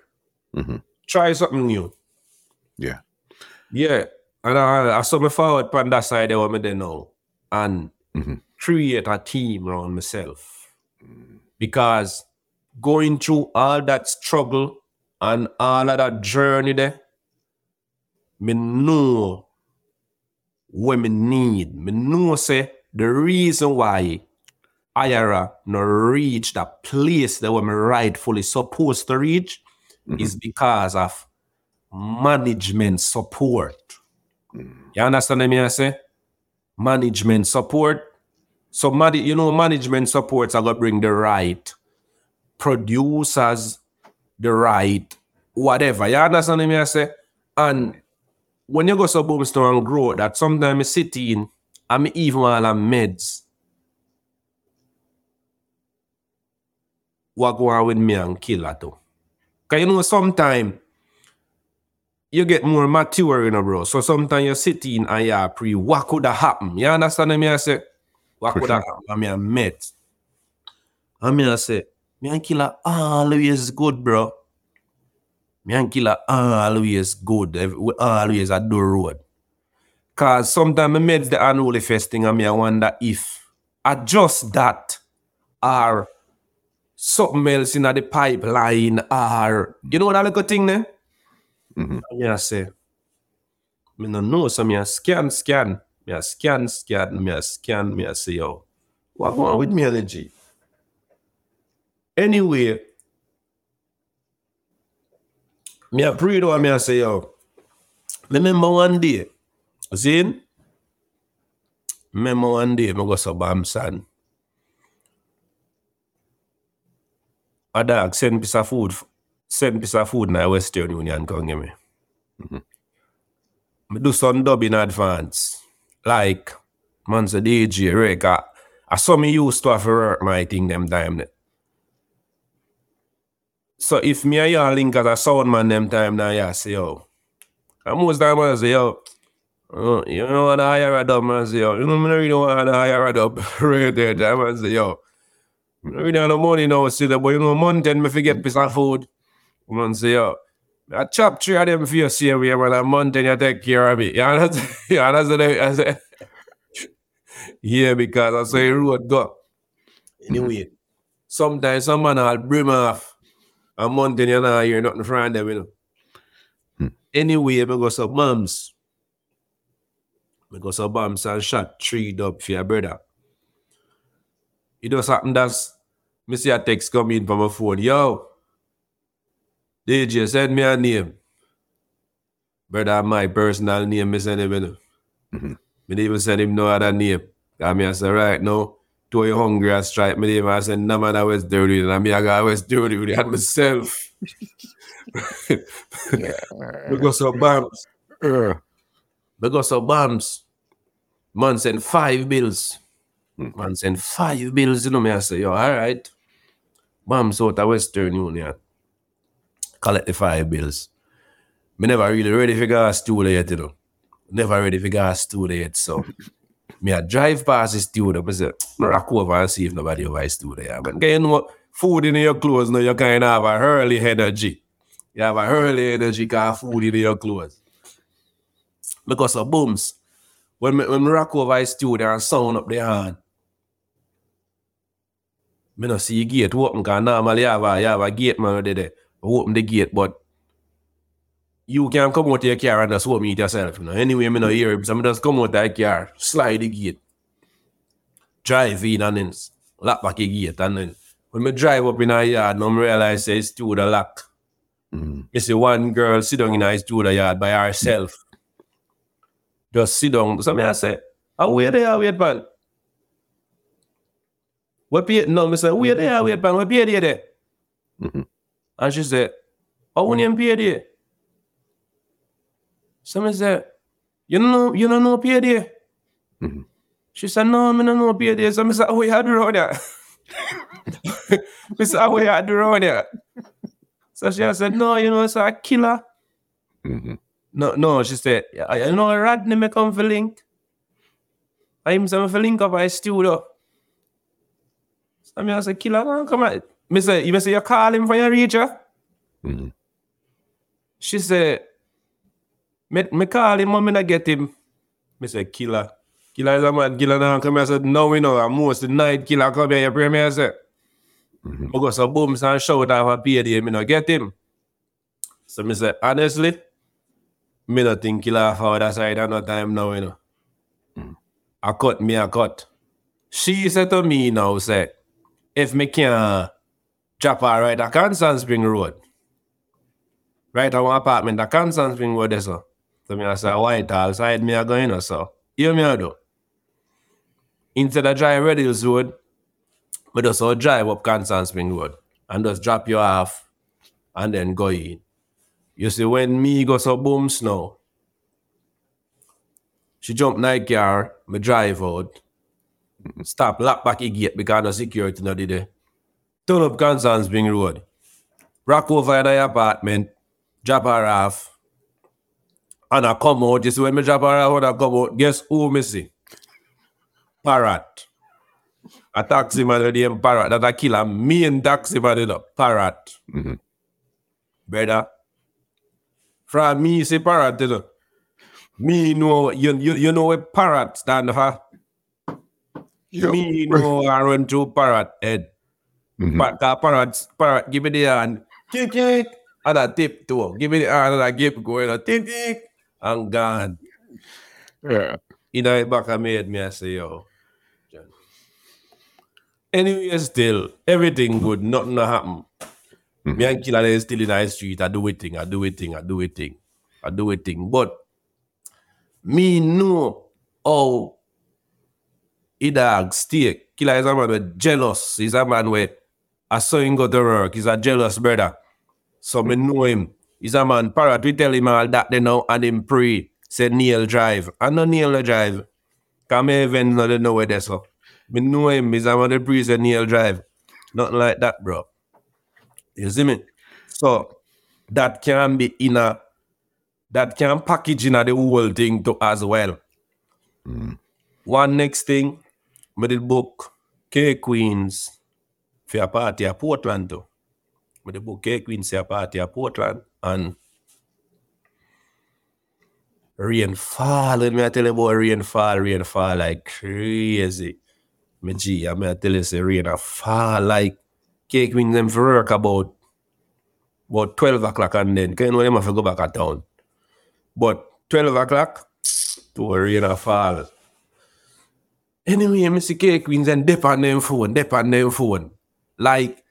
Speaker 2: Mm-hmm.
Speaker 1: Try something new.
Speaker 2: Yeah.
Speaker 1: Yeah. And I, I saw me forward on that side there what me know. And
Speaker 2: mm-hmm.
Speaker 1: create a team around myself. Because going through all that struggle and all of that journey there, me know what me need. Me know say the reason why IRA no reach that place that we me rightfully supposed to reach mm-hmm. is because of management support. You understand me? I say management support. So, you know, management supports are gonna bring the right producers, the right whatever. You understand me? I say, and when you go to Boomstone and grow, that sometimes I sit in, I'm even while I'm meds. What go on with me and kill that too. Cause you know, sometimes you get more mature, you know, bro. So sometimes you sit in and you pre what could have happened. You understand me? I say, what could have happened? I mean, I met. I mean, I say, me and killer always good, bro. Me and killer always good. Always at the road. Cause sometimes I meds the Unruly Fest thing and me I wonder if I just that or something else in the pipeline or you know that little thing there?
Speaker 2: Mm-hmm.
Speaker 1: Me I say, me no know, so me scan, scan, me scan, scan, me scan, me I say, yo, what going with me energy? Anyway, me I pray though, me I say, yo, remember one day, see, remember one day, me go to Bamsan. A dog send piece of food send piece of food in Western Union come give me. Mm-hmm. Do some dub in advance. Like, man's a DJ, Rick. I, I saw me used to have to work my thing them time. So if me and you link as a sound man them time now, yeah, say, yo. And most time I say, yo, uh, you know what I hire a dub, man, say, yo. You know, I really want to hire a dub right there. Time I say, yo. I really have no money now, see that, but you know, month end, me forget piece of food. Man say, yo, I chop three of them for you, see we when a month and you take care of it. You understand? you understand? I say, yeah, because I say road go. Anyway, sometimes some man will bring off a month and you not hear nothing from them, you know.
Speaker 2: Hmm.
Speaker 1: Anyway, I go some moms. I go some bombs and shot three up for your brother. It does happen that's me see a text come in from my phone. Yo, DJ, send me a name. Brother, my personal name, me send him. Know.
Speaker 2: mm-hmm.
Speaker 1: Me even send him no other name. I mean, I say, right now, to you hungry, I strike me name. I said, no man, I was dirty. And I mean, I got was dirty with it myself. because of bombs. Because of bombs. Man send five bills. Man send five bills, you know me. I say, yo, all right. Bombs out of Western Union collect the five bills. Me never really ready for gas studio yet, you know. Never ready for gas studio yet. So me I drive past the studio, but say, rock over and see if nobody over the studio. But you know food in your clothes now you kind of have a early energy. You have a early energy got food in your clothes. Because of booms. When me, when me rock over the studio and sound up the hand, me no see gate open because normally you have a, you have a gate man there open the gate, but you can come out your car and just open it yourself. You know? Anyway, I'm hear him. So I'm just come out that car, slide the gate, drive in and then lock back the gate. And then when me drive up in a yard, now me realize say it's through the lock.
Speaker 2: mm-hmm.
Speaker 1: You see one girl sit down in a studio yard by herself. Just sit down. So I say, oh, where they are, wait, man. What pay? No, me say, where they are, wait, man. What pay they there?
Speaker 2: Mhm.
Speaker 1: And she said, oh, when you pay there? So me said, you don't know, you don't know there?
Speaker 2: Mhm.
Speaker 1: She said, no, me don't know pay there. So me said, oh, you had around there. me say, what you do around here? So she said, no, you know, it's a killer.
Speaker 2: Mhm.
Speaker 1: No, no, she said, "Yeah, you know, Rodney me come for link. I'm some for link up at studio. So me I say, killer, man, come on. Me say, you say you call him for your reach her?
Speaker 2: Mhm.
Speaker 1: She said, me, me call him, me not get him. Me say, killer. Killer is a man, killer now come here. I said, no, we know, I'm most the night killer come here, you pray me, I said.
Speaker 2: Mhm.
Speaker 1: I go some booms and shout off a PD, me not get him. So me say, honestly, me not think killer our other side at no time now, you know. I cut me a cut. She said to me now, say, if me can drop right at Constant Spring Road, right at one apartment at Constant Spring Road, so. So me I say, Whitehall side, me a go, you know, so. Hear me out, though. Instead of drive Red Hills Road, we just all drive up Constant Spring Road and just drop you off and then go in. You see, when me go so boom snow, she jump night car, me drive out, stop, lock back the gate because no security no did there. Turn up Constant Spring Road, rock over in the apartment, drop her off, and I come out. You see, when me drop her off, when I come out, guess who me see? Parrot. A taxi man with the parrot that I kill a main taxi man, you know, parrot.
Speaker 2: Mhm.
Speaker 1: Brother. From me say parrot, you know. Me know you you, you know what parrot stand for.
Speaker 2: Yo.
Speaker 1: Me know I run through parrot head.
Speaker 2: Mhm.
Speaker 1: But uh, that parrot parrot give me the uh, hand. Kick kick. And I tip toe. Give me the hand and I keep going. Tick tick. And gone.
Speaker 2: Yeah.
Speaker 1: In the back my head, me I say, yo. Anyway, still, everything good, nothing no happen. Mm-hmm. Me and Killer is still in the street. I do it thing, I do it thing, I do it thing, I do it thing. But me know how he dog stay. Killer is a man with jealous. He's a man with I saw him go to work. He's a jealous brother. So me know him. He's a man. Parrot, we tell him all that they know and him pray. Say Neil drive. I know Neil drive. Come even know they know where they so. Me know him. He's a man that pray say Neil drive. Nothing like that, bro. You see me? So that can be in a that can package in a the whole thing to as well. Hmm. One next thing, did book K Queens for a party at Portland too. Me did book K for a party at Portland and rain fall. Let me tell you about rain fall, rain fall like crazy. Me G, I mean I tell you say rain a fall like K Queens them for work about about 12 o'clock and then can you know them have to go back at town. But 12 o'clock to rain a fall. Anyway, see K Queens and dip on them phone, dip on them phone. Like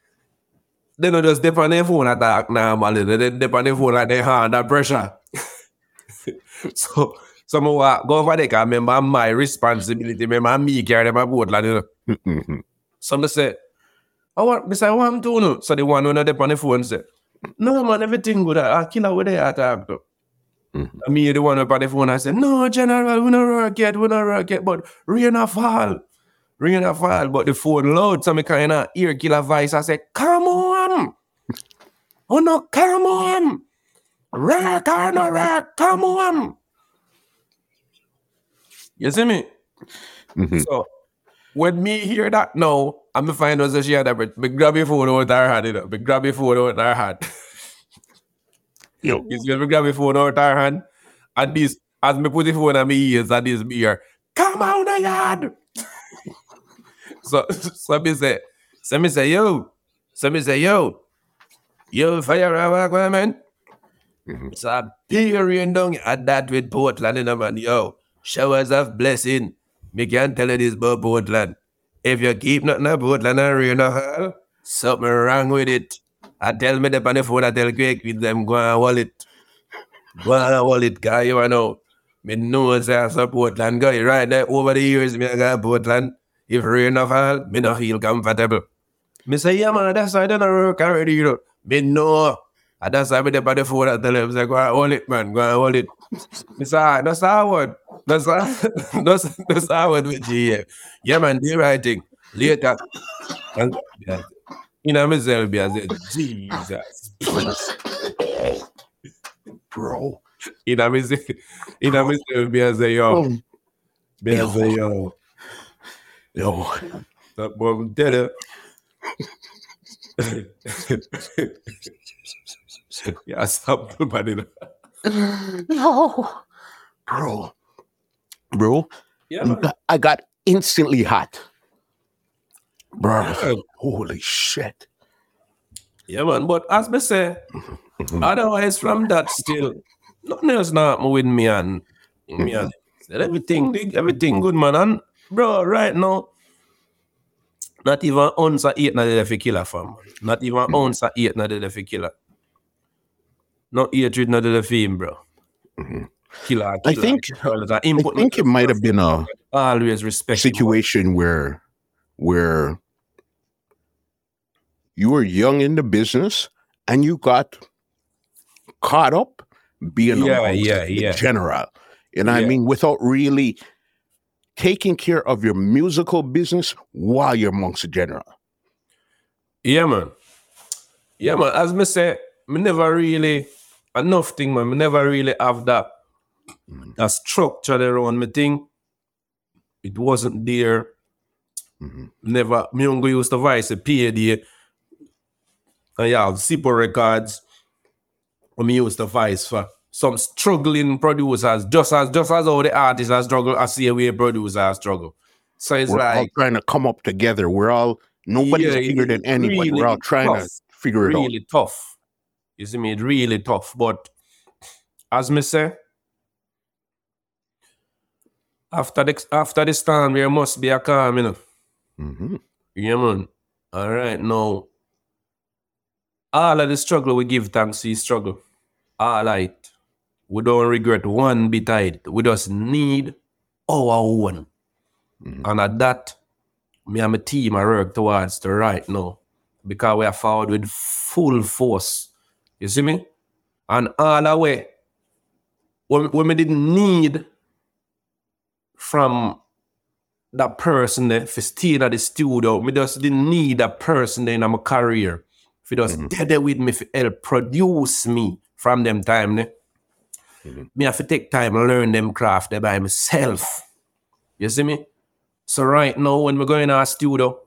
Speaker 1: they don't just dip on their phone attack normally, they dey dip on their phone like they under pressure. so some of what go over there, 'cause remember my responsibility, remember me carry them about like you know.
Speaker 2: Mhm.
Speaker 1: Some they say, I want, they say, what I'm doing? now?" So the one when they on the phone say, no man, everything good. I kill with the attack. though."
Speaker 2: Mhm.
Speaker 1: And me the one up on the phone, I said, no, general, we not work yet, we not yet, but rain a fall. Rain a fall, but the phone loud, so me kind of ear killer voice. I said, come on. Oh no, come on. Rock or no rock, come on. You see me?
Speaker 2: Mhm.
Speaker 1: So when me hear that now, I'm gonna find out that she had that but me grab your phone out her hand, you know. Me grab your phone out her hand.
Speaker 2: Yo.
Speaker 1: You see me grab your phone out her hand. And this as me put the phone on my ears and this beer. Come on the yard. So so me say, so me say, yo. So me say, yo, yo, fire a man. It's a big rain down at that with Portland, you know, man. Yo, showers of blessing. Me can't tell you this about Portland. If you keep nothing about Portland and rain a hell, something wrong with it. I tell me the on the phone, I tell quick with them, go and it. Go and it, guy, you know. Me know say I support Portland guy. Right there, over the years, me I got Portland. If rain a fall, me no feel comfortable. Me say, yeah, man, that's why I don't work already, you know. Me know. And that's why I dey on the phone and tell him, say, go and hold it, man, go and hold it. Me say, that's how word. That's how, that's, that's how word with GF. Yeah, man, do the right thing. Later. And, yeah. You know myself, I said, Jesus.
Speaker 2: bro.
Speaker 1: You know myself, know I said, yo. I said, yo.
Speaker 2: Yo.
Speaker 1: That boy will tell you. yeah, stop nobody.
Speaker 2: No. Bro. Bro,
Speaker 1: Yeah,
Speaker 2: I got instantly hot. Bro.
Speaker 1: man.
Speaker 2: Holy shit.
Speaker 1: Yeah, man. But as me say, mm-hmm. otherwise from that still, nothing else not happen with me and me and mm-hmm. everything, everything good, man. And bro, right now, not even ounce of eight na the fi killer fam. Not even hmm. ounce of eight na the fi killer. No hatred na the fi him, bro. Mm-hmm. Killer,
Speaker 2: I
Speaker 1: killer,
Speaker 2: think-
Speaker 1: killer.
Speaker 2: I think it might have been a
Speaker 1: always respect
Speaker 2: situation where where you were young in the business and you got caught up being
Speaker 1: Yeah,
Speaker 2: amongst
Speaker 1: yeah, yeah.
Speaker 2: general. You know what I mean? Without really taking care of your musical business while you're amongst the general.
Speaker 1: Yeah, man. Yeah, man. As me say, me never really enough thing, man. Me never really have that that structure around me thing. It wasn't there.
Speaker 2: Mhm.
Speaker 1: Never. Me uncle used to vice a PAD. And yeah, Sipo Records. When me used to vice for some struggling producers, just as just as all the artists are struggle, I see a way producers struggle. So it's
Speaker 2: We're all
Speaker 1: like
Speaker 2: trying to come up together. We're all nobody's
Speaker 1: Yeah,
Speaker 2: bigger than
Speaker 1: it's
Speaker 2: anybody. We're all trying to
Speaker 1: tough.
Speaker 2: figure it out.
Speaker 1: really tough. You see me, it really tough. But as me say, after the after the storm, there must be a calm, you know.
Speaker 2: hmm
Speaker 1: Yeah, man. All right, now all of the struggle we give thanks to struggle. All right. We don't regret one bit of it. We just need our own.
Speaker 2: Mhm.
Speaker 1: And at that, me and my team are work towards the right now. Because we are forward with full force. You see me? And all the way, when, when we didn't need from that person there for staying at the studio, me just didn't need that person there in my career. If you just
Speaker 2: Mhm.
Speaker 1: dead there with me, for help produce me from them time there.
Speaker 2: Mhm.
Speaker 1: Me have to take time learn them craft there by myself. You see me? So right now, when we go in our studio,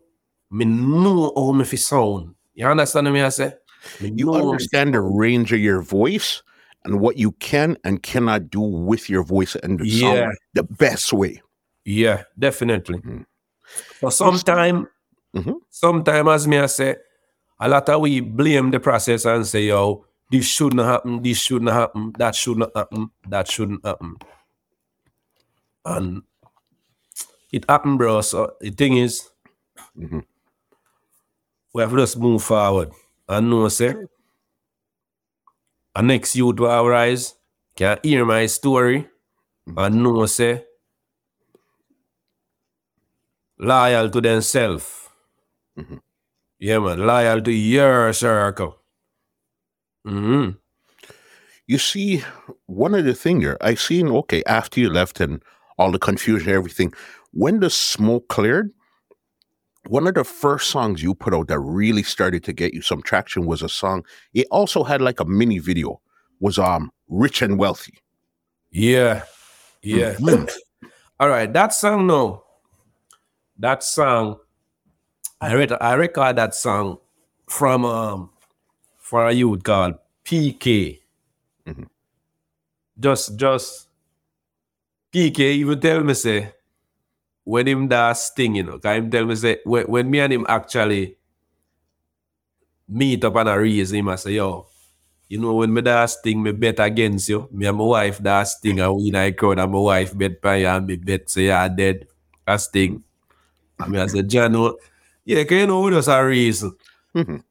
Speaker 1: me know how me fi sound. You understand me I say? Me
Speaker 2: You
Speaker 1: know how me
Speaker 2: understand the range of your voice and what you can and cannot do with your voice and the
Speaker 1: Yeah.
Speaker 2: sound the best way.
Speaker 1: Yeah, definitely.
Speaker 2: Mhm.
Speaker 1: But sometime,
Speaker 2: Mhm.
Speaker 1: sometime as me I say, a lot of we blame the process and say, yo, this shouldn't happen, this shouldn't happen, that shouldn't happen, that shouldn't happen. And it happened, bro. So the thing is,
Speaker 2: Mhm.
Speaker 1: we have to just move forward. And know, say, a next youth will rise, can hear my story, and know, say, loyal to themselves.
Speaker 2: Mhm.
Speaker 1: Yeah, man, loyal to your circle. Hmm
Speaker 2: You see, one of the thing here, I seen, okay, after you left and all the confusion, everything, when the smoke cleared, one of the first songs you put out that really started to get you some traction was a song. It also had like a mini video, was um Rich and Wealthy.
Speaker 1: Yeah, yeah.
Speaker 2: Mhm.
Speaker 1: All right, that song, no, that song, I read, I record that song from um for a youth called PK.
Speaker 2: Mhm.
Speaker 1: Just, just PK even tell me say when him that sting, you know, cause him tell me say when, when me and him actually meet up and I raise him, I say, yo, you know, when me that sting, me bet against you. Me and my wife that sting and we in a crowd and my wife bet by you and me bet say you're dead. That sting. I mean, I say, John, oh, yeah, can you know what us a reason?
Speaker 2: Mhm.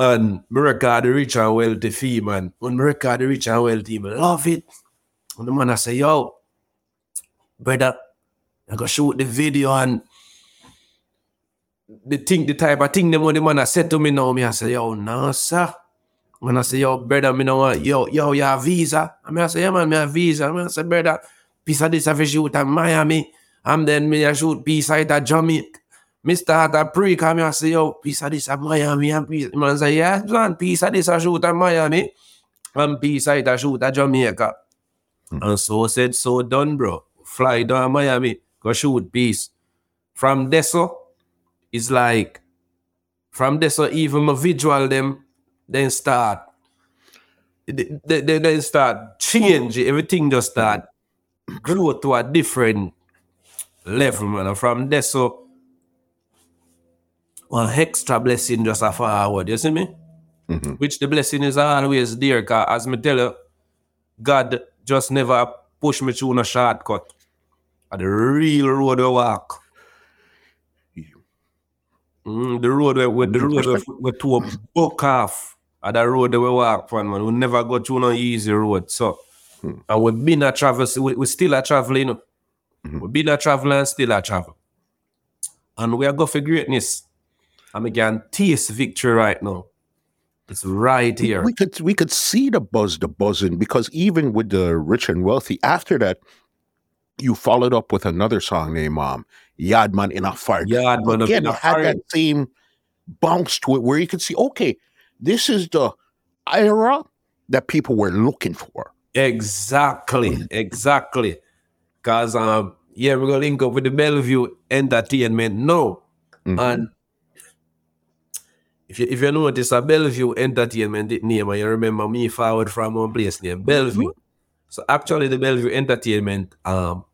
Speaker 1: And me record the rich and wealthy fee, man. When me record the rich and wealthy, me love it. And the man I say, yo, brother, I go shoot the video and the thing, the type of thing them when the man I said to me now, me I say, yo, no, sir. When I say, yo, brother, me know yo, yo, you have visa. I mean, I say, yeah, man, me have visa. I mean, I say, brother, piece of this I shoot at Miami. And then me I shoot piece at Jamaica. Mr. Hart a pre come here and say, yo, piece of this at Miami and piece. Man say, yeah, man, piece of this a shoot at Miami and piece of it a shoot at Jamaica. Hmm. And so said, so done, bro. Fly down Miami, go shoot piece. From Deso, it's like, from Deso, even my visual them, then start, they, they, they, they start change. Everything just start hmm. grow to a different level, man. And from Deso, one extra blessing just a forward, you see me?
Speaker 2: Mhm.
Speaker 1: Which the blessing is always there, cause as me tell you, God just never push me through no shortcut. At the real road we walk. Mm, the road where, where the road where, where to buck off. At the road that we walk on, man. We never go through no easy road. So and we've been a travel, we, we still a traveling. know. We've been a travel and still a travel. And we are going for greatness. We can taste victory right now. It's right here.
Speaker 2: We could we could see the buzz, the buzzing, because even with the rich and wealthy, after that, you followed up with another song named um, Yardman in a Fire.
Speaker 1: Yardman up
Speaker 2: Again,
Speaker 1: in a
Speaker 2: it had that same bounce to it where you could see, okay, this is the era that people were looking for.
Speaker 1: Exactly, exactly. Cause um, yeah, we're gonna link up with the Bellevue Entertainment now.
Speaker 2: Mhm.
Speaker 1: And if you if you notice a uh, Bellevue Entertainment name and you remember me forward from one place named Bellevue. Mm-hmm. So actually the Bellevue Entertainment um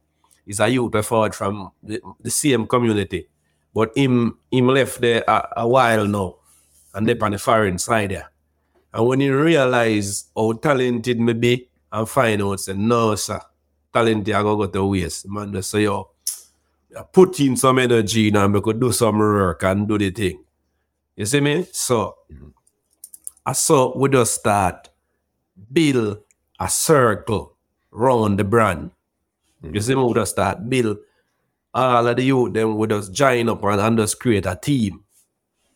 Speaker 1: is a youth forward from the, the same community. But him him left there a, a while now and they on the foreign side there. And when he realize how talented me be and find out say no sir, talented I go go to waste. Man just say yo, put in some energy now we could do some work and do the thing. You see me? So I saw we just start build a circle round the brand. You see me? We just start build all of the youth them we just join up and, and just create a team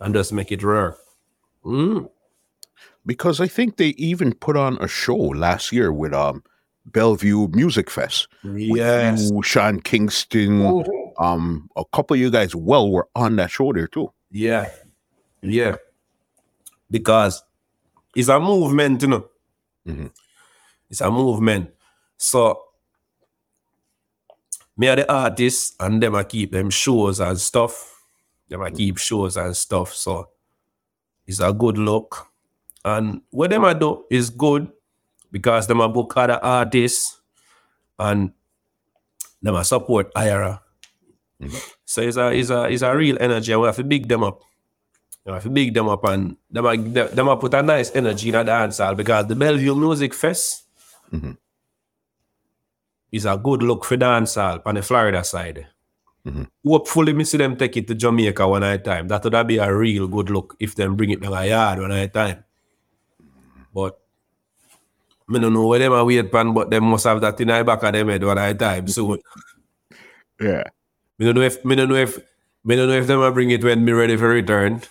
Speaker 1: and just make it work. Mm.
Speaker 2: Because I think they even put on a show last year with um Bellevue Music Fest.
Speaker 1: Yes.
Speaker 2: you, Sean Kingston, um, a couple of you guys well were on that show there too.
Speaker 1: Yeah. Yeah. Because it's a movement, you know.
Speaker 2: Mhm.
Speaker 1: It's a movement. So me are the artists and them I keep them shows and stuff. Them I keep shows and stuff. So it's a good look. And what them I do is good because them I book other artists and them I support Iyara. So it's a it's a it's a real energy. and We have to big them up. You have to big them up and them a, them a put a nice energy in the dance hall because the Bellevue Music Fest
Speaker 2: Mhm.
Speaker 1: is a good look for dance hall on the Florida side.
Speaker 2: Mhm.
Speaker 1: Hopefully, me see them take it to Jamaica one at a time. That would be a real good look if them bring it down a yard one at a time. But me don't know where them are wait pan, but them must have that in the back of them head one at a time. So
Speaker 2: Yeah.
Speaker 1: me don't know if me don't know if me don't know if them will bring it when me ready for return.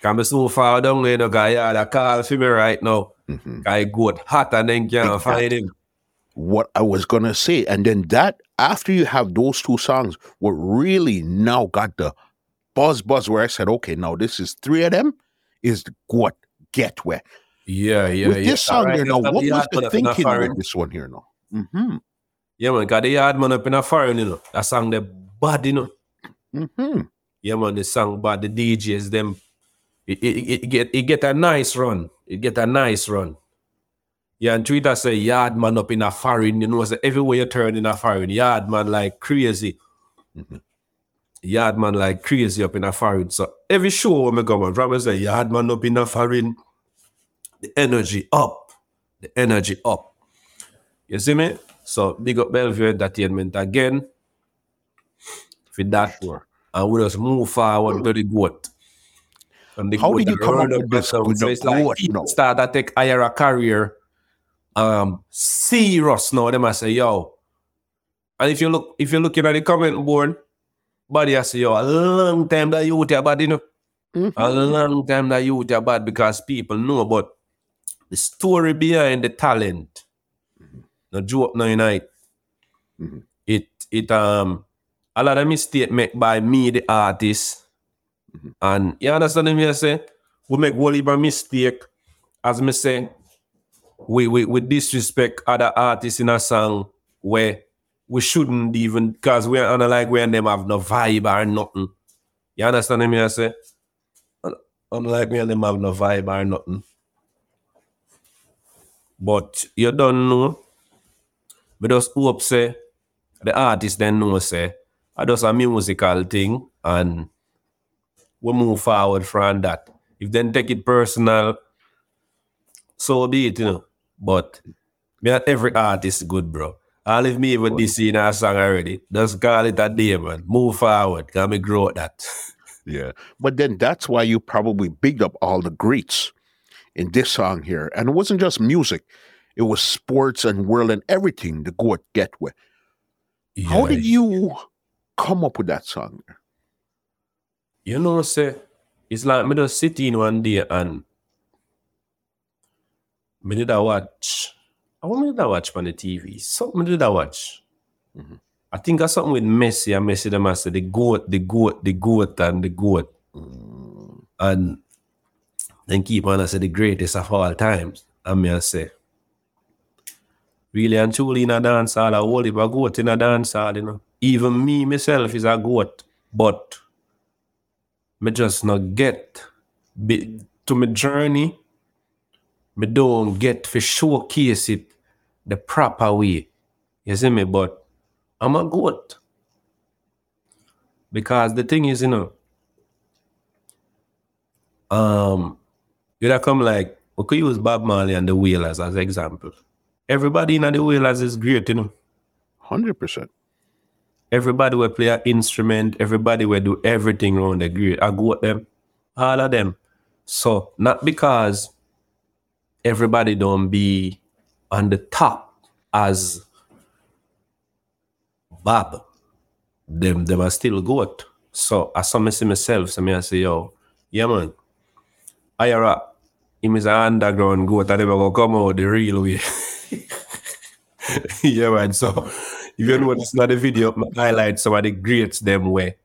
Speaker 1: Can be so far down there, no guy had a call for me right now.
Speaker 2: Mhm.
Speaker 1: Guy got hot and then can't find him.
Speaker 2: What I was gonna say, and then that after you have those two songs, what really now got the buzz buzz where I said, okay, now this is three of them, is what get wet.
Speaker 1: Yeah, yeah,
Speaker 2: with
Speaker 1: yeah.
Speaker 2: this song
Speaker 1: Alright,
Speaker 2: here now, what was the thinking with this one here now? Mm-hmm.
Speaker 1: Yeah, man, got the yard man up in a foreign, you know. That song the bad, you know.
Speaker 2: Mm-hmm.
Speaker 1: Yeah, man, the song bad, the DJs, them it, it, get it get a nice run. It get a nice run. Yeah, and Twitter say yard man up in a foreign, you know, say everywhere you turn in a foreign, yard man like crazy.
Speaker 2: Mhm.
Speaker 1: Yard man like crazy up in a foreign. So every show when me go on, probably say yard man up in a foreign. The energy up. The energy up. You see me? So big up Bellevue Entertainment again. For that.
Speaker 2: Sure.
Speaker 1: And we just move forward to the goat. And
Speaker 2: How did you come up with this.
Speaker 1: So it's like
Speaker 2: goat
Speaker 1: people
Speaker 2: now?
Speaker 1: start to take higher a career um serious now. Them I say, yo. And if you look if you're looking at the comment board, buddy, I say, yo, a long time that you are bad, you know.
Speaker 2: Mhm.
Speaker 1: A long time that you are bad because people know about the story behind the talent. No joke no night.
Speaker 2: Mhm.
Speaker 1: It it um a lot of mistake made by me, the artist, Mm-hmm. And you understand me? I say we make whole heap mistake. As me say, we, we we disrespect other artists in a song where we shouldn't even because we're on like we and them have no vibe or nothing. You understand me? I say, unlike me and them have no vibe or nothing. But you don't know. But just hope say the artist then know say I just a musical thing and we move forward from that. If then take it personal, so be it, you know. But not every artist is good, bro. All if me even this in a song already, just call it a day, man. Move forward. Can me grow that.
Speaker 2: Yeah. But then that's why you probably bigged up all the greats in this song here. And it wasn't just music, it was sports and world and everything the GOAT get with. How did you come up with that song?
Speaker 1: You know, say it's like me just sitting one day and me did I watch. I want me did I watch on the TV. Something did I watch.
Speaker 2: Mhm.
Speaker 1: I think that's something with Messi and Messi them I say the goat, the goat, the goat, and the goat.
Speaker 2: Mm,
Speaker 1: And then keep on I say the greatest of all times. And me I say really and truly in a dance hall, I hold if a goat in a dance hall, you know. Even me myself is a goat, but me just not get be, to my journey. Me don't get to showcase it the proper way. You see me? But I'm a goat. Because the thing is, you know, um, you know, come like we could use Bob Marley and the Wailers as example. Everybody in the Wailers is great, you know.
Speaker 2: 100%.
Speaker 1: Everybody will play an instrument. Everybody will do everything around the great. I go at them, all of them. So not because everybody don't be on the top as Bob. Them them are still good. So as some see myself, so me I say, yo, yeah man. I rap. Him is an underground goat and never gonna come out the real way. yeah man. So if you notice not the video, I highlight some of the greats them way.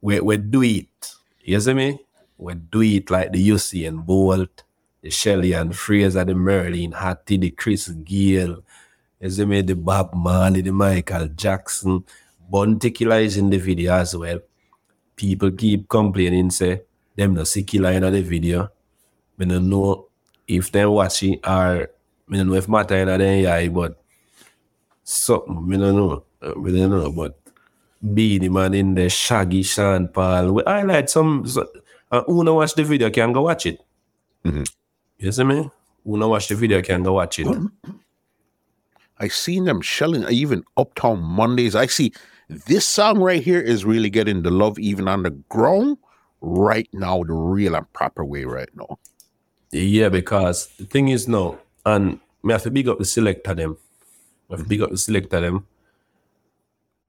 Speaker 1: we, we do it. You see me? We do it like the Usain Bolt, the Shelly-Ann Fraser, the Merlene Ottey, the Chris Gayle, you see me? The Bob Marley, the Michael Jackson. Bounty Killer is in the video as well. People keep complaining, say, them no see Killer in the video. Me don't know if they watch it or don't know if matter in the eye, but something, me don't know. Uh, Me don't know, but Beenie Man in the Shaggy Sean Paul. We highlight some. So, uh, who no watch the video can go watch it.
Speaker 2: Mhm.
Speaker 1: You see me? Who no watch the video can go watch it.
Speaker 2: I seen them shelling even Uptown Mondays. I see this song right here is really getting the love even on the ground right now, the real and proper way right now.
Speaker 1: Yeah, because the thing is now, and me have to big up the selector them. I to big up the selector them.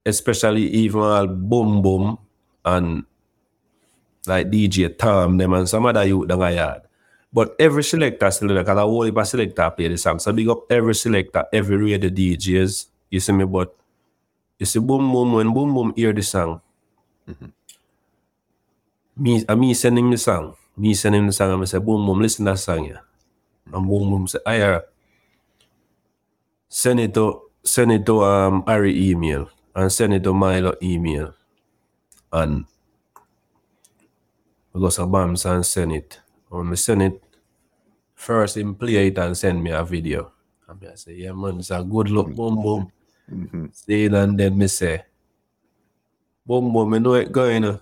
Speaker 1: Especially even all boom boom and like DJ Tom them and some other youth down the yard. But every selector still because I whole heap of selector play the song. So big up every selector, every radio DJs. You see me, but you see boom boom when boom boom hear the song. Mm-hmm. Me and me send him the song. Me send him the song and I say, boom boom, listen to that song yeah. And boom boom say, I hear. Send it to send it to um Harry email and send it to Milo email. And go some bombs and send it. When me send it, first him play it and send me a video. And I say, yeah man, it's a good look, boom boom.
Speaker 2: Mhm.
Speaker 1: See it and then me say, boom boom, me know it going. uh.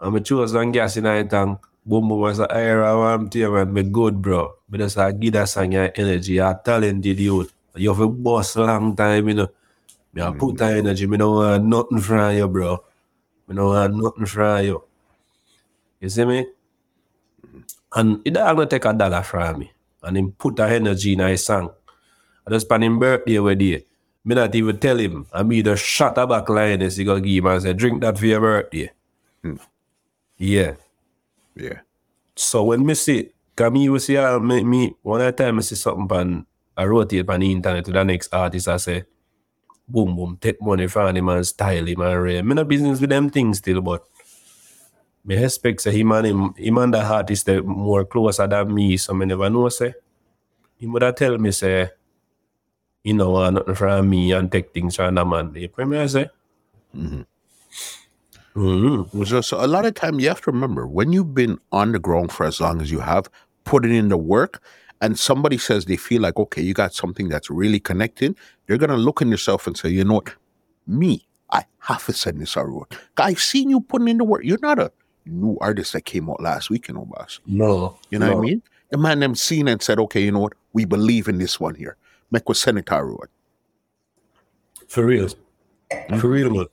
Speaker 1: And me choose some gas in the tank. Boom boom, I say, I hear I'm man, me good bro. Just uh, give that song your energy, you're talented youth. You have a boss long time, you know. Me a put that energy, me don't want nothing from you, bro. Me don't want nothing from you. You see me? And it don't gonna take a dollar from me. And him put that energy in his song. I just spend him birthday with day. Me not even tell him. I me just shut a back line as he gonna give him and say, drink that for your birthday.
Speaker 2: Hmm.
Speaker 1: Yeah.
Speaker 2: Yeah.
Speaker 1: So when me see, cause me you see me, me one time I see something pan I rotate on the internet to the next artist I say, boom boom, take money from him and style him and rare. No business with them things still, but me respect say him and him, him and the artist they more closer than me, so me never know say. He would have tell me say, you know, uh, nothing from me and take things from the man. You me I say? Mm-hmm.
Speaker 2: So, so a lot of time you have to remember when you've been on the ground for as long as you have, putting in the work, and somebody says they feel like, okay, you got something that's really connecting, they're gonna look in yourself and say, you know what, me, I have to send this out. I've seen you putting in the work. You're not a new artist that came out last week, you know, boss.
Speaker 1: No.
Speaker 2: You know
Speaker 1: no.
Speaker 2: what I mean? The man them seen and said, okay, you know what, we believe in this one here. Make with Senator Road.
Speaker 1: For real. Hmm? For real, man.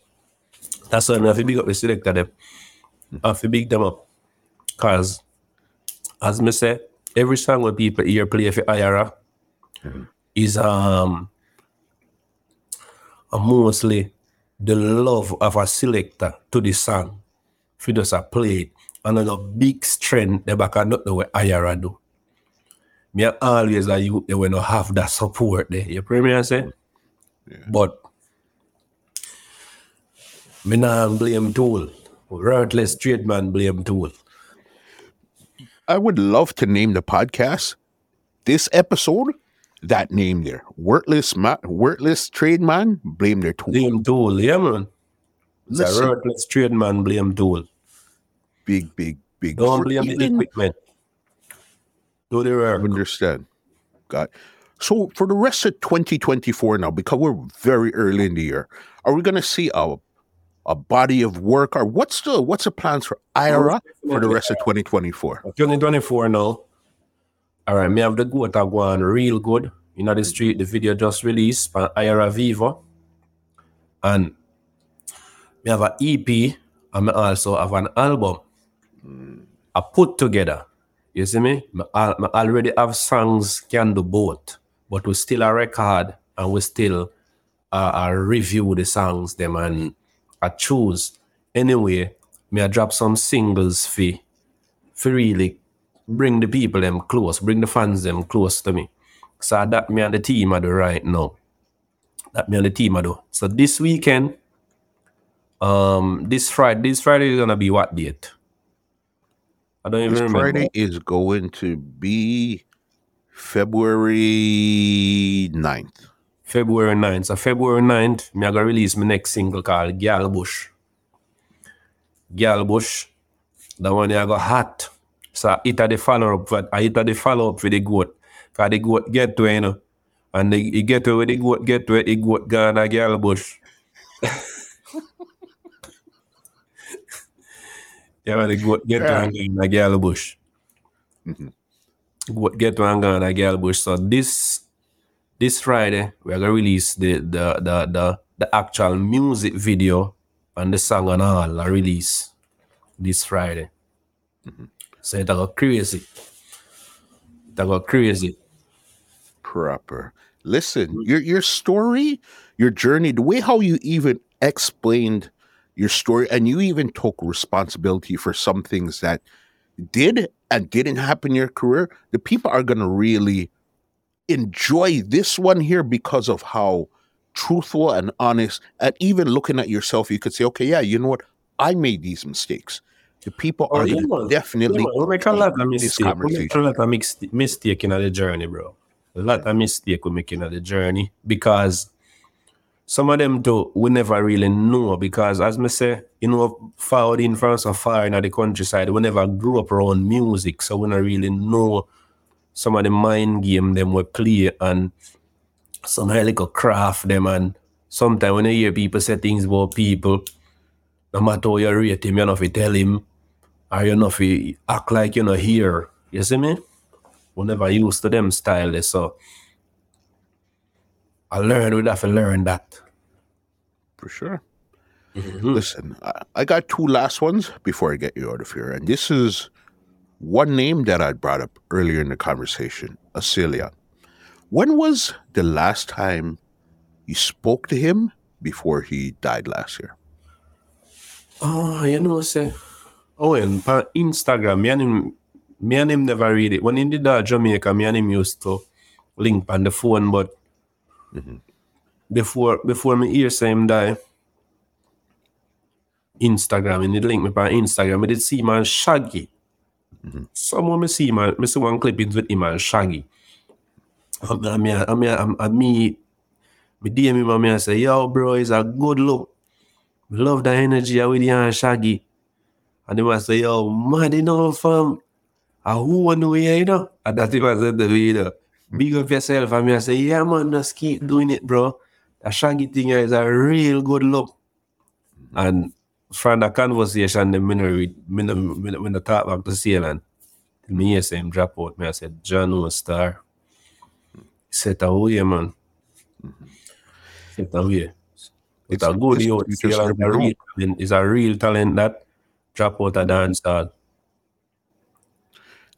Speaker 1: That's why I have to big up the selector them. I have to big them up. Cause as me say, every song when people hear play for Iyara is um mostly the love of a selector to the song. If you just a play it. And then a big strength the back not the way Iyara do. Me always like you they will not have that support there. You I say? But me nah blame tool. Ruthless trade man blame tool.
Speaker 2: I would love to name the podcast this episode that name there. Worthless ma- worthless trade man, blame their tool.
Speaker 1: Blame tool, yeah man. It's a
Speaker 2: Listen,
Speaker 1: trade man blame tool.
Speaker 2: big, big, big.
Speaker 1: Don't
Speaker 2: for
Speaker 1: blame the equipment. Do the work.
Speaker 2: Understand. Got so for the rest of 2024 now, because we're very early in the year, are we gonna see a a body of work or what's the what's the plans for Iyara for the rest of 2024?
Speaker 1: 2024 now. All right, me have the goat that go on real good. You know the street, the video just released by Iyara Vevo. And me have an EP and me also have an album. I put together. You see me? Al- me already have songs can do both, but we still a record and we still uh, uh, review the songs them and I choose. Anyway, me I drop some singles for for really bring the people them close, bring the fans them close to me. So that me and the team I do right now. That me and the team I do. So this weekend, um, this Friday, this Friday is gonna be what date? I don't even
Speaker 2: This
Speaker 1: remember.
Speaker 2: Friday is going to be February 9th.
Speaker 1: February 9th. So February 9th, me I gonna release my next single called Gal Bush. Gal Bush. The one I got hot. So it had the follow up for I it had the follow up for the goat. Cause the goat get to it, you know. And the, he get to where the goat get to it, the goat gone a Gal Bush. yeah, when the goat get to and a Gal Bush.
Speaker 2: Mhm.
Speaker 1: Goat get to and gone a Gal Bush. So this this Friday we're gonna release the the the the, the actual music video and the song and all I release this Friday. Mm-hmm. So it go crazy. It go crazy.
Speaker 2: proper. Listen, your your story, your journey, the way how you even explained your story, and you even took responsibility for some things that did and didn't happen in your career, the people are gonna really enjoy this one here because of how truthful and honest, and even looking at yourself, you could say, okay, yeah, you know what, I made these mistakes. The people
Speaker 1: Oh,
Speaker 2: are
Speaker 1: yeah, man.
Speaker 2: definitely
Speaker 1: Yeah, man, we make a lot of
Speaker 2: this
Speaker 1: mistake. We make a lot of mix- mistake in the journey, bro. A lot of mistake we make in the journey because some of them do we never really know because as me say, you know, forward in from or far in the countryside, we never grew up around music, so we don't really know some of the mind game them we play and some of little craft them and sometimes when you hear people say things about people, no matter how you rate him, you know if you tell him or you know if you act like you're not here. You see me? We never used to them style so I learned we have to learn that.
Speaker 2: for sure.
Speaker 1: Mhm.
Speaker 2: Listen, I got two last ones before I get you out of here. And this is one name that I brought up earlier in the conversation, Acelia. When was the last time you spoke to him before he died last year?
Speaker 1: Oh, you know, say, oh, and on Instagram, me and him, me and him never read it. When he did that Jamaica, me and him used to link on the phone, but mm-hmm. before before me hear say him die, Instagram, and it link me on Instagram. I did see man Shaggy.
Speaker 2: Mhm.
Speaker 1: Someone me see man, me see one clippings with him and Shaggy. Um, I mean, I mean, I'm, I me, me DM him and me I say, yo, bro, it's a good look. Love the energy with you and Shaggy. And he was say, yo, mad enough, fam. I who want to hear, you know? And that he was in the video. Big up yourself. And me I say, yeah, man, just keep doing it, bro. The Shaggy thing here is a real good look. And from the conversation, the minute we minute, minute, when I talk back to Ceylon, me hear him drop out. Me I said, John was star. Said, away, man. Set away. It's a good
Speaker 2: it's-
Speaker 1: youth.
Speaker 2: you
Speaker 1: is a real talent. Is a real talent that drop out a dance hall.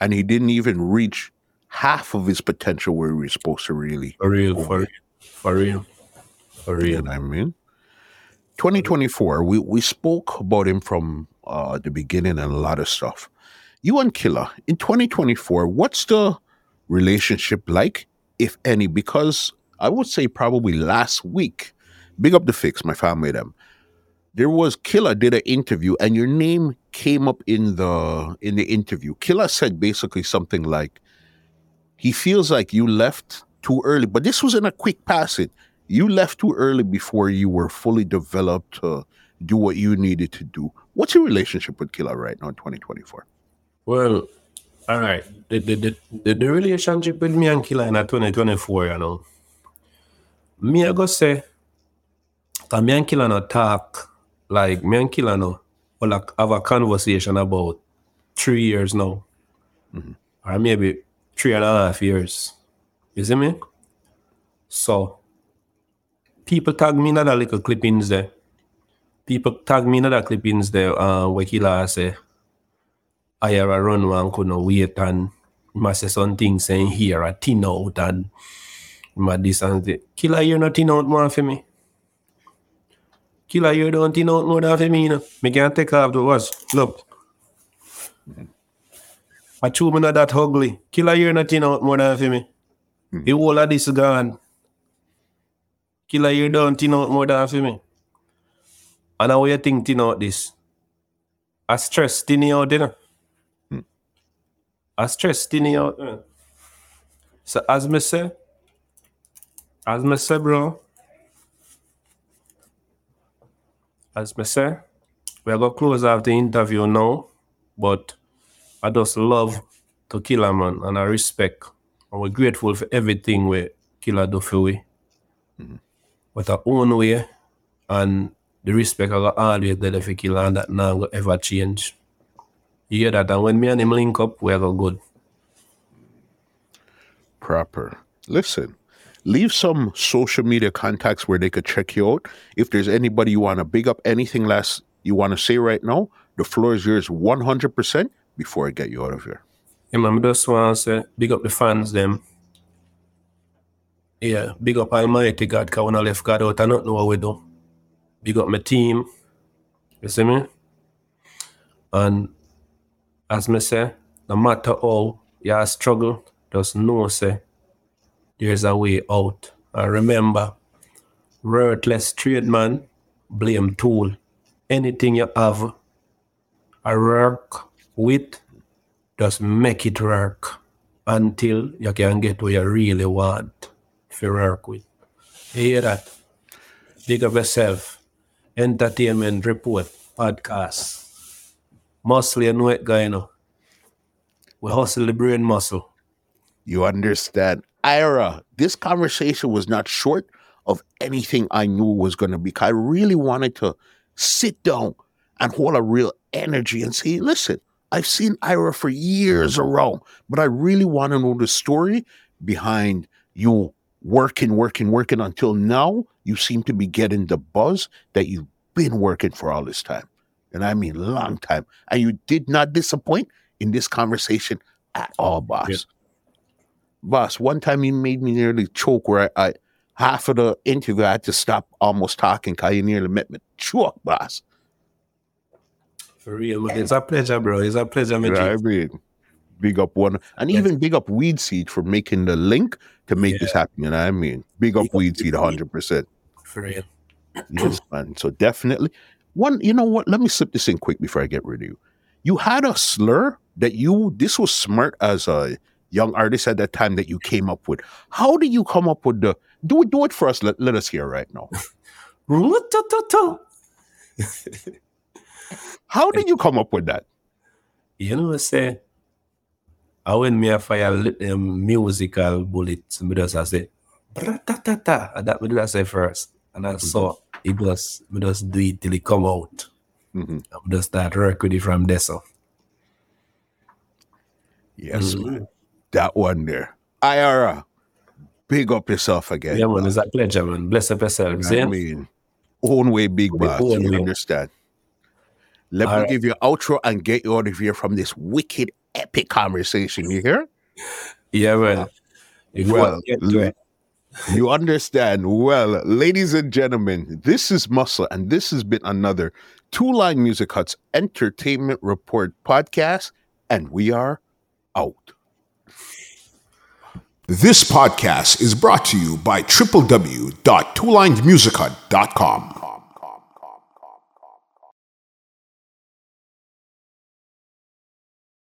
Speaker 2: And he didn't even reach half of his potential where he was supposed to really.
Speaker 1: For real, for real, for real, for
Speaker 2: You
Speaker 1: real.
Speaker 2: know what I mean? 2024, we, we spoke about him from uh, the beginning and a lot of stuff. You and Killer, in 2024, what's the relationship like, if any? Because I would say probably last week, big up the fix, my family, them. There was Killer did an interview and your name came up in the in the interview. Killer said basically something like he feels like you left too early, but this was in a quick passing you left too early before you were fully developed to do what you needed to do. What's your relationship with Killer right now in 2024?
Speaker 1: Well, all right. The, the, the, the, relationship with me and Killer in 2024, you know. Me, I go say, because me and Killer no talk, like, me and Killer no, like, have a conversation about three years now. Mm-hmm. Or maybe three and a half years. You see me? So, people tag me in other little clippings there. People tag me in other clippings there, uh, where Killer say, I have a run one couldn't wait and he must say something saying here a tin out and my this and that. Killer you not tin out more for me. Killer you don't tin out more than for me, you know. Me can't take off the watch. Look. I chew me not that ugly. Killer you not tin out more than for me. The whole of this gone. Killer you don't tin out more than for me. And how you think tin out this? I stress tin out, you know. I stress thinning out. uh. So as me say, as me say, bro, as me say, we're gonna close off the interview now, but I just love to Killer man and I respect and we're grateful for everything we Killer do for we. With our own way and the respect I got always there for Killer and that now go ever change. You hear that? And when me and him link up, we're go good.
Speaker 2: Proper. Listen, leave some social media contacts where they could check you out. If there's anybody you want to big up, anything less you want to say right now, the floor is yours 100% before I get you out of here.
Speaker 1: Yeah, man, I just want to say, big up the fans, them. Yeah, big up Almighty God, because when I left God out, I don't know what we do. Big up my team. You see me? And as me say, no matter how you struggle, just know, say, there's a way out. And remember, worthless trade man, blame tool. Anything you have, I work with, just make it work until you can get what you really want hear that? Big up yourself. Entertainment report, podcast. Muscle, you know it, guy, you know. We hustle the brain muscle.
Speaker 2: You understand? Iyara, this conversation was not short of anything I knew was going to be. I really wanted to sit down and hold a real energy and say, listen, I've seen Iyara for years around, but I really want to know the story behind you working, working, working until now. You seem to be getting the buzz that you've been working for all this time. And I mean, long time. And you did not disappoint in this conversation at all, boss.
Speaker 1: Yeah.
Speaker 2: Boss, one time you made me nearly choke where I, I half of the interview I had to stop almost talking because you nearly made me choke, boss.
Speaker 1: For real, man. It's a pleasure, bro. It's a pleasure, man.
Speaker 2: I mean, big up one, and
Speaker 1: Yes.
Speaker 2: even big up Weed Seed for making the link to make this happen. You know what I mean? Big up
Speaker 1: Big
Speaker 2: Weed Seed 100%.
Speaker 1: For real.
Speaker 2: Yes, man. So definitely, One, you know what? Let me slip this in quick before I get rid of you. You had a slur that you this was smart as a young artist at that time that you came up with. How do you come up with the do it do it for us? Let, let us hear right now. How did you come up with that?
Speaker 1: You know, what I say, I when me a fire um, musical bullets, me just I say, ta and that me do I say first. And I mm-hmm. saw it was, me just do it till it come out. Mm-hmm. I just start work with it from there. So.
Speaker 2: Yes, mm-hmm. man. That one there. Iyara, big up yourself again.
Speaker 1: Yeah, man, it's a pleasure, man. Bless up yourself. I
Speaker 2: mean, own way, big boss. You way. understand? Let All me right. give you an outro and get you out of here from this wicked, epic conversation. You hear?
Speaker 1: Yeah, well.
Speaker 2: well, you understand. Well, ladies and gentlemen, this is Muscle, and this has been another Two Line Music Hut's Entertainment Report podcast, and we are out. This podcast is brought to you by www.twolinedmusichut.com.